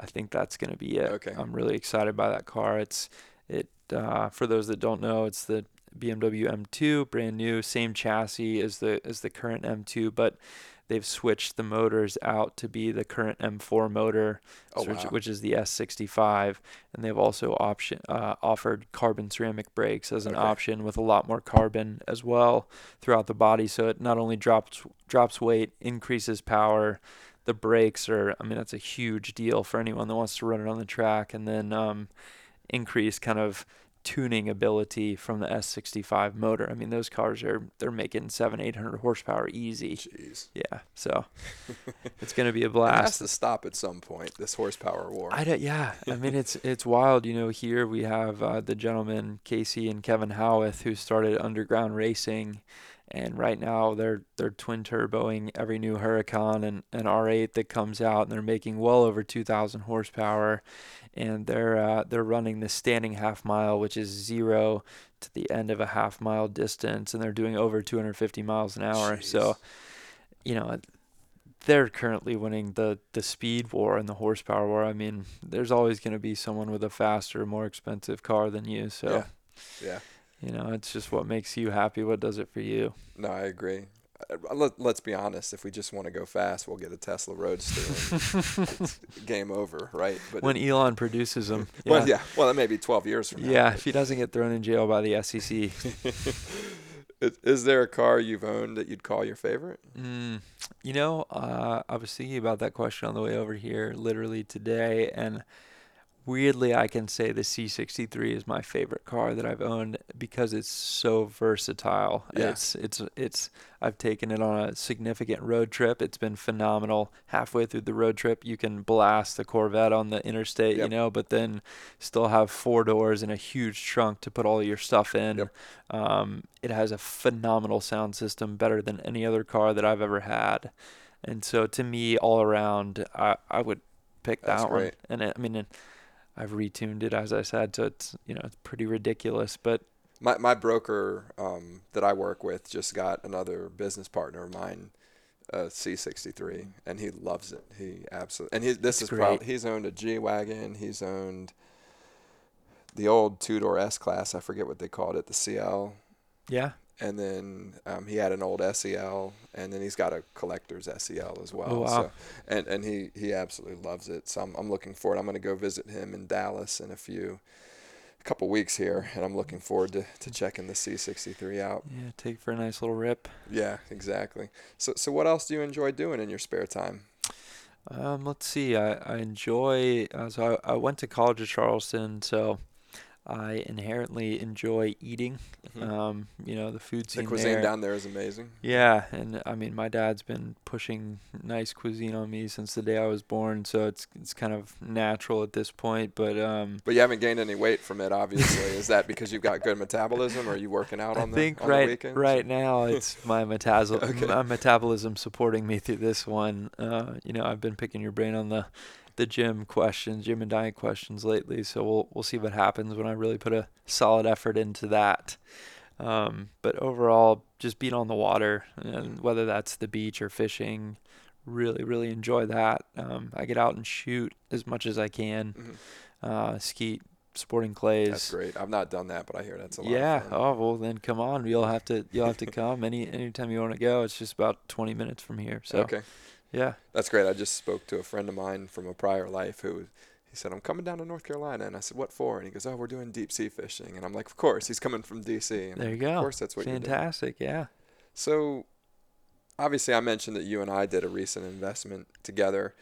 I think that's going to be it. Okay. I'm really excited by that car. It's it uh, for those that don't know, it's the BMW M2, brand new, same chassis as the as the current M2, but they've switched the motors out to be the current M4 motor, Oh, which, wow. which is the S65, and they've also option uh, offered carbon ceramic brakes as an Okay. option with a lot more carbon as well throughout the body. So it not only drops drops weight, increases power. The brakes are, I mean, that's a huge deal for anyone that wants to run it on the track, and then um, increase kind of tuning ability from the S65 motor. I mean, those cars are they're making seven, eight hundred horsepower easy. Jeez. Yeah, so it's gonna be a It has blast. to stop at some point. This horsepower war. I don't, yeah, I mean it's it's wild. You know, here we have uh, the gentleman Casey and Kevin Howarth who started underground racing, and right now they're they're twin turboing every new Huracan and an R8 that comes out, and they're making well over 2,000 horsepower, and they're uh, they're running the standing half mile, which is zero to the end of a half mile distance, and they're doing over 250 miles an hour. So you know, they're currently winning the the speed war and the horsepower war. I mean, there's always going to be someone with a faster, more expensive car than you. So, Yeah. Yeah. You know, it's just what makes you happy. What does it for you? No, I agree. Uh, Let, let's be honest. If we just want to go fast, we'll get a Tesla Roadster. it's game over, right? But When Elon produces them, yeah. well, yeah. Well, that may be 12 years from now. Yeah, but- if he doesn't get thrown in jail by the SEC. Is, is there a car you've owned that you'd call your favorite? Mm, you know, uh, I was thinking about that question on the way over here, literally today, and weirdly, I can say the C63 is my favorite car that I've owned because it's so versatile. Yeah. It's it's it's I've taken it on a significant road trip. It's been phenomenal. Halfway through the road trip, you can blast the Corvette on the interstate, you know, but then still have four doors and a huge trunk to put all your stuff in. Yep. Um, it has a phenomenal sound system, better than any other car that I've ever had. And so to me, all around, I, I would pick That's that one. great. And it, I mean, I've retuned it as I said, so it's you know it's pretty ridiculous. But My my broker um, that I work with just got another business partner of mine, a C63, and he loves it. He absolutely and he this is probably he's owned a G wagon. He's owned the old two door S class. I forget what they called it, the CL. yeah, And then um, he had an old SEL, and then he's got a collector's SEL as well. Oh, wow. So, and and he he absolutely loves it. So I'm I'm looking forward. I'm going to go visit him in Dallas in a few, a couple weeks here, and I'm looking forward to, to checking the C63 out. yeah, take for a nice little rip. Yeah, exactly. So so what else do you enjoy doing in your spare time? Um, let's see. I, I enjoy. Uh, so I, I went to college at Charleston, so I inherently enjoy eating. Um, you know, the food scene. the cuisine there. down there is amazing. Yeah, and I mean, my dad's been pushing nice cuisine on me since the day I was born, so it's it's kind of natural at this point. But um, But you haven't gained any weight from it, obviously. is that because you've got good metabolism, or are you working out I on the think on the right weekends? right now it's my metabolism Okay. my metabolism supporting me through this one. Uh, you know, I've been picking your brain on the the gym questions, gym and diet questions lately, so we'll we'll see what happens when I really put a solid effort into that. Um, but overall, just being on the water, and whether that's the beach or fishing, really really enjoy that. Um, I get out and shoot as much as I can. Mhm. Uh, skeet, sporting clays. That's great. I've not done that, but I hear that's a lot. Yeah. Of fun. Oh well, then come on. You'll have to. You'll have to come any anytime you want to go. It's just about 20 minutes from here. So okay. Yeah. That's great. I just spoke to a friend of mine from a prior life who he said, I'm coming down to North Carolina. And I said, What for? And he goes, Oh, we're doing deep sea fishing. And I'm like, Of course. He's coming from DC. And There you go. Of course, that's what you're doing. Fantastic. Yeah. So, obviously, I mentioned that you and I did a recent investment together.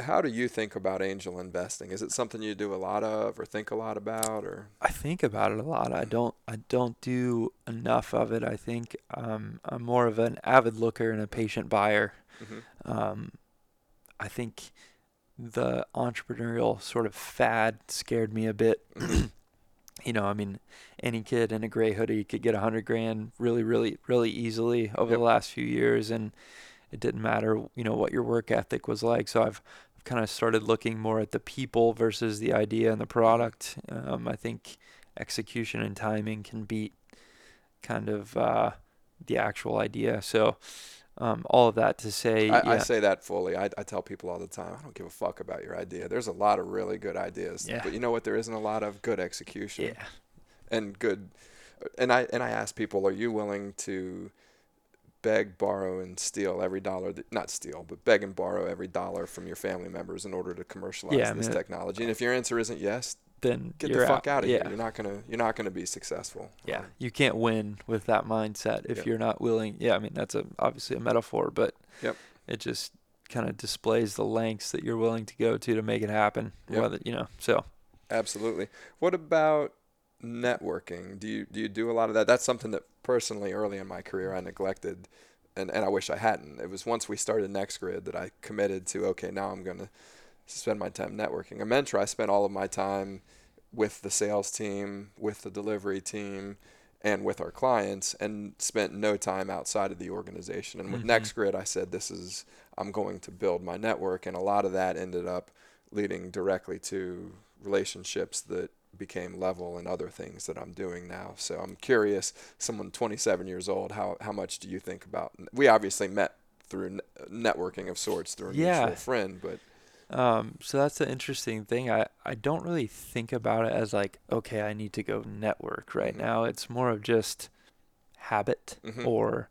How do you think about angel investing? Is it something you do a lot of or think a lot about? Or I think about it a lot. I don't. I don't do enough of it. I think um, I'm more of an avid looker and a patient buyer. Mhm. Um, I think the entrepreneurial sort of fad scared me a bit. you know, I mean, any kid in a gray hoodie could get a hundred grand really, really, really easily over Yep. the last few years, and it didn't matter, you know, what your work ethic was like. So I've, I've kind of started looking more at the people versus the idea and the product. Um, I think execution and timing can beat kind of uh, the actual idea. So um, all of that to say, I, I say that fully. I, I tell people all the time, I don't give a fuck about your idea. There's a lot of really good ideas. Yeah. But you know what? There isn't a lot of good execution. yeah, and good and i and i ask people are you willing to beg borrow and steal every dollar that, not steal but beg and borrow every dollar from your family members in order to commercialize Yeah, I this mean, technology and if your answer isn't yes then get the fuck out, of yeah. here you're not gonna you're not gonna be successful Yeah, Um, you can't win with that mindset if Yep. you're not willing. Yeah, I mean that's a obviously a metaphor, but Yep. it just kind of displays the lengths that you're willing to go to to make it happen. Yep. Whether you know, so absolutely what about networking. Do you do you do a lot of that? That's something that personally early in my career i neglected and, and i wish i hadn't. It was once we started nextgrid that i committed to okay now i'm going to spend my time networking. A mentor i spent all of my time with the sales team with the delivery team and with our clients and spent no time outside of the organization. And with Mhm. nextgrid i said this is i'm going to build my network and a lot of that ended up leading directly to relationships that became level and other things that I'm doing now. So I'm curious, someone 27 years old, how how much do you think about? We obviously met through networking of sorts through a Yeah. mutual friend, but um, so that's the interesting thing. I I don't really think about it as like okay, I need to go network right Mhm. now. It's more of just habit, Mhm. or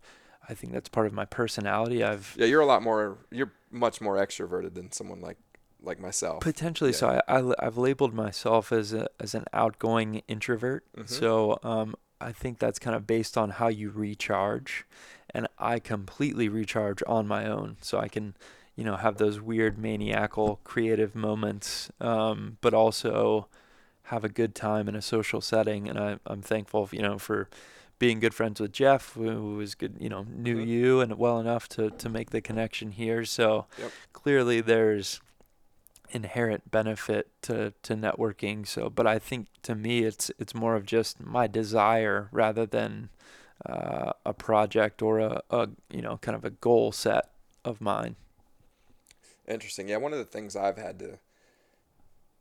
I think that's part of my personality. I've yeah, you're a lot more, you're much more extroverted than someone like like myself. Potentially, Yeah. so I, I have labeled myself as a as an outgoing introvert. Mhm. So um, I think that's kind of based on how you recharge, and I completely recharge on my own, so I can, you know, have those weird maniacal creative moments, um, but also have a good time in a social setting. And I, I'm thankful, you know, for being good friends with Jeff, who was good, you know, knew mm-hmm. you and well enough to to make the connection here. So yep. clearly, there's inherent benefit to to networking. So, but I think to me, it's it's more of just my desire rather than uh, a project or a, a you know kind of a goal set of mine. Interesting. Yeah, one of the things I've had to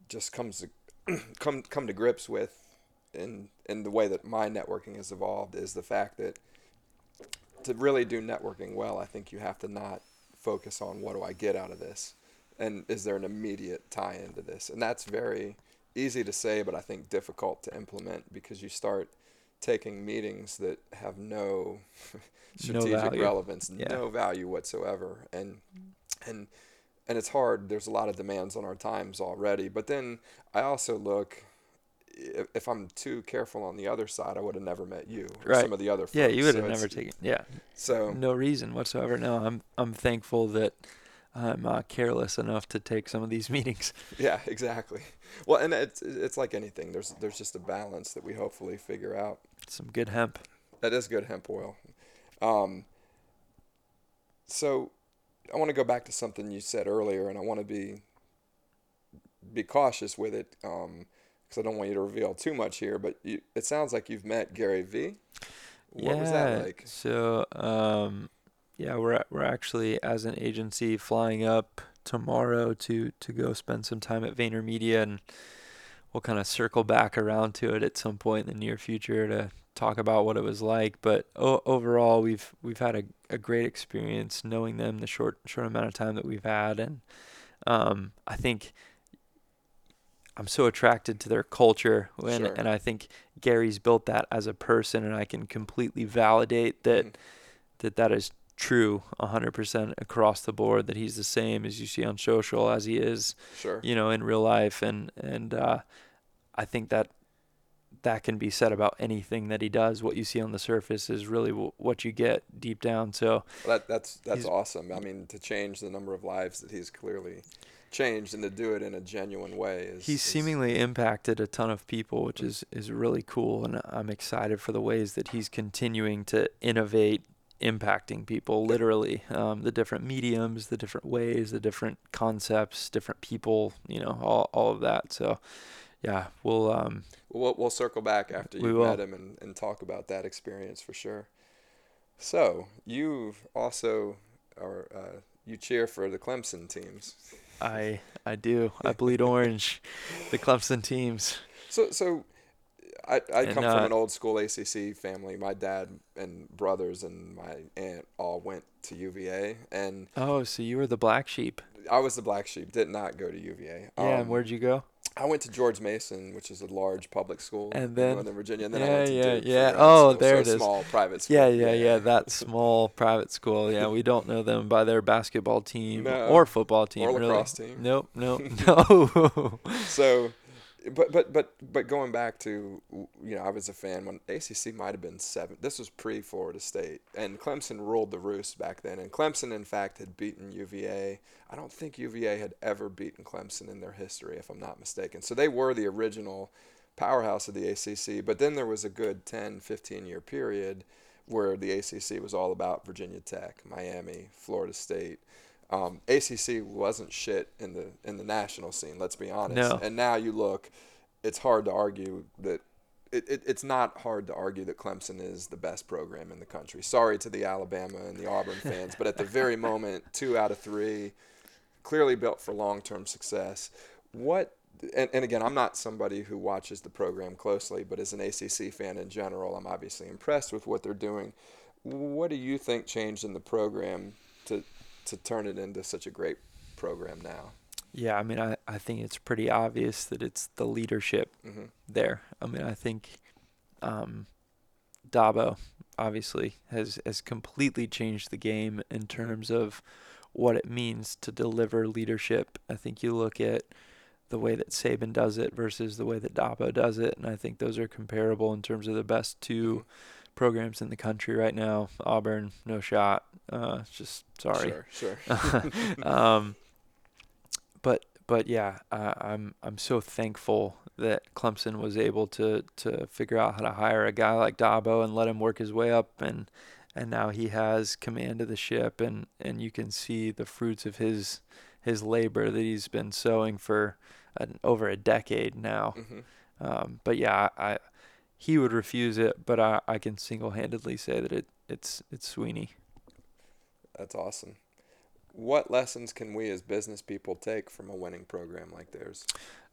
just comes to come come to grips with in in the way that my networking has evolved is the fact that to really do networking well, I think you have to not focus on what do I get out of this, and is there an immediate tie into this, and that's very easy to say, but I think difficult to implement because you start taking meetings that have no strategic no relevance, yeah. no value whatsoever, and and and it's hard. There's a lot of demands on our times already, but then I also look if, I'm too careful on the other side, I would have never met you or right. some of the other. Folks. Yeah, you would have so never taken. Yeah. So no reason whatsoever. No, I'm I'm thankful that I'm uh, careless enough to take some of these meetings. Yeah, exactly. Well, and it's it's like anything. There's there's just a balance that we hopefully figure out. Some good hemp. That is good hemp oil. Um, so I want to go back to something you said earlier, and I want to be be cautious with it. Um, because I don't want you to reveal too much here, but you, it sounds like you've met Gary Vee. What yeah, was that like? So, um, yeah, we're we're actually as an agency flying up tomorrow to to go spend some time at VaynerMedia, and we'll kind of circle back around to it at some point in the near future to talk about what it was like. But o- overall, we've we've had a, a great experience knowing them the short short amount of time that we've had, and um, I think I'm so attracted to their culture, and sure. and I think Gary's built that as a person, and I can completely validate that mm. that that is true 100% across the board. That he's the same as you see on social as he is, sure. you know, in real life, and and uh, I think that that can be said about anything that he does. What you see on the surface is really w- what you get deep down. So well, that that's that's awesome. I mean, to change the number of lives that he's clearly changed and to do it in a genuine way is he's is seemingly impacted a ton of people which is is really cool and i'm excited for the ways that he's continuing to innovate impacting people literally um, the different mediums the different ways the different concepts different people you know all, all of that so yeah we'll um we'll, we'll circle back after you've met him and, and talk about that experience for sure so you've also are uh, you cheer for the clemson teams I I do. I bleed orange. The Clemson teams. So so I, I and, come uh, from an old school ACC family. My dad and brothers and my aunt all went to UVA, and oh, so you were the black sheep. I was the black sheep. Did not go to UVA. Yeah, um, and where'd you go? I went to George Mason, which is a large public school and then, in Virginia. And then yeah, I went to yeah, Duke yeah. Oh, there so it is. Small private school. Yeah, yeah, yeah. That small private school. Yeah, we don't know them by their basketball team no. or football team. Or lacrosse really. team. Nope, nope, no. so but but but but going back to you know I was a fan when ACC might have been seven. This was pre Florida State, and Clemson ruled the roost back then. And Clemson, in fact, had beaten UVA. I don't think UVA had ever beaten Clemson in their history, if I'm not mistaken. So they were the original powerhouse of the ACC. But then there was a good 10, 15 year period where the ACC was all about Virginia Tech, Miami, Florida State. Um, ACC wasn't shit in the in the national scene. Let's be honest. No. And now you look, it's hard to argue that. It, it, it's not hard to argue that Clemson is the best program in the country. Sorry to the Alabama and the Auburn fans, but at the very moment, two out of three, clearly built for long-term success. What and, and again, I'm not somebody who watches the program closely, but as an ACC fan in general, I'm obviously impressed with what they're doing. What do you think changed in the program to to turn it into such a great program now? Yeah, I mean, I, I think it's pretty obvious that it's the leadership mm-hmm. there. I mean, I think um, Dabo obviously has has completely changed the game in terms of what it means to deliver leadership. I think you look at the way that Saban does it versus the way that Dabo does it, and I think those are comparable in terms of the best two programs in the country right now. Auburn, no shot. Uh, just sorry. Sure, sure. um, but but yeah, I, I'm I'm so thankful that Clemson was able to to figure out how to hire a guy like Dabo and let him work his way up and and now he has command of the ship and and you can see the fruits of his his labor that he's been sowing for an, over a decade now. Mm-hmm. Um, but yeah, I he would refuse it, but I, I can single handedly say that it it's it's Sweeney. That's awesome. What lessons can we as business people take from a winning program like theirs?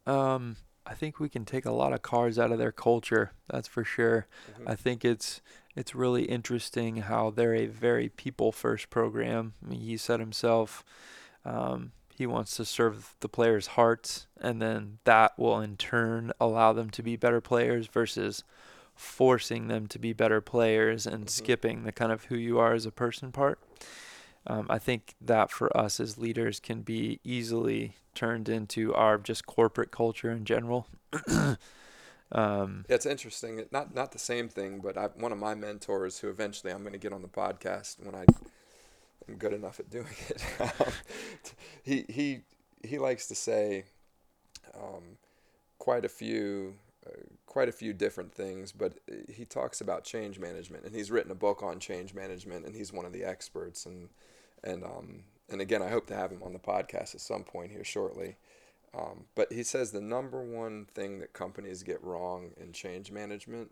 Um, I think we can take a lot of cars out of their culture. That's for sure. Mm-hmm. I think it's it's really interesting how they're a very people first program. I mean, he said himself, um, he wants to serve the players' hearts, and then that will in turn allow them to be better players versus forcing them to be better players and Mhm. skipping the kind of who you are as a person part. Um, I think that for us as leaders can be easily turned into our just corporate culture in general. um, Yeah, it's interesting. Not not the same thing, but I, one of my mentors, who eventually I'm going to get on the podcast when I good enough at doing it. um, he he he likes to say um, quite a few uh, quite a few different things, but he talks about change management, and he's written a book on change management, and he's one of the experts. And and um, and again, I hope to have him on the podcast at some point here shortly. Um, but he says the number one thing that companies get wrong in change management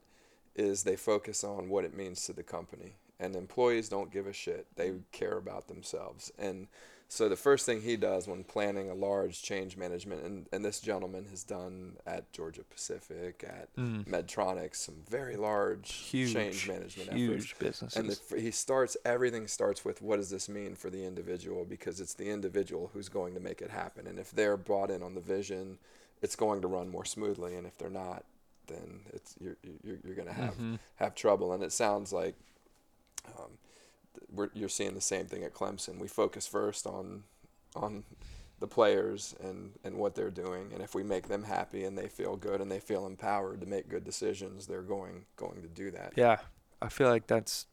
is they focus on what it means to the company. And employees don't give a shit. They care about themselves. And so the first thing he does when planning a large change management, and, and this gentleman has done at Georgia Pacific, at mm, Medtronic, some very large huge, change management efforts. huge businesses. And the, he starts everything starts with what does this mean for the individual because it's the individual who's going to make it happen. And if they're brought in on the vision, it's going to run more smoothly. And if they're not, then it's you're you're, you're going to have Mhm. have trouble. And it sounds like um, we're, you're seeing the same thing at Clemson. We focus first on on the players and, and what they're doing, and if we make them happy and they feel good and they feel empowered to make good decisions, they're going going to do that. Yeah, I feel like that's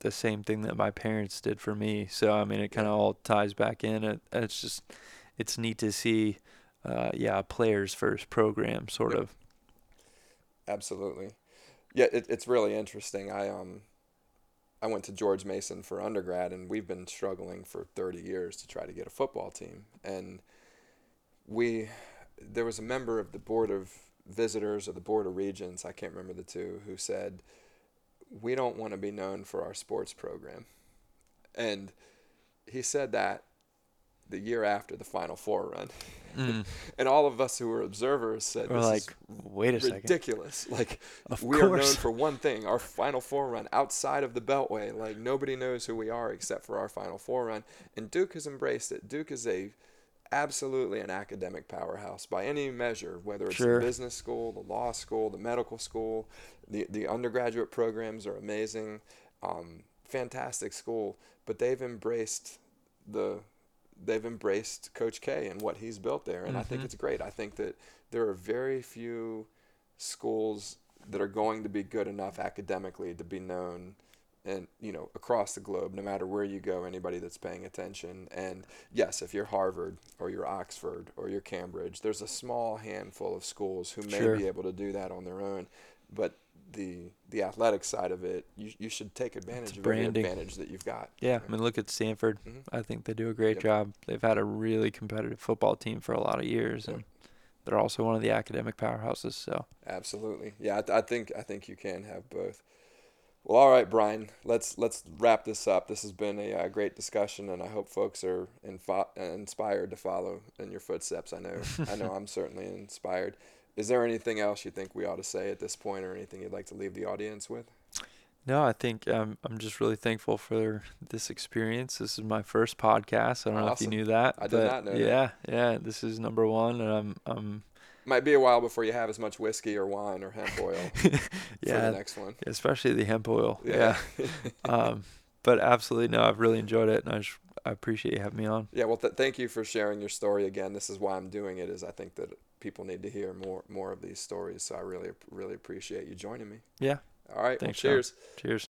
the same thing that my parents did for me. So I mean, it kind of all ties back in. It, it's just it's neat to see, uh, yeah, a players first program sort Yep. of. Absolutely. Yeah, it, it's really interesting. I um I went to George Mason for undergrad and we've been struggling for 30 years to try to get a football team. And we there was a member of the board of visitors or the board of regents, I can't remember the two, who said we don't want to be known for our sports program. And he said that the year after the final four run. Mm. And all of us who were observers said We're this like, is wait a second. ridiculous. Like Of we are known for one thing: our Final Four run outside of the Beltway. Like nobody knows who we are except for our Final Four run, and Duke has embraced it. Duke is a absolutely an academic powerhouse by any measure, whether it's Sure. the business school, the law school, the medical school, the the undergraduate programs are amazing, um, fantastic school. But they've embraced the they've embraced Coach K and what he's built there, and I think Mhm. it's great. I think that there are very few schools that are going to be good enough academically to be known and you know across the globe no matter where you go anybody that's paying attention and yes if you're harvard or you're oxford or you're cambridge there's a small handful of schools who may Sure. be able to do that on their own but the the athletic side of it you, you should take advantage of every branding. advantage that you've got Yeah, I mean, look at Stanford. Mhm. I think they do a great Yep. job. They've had a really competitive football team for a lot of years, Yep. and they're also one of the academic powerhouses. So Absolutely. Yeah, I, th- I think I think you can have both. Well, all right, Bryan. Let's let's wrap this up. This has been a uh, great discussion, and I hope folks are info- inspired to follow in your footsteps. I know I know I'm certainly inspired. Is there anything else you think we ought to say at this point, or anything you'd like to leave the audience with? no, I think um, I'm just really thankful for this experience. This is my first podcast. I don't know if you knew that. I did not know that. Yeah, yeah. This is number one, and I'm I'm Might be a while before you have as much whiskey or wine or hemp oil yeah, for the yeah, next one. especially the hemp oil. Yeah. um, but absolutely no, I've really enjoyed it, and I just I appreciate you having me on. Yeah, well, th- thank you for sharing your story again. This is why I'm doing it. Is I think that people need to hear more more of these stories. So I really really appreciate you joining me. Yeah. All right. Thanks, well, cheers. Cheers.